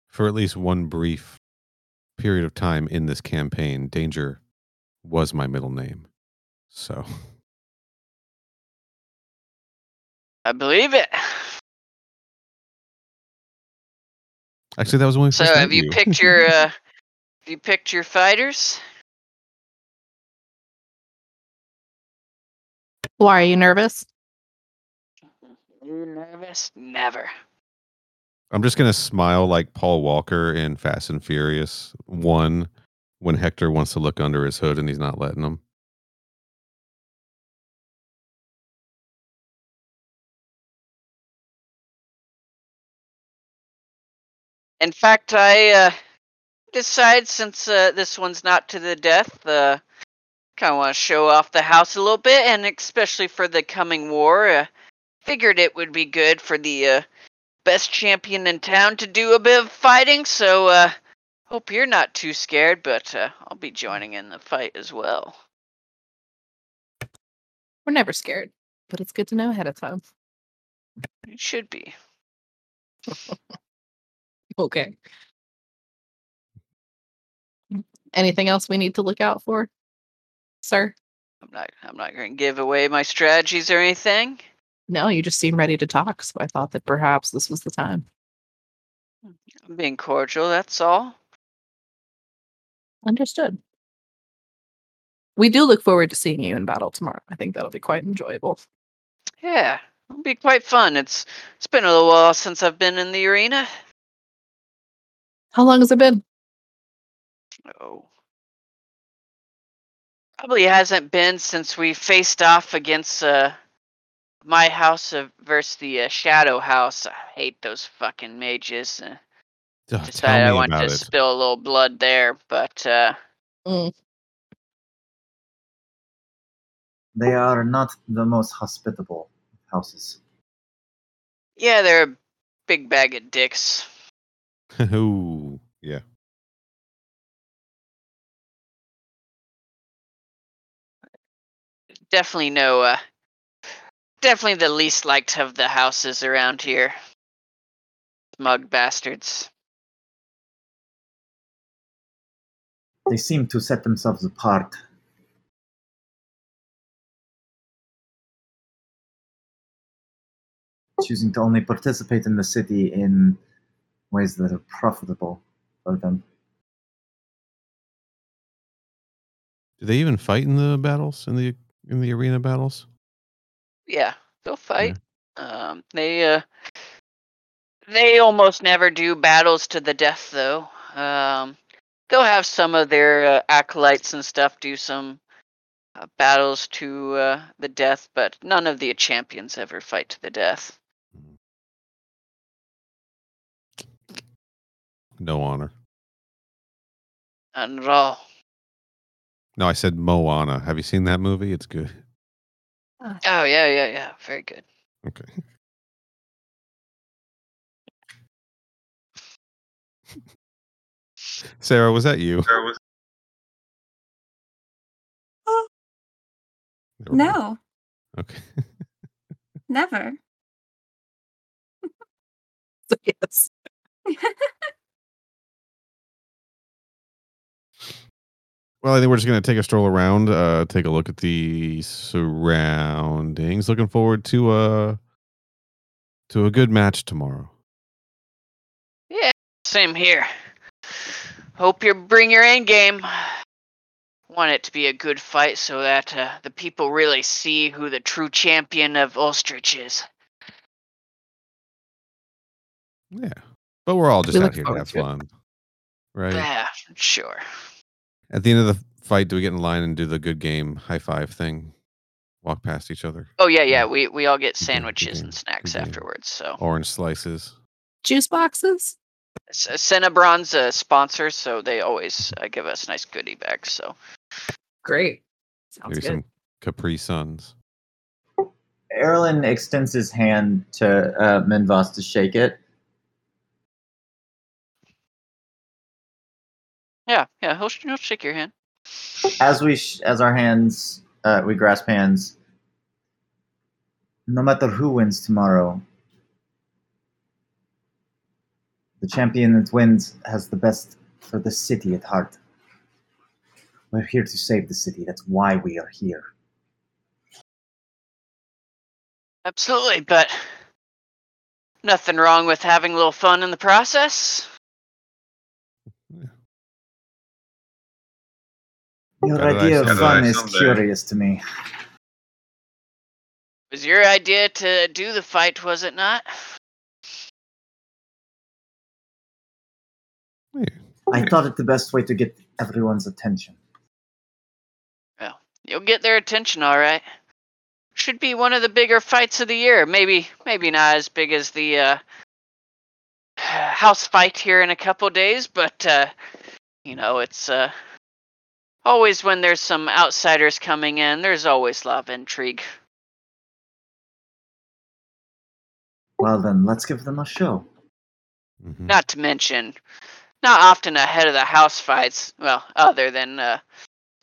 for at least one brief period of time in this campaign, Danger was my middle name. So I believe it. actually, that was when we So first have met you picked your uh, have you picked your fighters? Why are you nervous? You nervous? Never. I'm just gonna smile like Paul Walker in Fast and Furious One when Hector wants to look under his hood and he's not letting him. In fact, I uh, decide since uh, this one's not to the death, uh, kind of want to show off the house a little bit, and especially for the coming war, uh, figured it would be good for the uh, best champion in town to do a bit of fighting, so uh, hope you're not too scared, but uh, I'll be joining in the fight as well. We're never scared, but it's good to know ahead of time. It should be. Okay. Mm, anything else we need to look out for, sir? I'm not. I'm not going to give away my strategies or anything. No, you just seem ready to talk, so I thought that perhaps this was the time. Hmm, I'm being cordial. That's all. Understood. We do look forward to seeing you in battle tomorrow. I think that'll be quite enjoyable. Yeah, it'll be quite fun. It's it's been a little while since I've been in the arena. How long has it been? Oh. Probably hasn't been since we faced off against uh my house of versus the uh, Shadow House. I hate those fucking mages. Uh, Ugh, decided I tell me wanted about to it. spill a little blood there, but uh Mm, They are not the most hospitable houses. yeah, they're a big bag of dicks. Ooh, yeah. Definitely no uh definitely the least liked of the houses around here. Smug bastards. They seem to set themselves apart. Choosing to only participate in the city in ways that are profitable for them. Do they even fight in the battles in the in the arena battles? Yeah, they'll fight. Um, they uh, they almost never do battles to the death though. Um, they'll have some of their uh, acolytes and stuff do some uh, battles to uh, the death, but none of the champions ever fight to the death. No honor. Not at all. No, I said Moana. Have you seen that movie? It's good. Ah. Oh yeah, yeah, yeah. Very good. Okay. Sarah, was that you? Never mind. No, Okay. never. So yes. Well, I think we're just going to take a stroll around, uh, take a look at the surroundings. Looking forward to uh to a good match tomorrow. Yeah, same here. Hope you bring your A game. Want it to be a good fight so that uh, the people really see who the true champion of Ulstrich is. Yeah, but we're all just We out here to have to it. fun, right? Yeah, sure. At the end of the fight, do we get in line and do the good game high five thing? Walk past each other, Oh yeah, yeah. We we all get Good game, good sandwiches and snacks afterwards. So orange slices. Juice boxes? S- Cinnabon's a sponsor, so they always uh, give us nice goodie bags. So Great. Sounds Maybe good. some Capri Suns. Erlen extends his hand to uh, Minvas to shake it. Yeah, yeah. He'll, he'll shake your hand. As we sh- as our hands uh, we grasp hands. No matter who wins tomorrow, the champion that wins has the best for the city at heart. We're here to save the city. That's why we are here. Absolutely, but nothing wrong with having a little fun in the process. Your Got it, idea of fun is Someday. curious to me. It was your idea to do the fight, was it not? I thought it the best way to get everyone's attention. Well, you'll get their attention, all right. Should be one of the bigger fights of the year. Maybe, maybe not as big as the uh, house fight here in a couple days, but uh, you know, it's uh, always when there's some outsiders coming in. There's always a lot of intrigue. Well, then let's give them a show. Mhm. Not to mention, not often ahead of the house fights. Well, other than uh,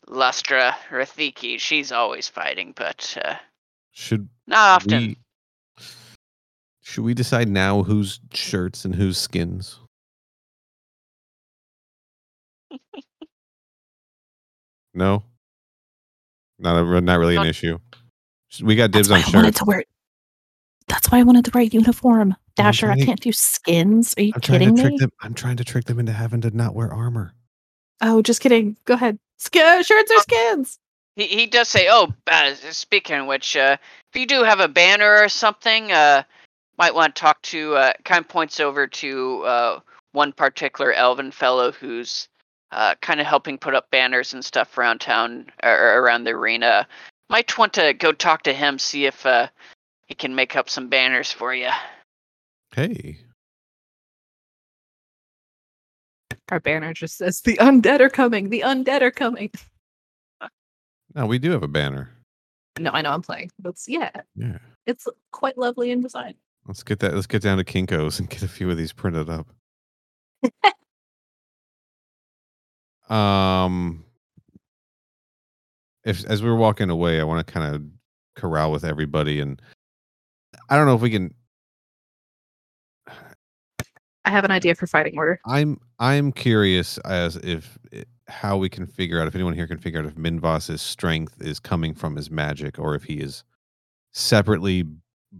Lustra Rathiki, she's always fighting, but uh, Should not often. we? Should we decide now whose shirts and whose skins? no, not a, not really an issue. We got That's dibs why on I wanted shirts. to wear. That's why I wanted to wear a uniform. Dasher, I trying- can't do skins. Are you I'm trying kidding to trick me? them. I'm trying to trick them into having to not wear armor. Oh, just kidding. Go ahead. Sk- uh, shirts or skins? He he does say, "Oh, uh, speaking of which, uh, if you do have a banner or something, uh, might want to talk to." Uh, kind of points over to uh, one particular elven fellow who's uh, kind of helping put up banners and stuff around town or around the arena. Might want to go talk to him, see if uh, he can make up some banners for you. Hey, Our banner just says the undead are coming. The undead are coming. no, we do have a banner. No, I know I'm playing. But it's- yeah, Yeah, it's quite lovely in design. let's get that. Let's get down to Kinkos and get a few of these printed up. um, if as we were walking away, I want to kind of corral with everybody, and I don't know if we can. I have an idea for fighting order. I'm I'm curious as if how we can figure out if anyone here can figure out if Minvas's strength is coming from his magic or if he is separately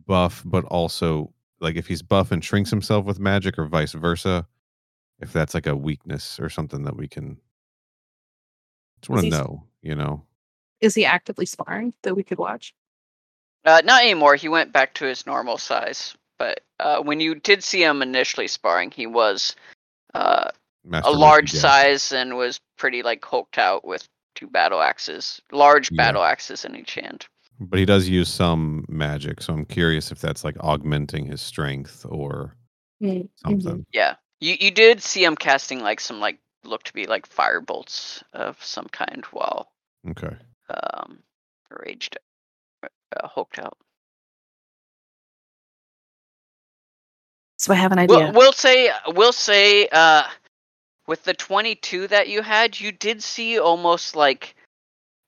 buff but also like if he's buff and shrinks himself with magic or vice versa. If that's like a weakness or something that we can just want to know, you know. Is he actively sparring that we could watch? Uh, not anymore. He went back to his normal size. But uh, when you did see him initially sparring, he was uh, a Roshi large Gas. size and was pretty like hulked out with two battle axes, large Yeah. battle axes in each hand. But he does use some magic, so I'm curious if that's like augmenting his strength or Mm, something. Yeah, you you did see him casting like some like look to be like fire bolts of some kind while Okay. um raged uh, hulked out. So I have an idea. We'll, we'll say we'll say uh with the 22 that you had, you did see almost like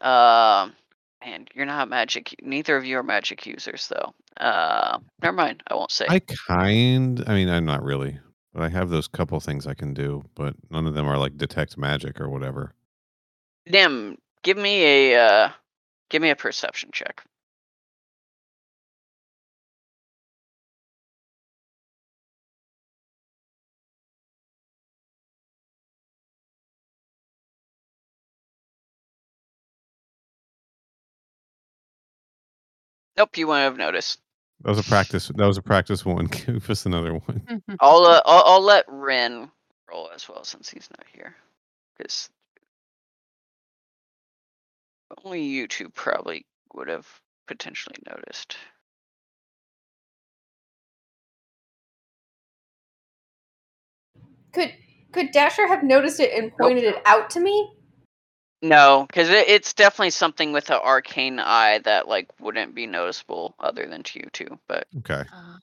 um man, you're not magic. Neither of you are magic users though. Uh, never mind. I won't say. I kind, I mean, I'm not really, but I have those couple things I can do, but none of them are like detect magic or whatever. Nim, give me a uh, give me a perception check. Nope, you wouldn't have noticed. That was a practice. That was a practice one. Give us another one. I'll, uh, I'll I'll let Ren roll as well since he's not here, because only you two probably would have potentially noticed. Could could Dasher have noticed it and pointed it out to me? No, because it, it's definitely something with an arcane eye that like wouldn't be noticeable other than to you two. But Okay. Uh,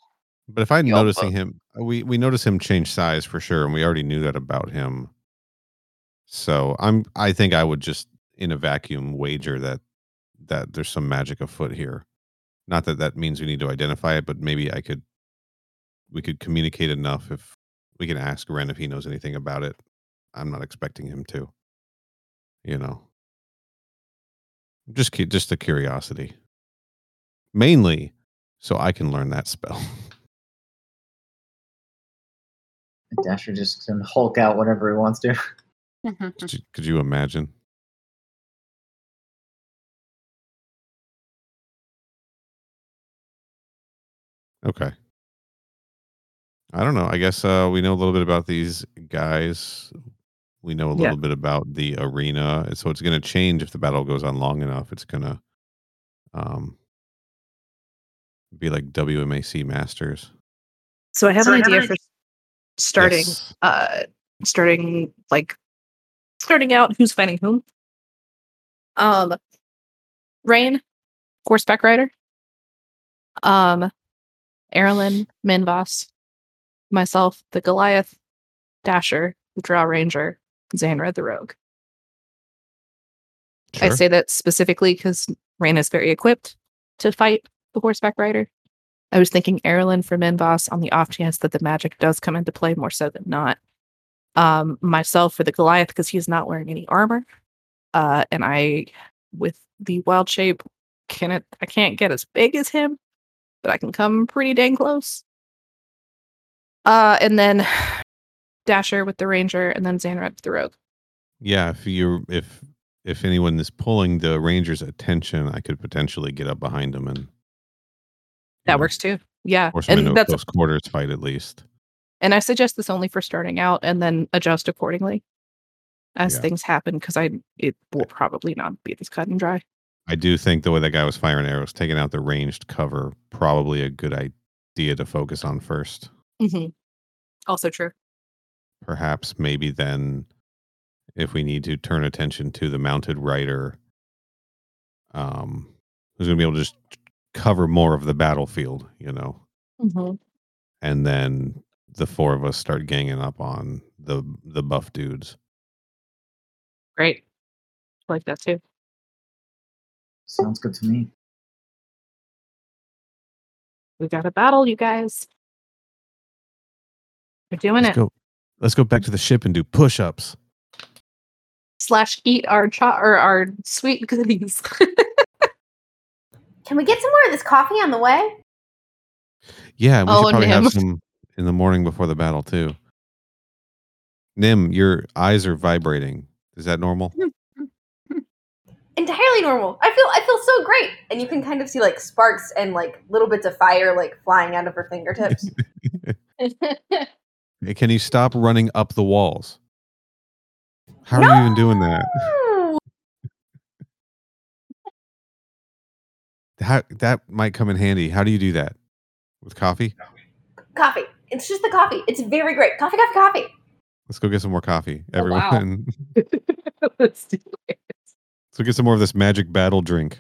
But if I'm Y'all noticing both- him, uh, we we notice him change size for sure, and we already knew that about him. So I'm. I think I would just in a vacuum wager that that there's some magic afoot here. Not that that means we need to identify it, but maybe I could. We could communicate enough if we can ask Ren if he knows anything about it. I'm not expecting him to. You know. Just cu- just a curiosity. Mainly, so I can learn that spell. Dasher just can Hulk out whenever he wants to. Could you, could you imagine? Okay. I don't know. I guess uh, we know a little bit about these guys. We know a Yeah. little bit about the arena. So it's going to change if the battle goes on long enough. It's going to um, be like WMAC Masters. So I have an idea for starting Yes. uh starting like starting out who's fighting whom. Um Rain, horseback rider. Um Erlen, Minvas, myself, the Goliath, Dasher, the Drow Ranger, Zanra, the Rogue. I say that specifically because Rain is very equipped to fight the horseback rider. I was thinking Erlen for Minvas on the off chance that the magic does come into play more so than not. Um, myself for the Goliath because he's not wearing any armor. Uh, and I, with the wild shape, can it, I can't get as big as him, but I can come pretty dang close. Uh, and then Dasher with the Ranger, and then Xanred with the Rogue. Yeah, if you if if anyone is pulling the ranger's attention, I could potentially get up behind them and That know, works too. Yeah, Force and into that's close quarters fight at least. and I suggest this only for starting out, and then adjust accordingly as Yeah. things happen, because I it will probably not be this cut and dry. I do think the way that guy was firing arrows, taking out the ranged cover, probably a good idea to focus on first. Mm-hmm. Also true. Perhaps maybe then, if we need to turn attention to the mounted rider, um, who's going to be able to just cover more of the battlefield, you know, Mm-hmm. and then the four of us start ganging up on the the buff dudes. Great. I like that too. Sounds good to me. We got a battle, you guys. We're doing Let's it. go. Let's go back to the ship and do push-ups. Slash eat our cho- or our sweet goodies. Can we get some more of this coffee on the way? Yeah, we Oh, should probably Nim. have some in the morning before the battle too. Nim, your eyes are vibrating. Is that normal? entirely normal. I feel I feel so great, and you can kind of see like sparks and like little bits of fire like flying out of her fingertips. Hey, Can you stop running up the walls? How are you even doing that? No! How that might come in handy. How do you do that? With coffee? Coffee. It's just the coffee. It's very great. Coffee, coffee, coffee. Let's go get some more coffee. Oh, wow. Everyone. Let's do it. Let's get some more of this magic battle drink.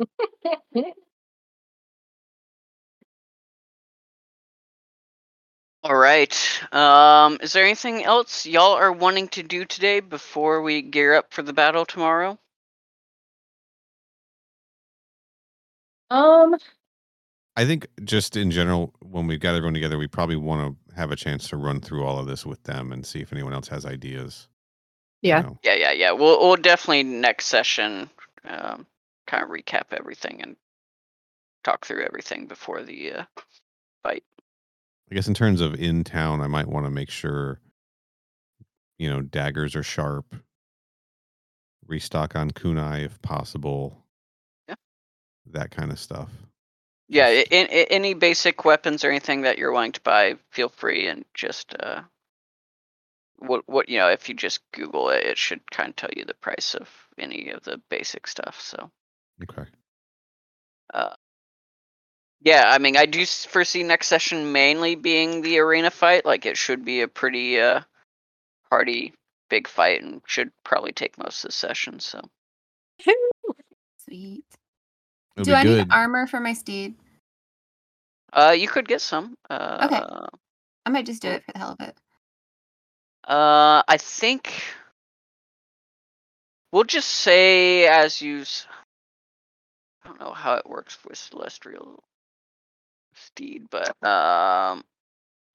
All right. Um, is there anything else y'all are wanting to do today before we gear up for the battle tomorrow? Um, I think just in general, when we've got everyone together, we probably want to have a chance to run through all of this with them and see if anyone else has ideas. you Yeah. know. Yeah, yeah, yeah. We'll we'll definitely next session um, kind of recap everything and talk through everything before the uh, fight. I guess in terms of in town, I might want to make sure, you know, daggers are sharp. Restock on kunai if possible. Yeah. That kind of stuff. Yeah, in, i any basic weapons or anything that you're wanting to buy, feel free and just uh, what what you know. If you just Google it, it should kind of tell you the price of any of the basic stuff. So. Okay. Uh, yeah, I mean, I do foresee next session mainly being the arena fight. Like, it should be a pretty uh, hearty, big fight, and should probably take most of the session. So, Sweet. It'll Do I good. need armor for my steed? uh, you could get some. Uh, I might just do it for the hell of it. Uh, I think we'll just say as you. I don't know how it works with celestial steed, but um,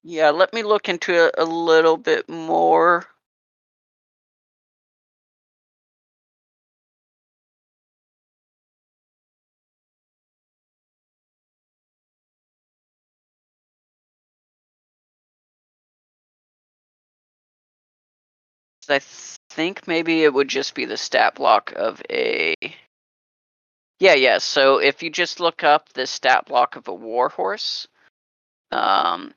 yeah. Let me look into it a little bit more. I think maybe it would just be the stat block of a. Yeah, yeah. So if you just look up the stat block of a warhorse, um,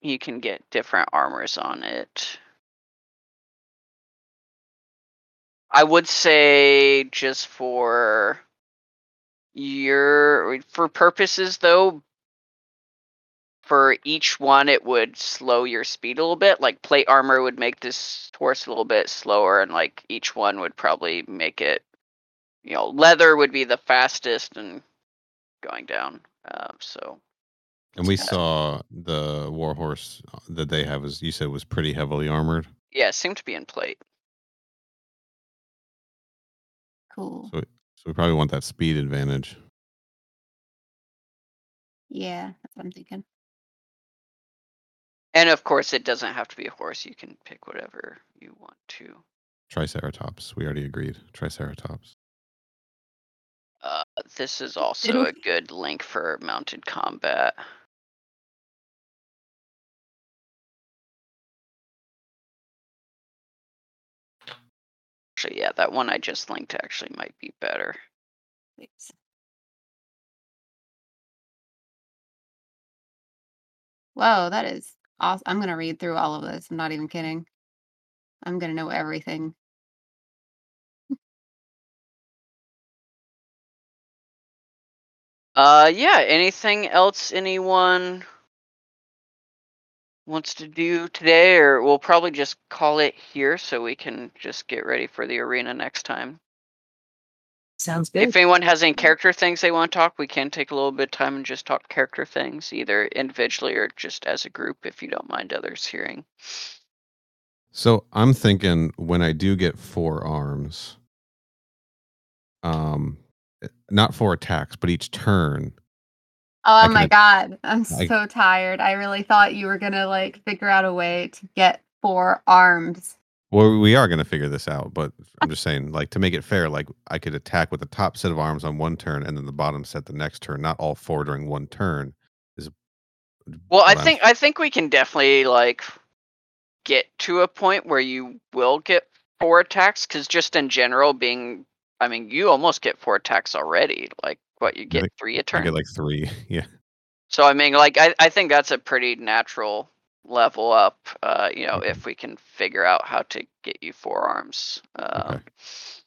you can get different armors on it. I would say just for your for purposes though for each one it would slow your speed a little bit like plate armor would make this horse a little bit slower and like each one would probably make it you know, leather would be the fastest and going down. Uh, so And we saw the warhorse uh, that they have, as you said, was pretty heavily armored. yeah, it seemed to be in plate. Cool. So, so we probably want that speed advantage. Yeah, that's what I'm thinking. And of course, it doesn't have to be a horse. You can pick whatever you want to. Triceratops. We already agreed. Triceratops. Uh, this is also a good link for mounted combat. Actually, yeah, that one I just linked actually might be better. Thanks. Whoa, that is awesome. I'm gonna read through all of this. I'm not even kidding. I'm gonna know everything. Uh, yeah. Anything else anyone wants to do today, or we'll probably just call it here so we can just get ready for the arena next time. Sounds good. If anyone has any character things they want to talk, we can take a little bit of time and just talk character things, either individually or just as a group, if you don't mind others hearing. So I'm thinking when I do get four arms, um, not four attacks, but each turn. Oh can my god, I'm I- so tired. I really thought you were gonna like figure out a way to get four arms. Well, we are going to figure this out, but I'm just saying, like, to make it fair, like, I could attack with the top set of arms on one turn and then the bottom set the next turn, not all four during one turn. Is Well, I what I'm- think I think we can definitely like get to a point where you will get four attacks, because just in general, being, I mean, you almost get four attacks already. Like, what you get think three a I turn. get like three. Yeah. So I mean, like I, I think that's a pretty natural level up. Uh, you know, Okay. if we can figure out how to get you forearms. Um, It's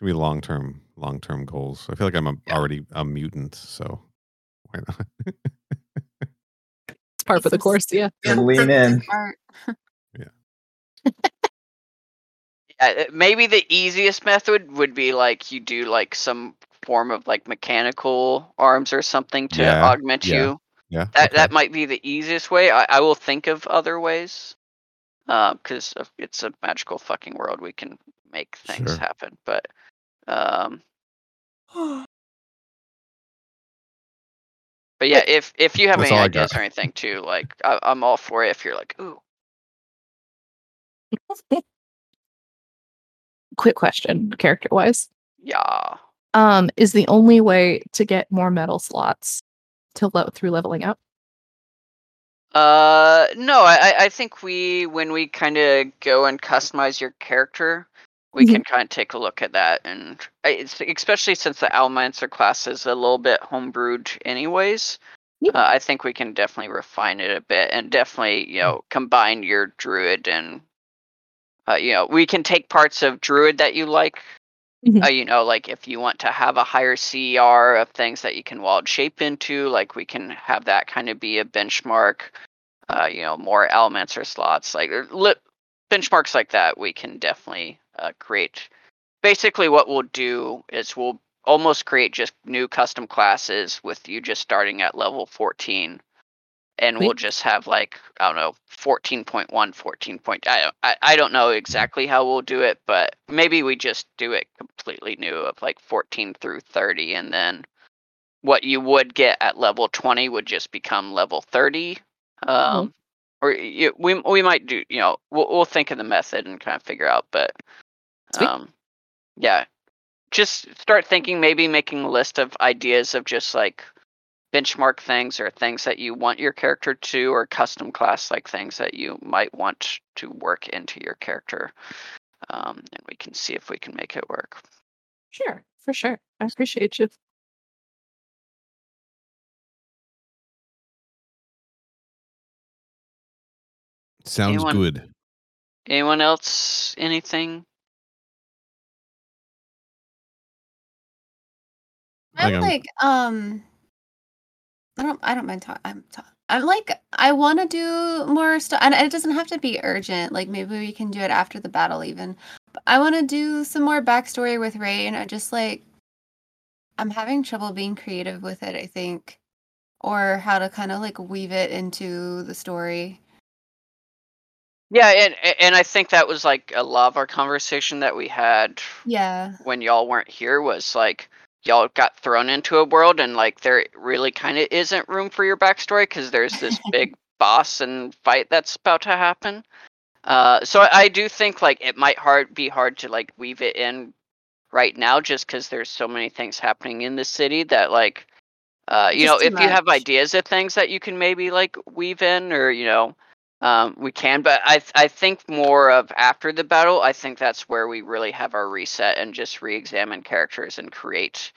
gonna be long term, long term goals. I feel like I'm a, Yeah. already a mutant, so why not? It's part of the course. Yeah. And lean in. Art. yeah, uh, maybe the easiest method would be like you do like some form of like mechanical arms or something to Yeah, augment yeah, you. yeah. That okay. that might be the easiest way. I, I will think of other ways. because it's a magical fucking world. We can make things Sure. happen. But um, but yeah, if if you have That's any ideas or anything too, like I, I'm all for it. If you're like, ooh, Quick question, character wise. yeah, Um, is the only way to get more metal slots to lo- through leveling up? Uh, no, I I- think we when we kind of go and customize your character, we Mhm. can kind of take a look at that, and I- it's especially since the Allomancer class is a little bit homebrewed, anyways. Yeah. Uh, I think we can definitely refine it a bit, and definitely you know combine your druid and uh, you know we can take parts of druid that you like. Mhm. Uh, you know, like if you want to have a higher CR of things that you can wild shape into, like we can have that kind of be a benchmark. Uh, you know, more Allomancer slots, like uh, li- benchmarks like that, we can definitely uh, create. Basically, what we'll do is we'll almost create just new custom classes with you just starting at level 14 and we'll just have like i don't know 14.1 14 point i don't I, I don't know exactly how we'll do it but maybe we just do it completely new of like 14 through 30 and then what you would get at level 20 would just become level 30 um or you, we we might do you know we'll, we'll think of the method and kind of figure out but Sweet. um yeah. Just start thinking maybe making a list of ideas of just like benchmark things or things that you want your character to or custom class like things that you might want to work into your character um, and we can see if we can make it work Sure, for sure. I appreciate you. Sounds Anyone- good. anyone else anything I think I'm I'm- like, um, I don't, I don't mind talk. I'm, ta- I'm like, I want to do more stuff, and it doesn't have to be urgent. Like maybe we can do it after the battle, even. But I want to do some more backstory with Rain. I just like I'm having trouble being creative with it, I think, or how to kind of like weave it into the story. Yeah, and and I think that was like a lot of our conversation that we had Yeah. when y'all weren't here was like y'all got thrown into a world and like there really kind of isn't room for your backstory because there's this big boss and fight that's about to happen. Uh, so I, do think like it might hard be hard to like weave it in right now just because there's so many things happening in the city that like uh, you Just know if you have ideas of things that you can maybe like weave in or you know um, we can but I th- I think more of after the battle I think that's where we really have our reset and just re-examine characters and create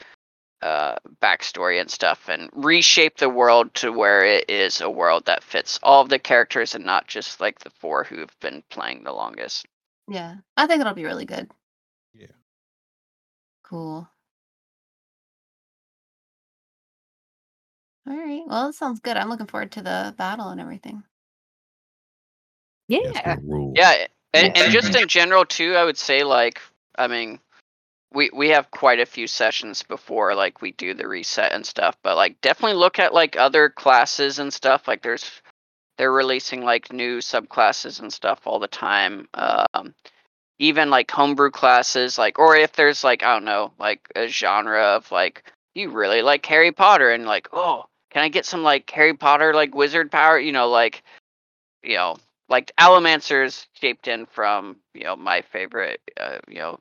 uh, backstory and stuff and reshape the world to where it is a world that fits all of the characters and not just like the four who've been playing the longest. Yeah. I think it'll be really good. Yeah. Cool. All right. Well, that sounds good. I'm looking forward to the battle and everything. Yeah, Yeah. rule. Yeah, and, and just in general too, I would say like I mean, we we have quite a few sessions before like we do the reset and stuff, but like definitely look at like other classes and stuff. Like there's they're releasing like new subclasses and stuff all the time. Um, even like homebrew classes, like or if there's like I don't know, like a genre of like you really like Harry Potter and like oh can I get some like Harry Potter like wizard power? You know like you know like Allomancer's shaped in from you know my favorite uh, you know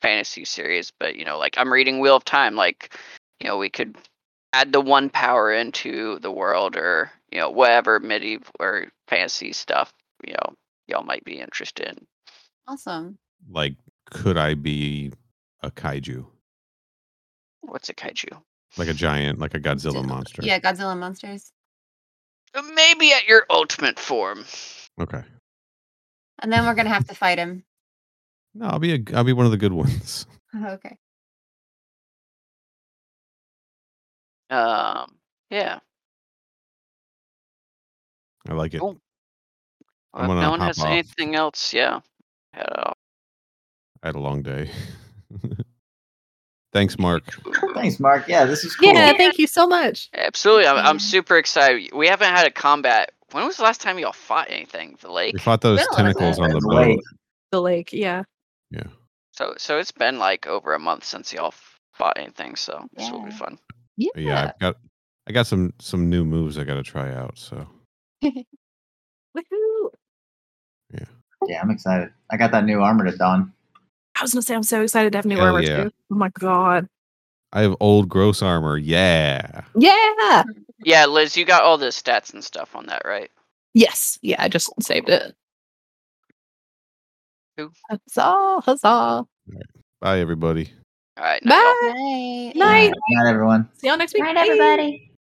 fantasy series, but you know like I'm reading Wheel of Time, like you know we could add the one power into the world or you know whatever medieval or fantasy stuff you know y'all might be interested in. Awesome. Like, could I be a kaiju? What's a kaiju? Like a giant, like a Godzilla Godzilla. monster. Yeah, Godzilla monsters. Uh, Maybe at your ultimate form. Okay. And then we're gonna have to fight him. No, I'll be a I'll be one of the good ones. okay. Um, yeah. I like it. Cool. I'm Well, if gonna no one has off. anything else, yeah. Head off. I had a long day. Thanks, Mark. Thanks, Mark. Yeah, this is cool. Yeah, thank you so much. Absolutely. I'm, I'm super excited. We haven't had a combat. When was the last time y'all fought anything? The lake? We fought those Been tentacles on the The boat. lake. The lake, yeah. Yeah. So so it's been like over a month since y'all fought anything, so this will be Yeah. fun. Yeah. But yeah, I've got I got some some new moves I got to try out. So Woohoo. Yeah, Yeah, I'm excited. I got that new armor to don. I was gonna say I'm so excited to have new Hell armor yeah. too. Oh my god. I have old gross armor. Yeah. Yeah. Yeah, Liz, you got all the stats and stuff on that, right? Yes. Yeah, I just saved it. Cool. Huzzah, huzzah. Bye, everybody. All right. night. Bye. Night. Night. Night, everyone. See y'all next week. Night, Bye. everybody.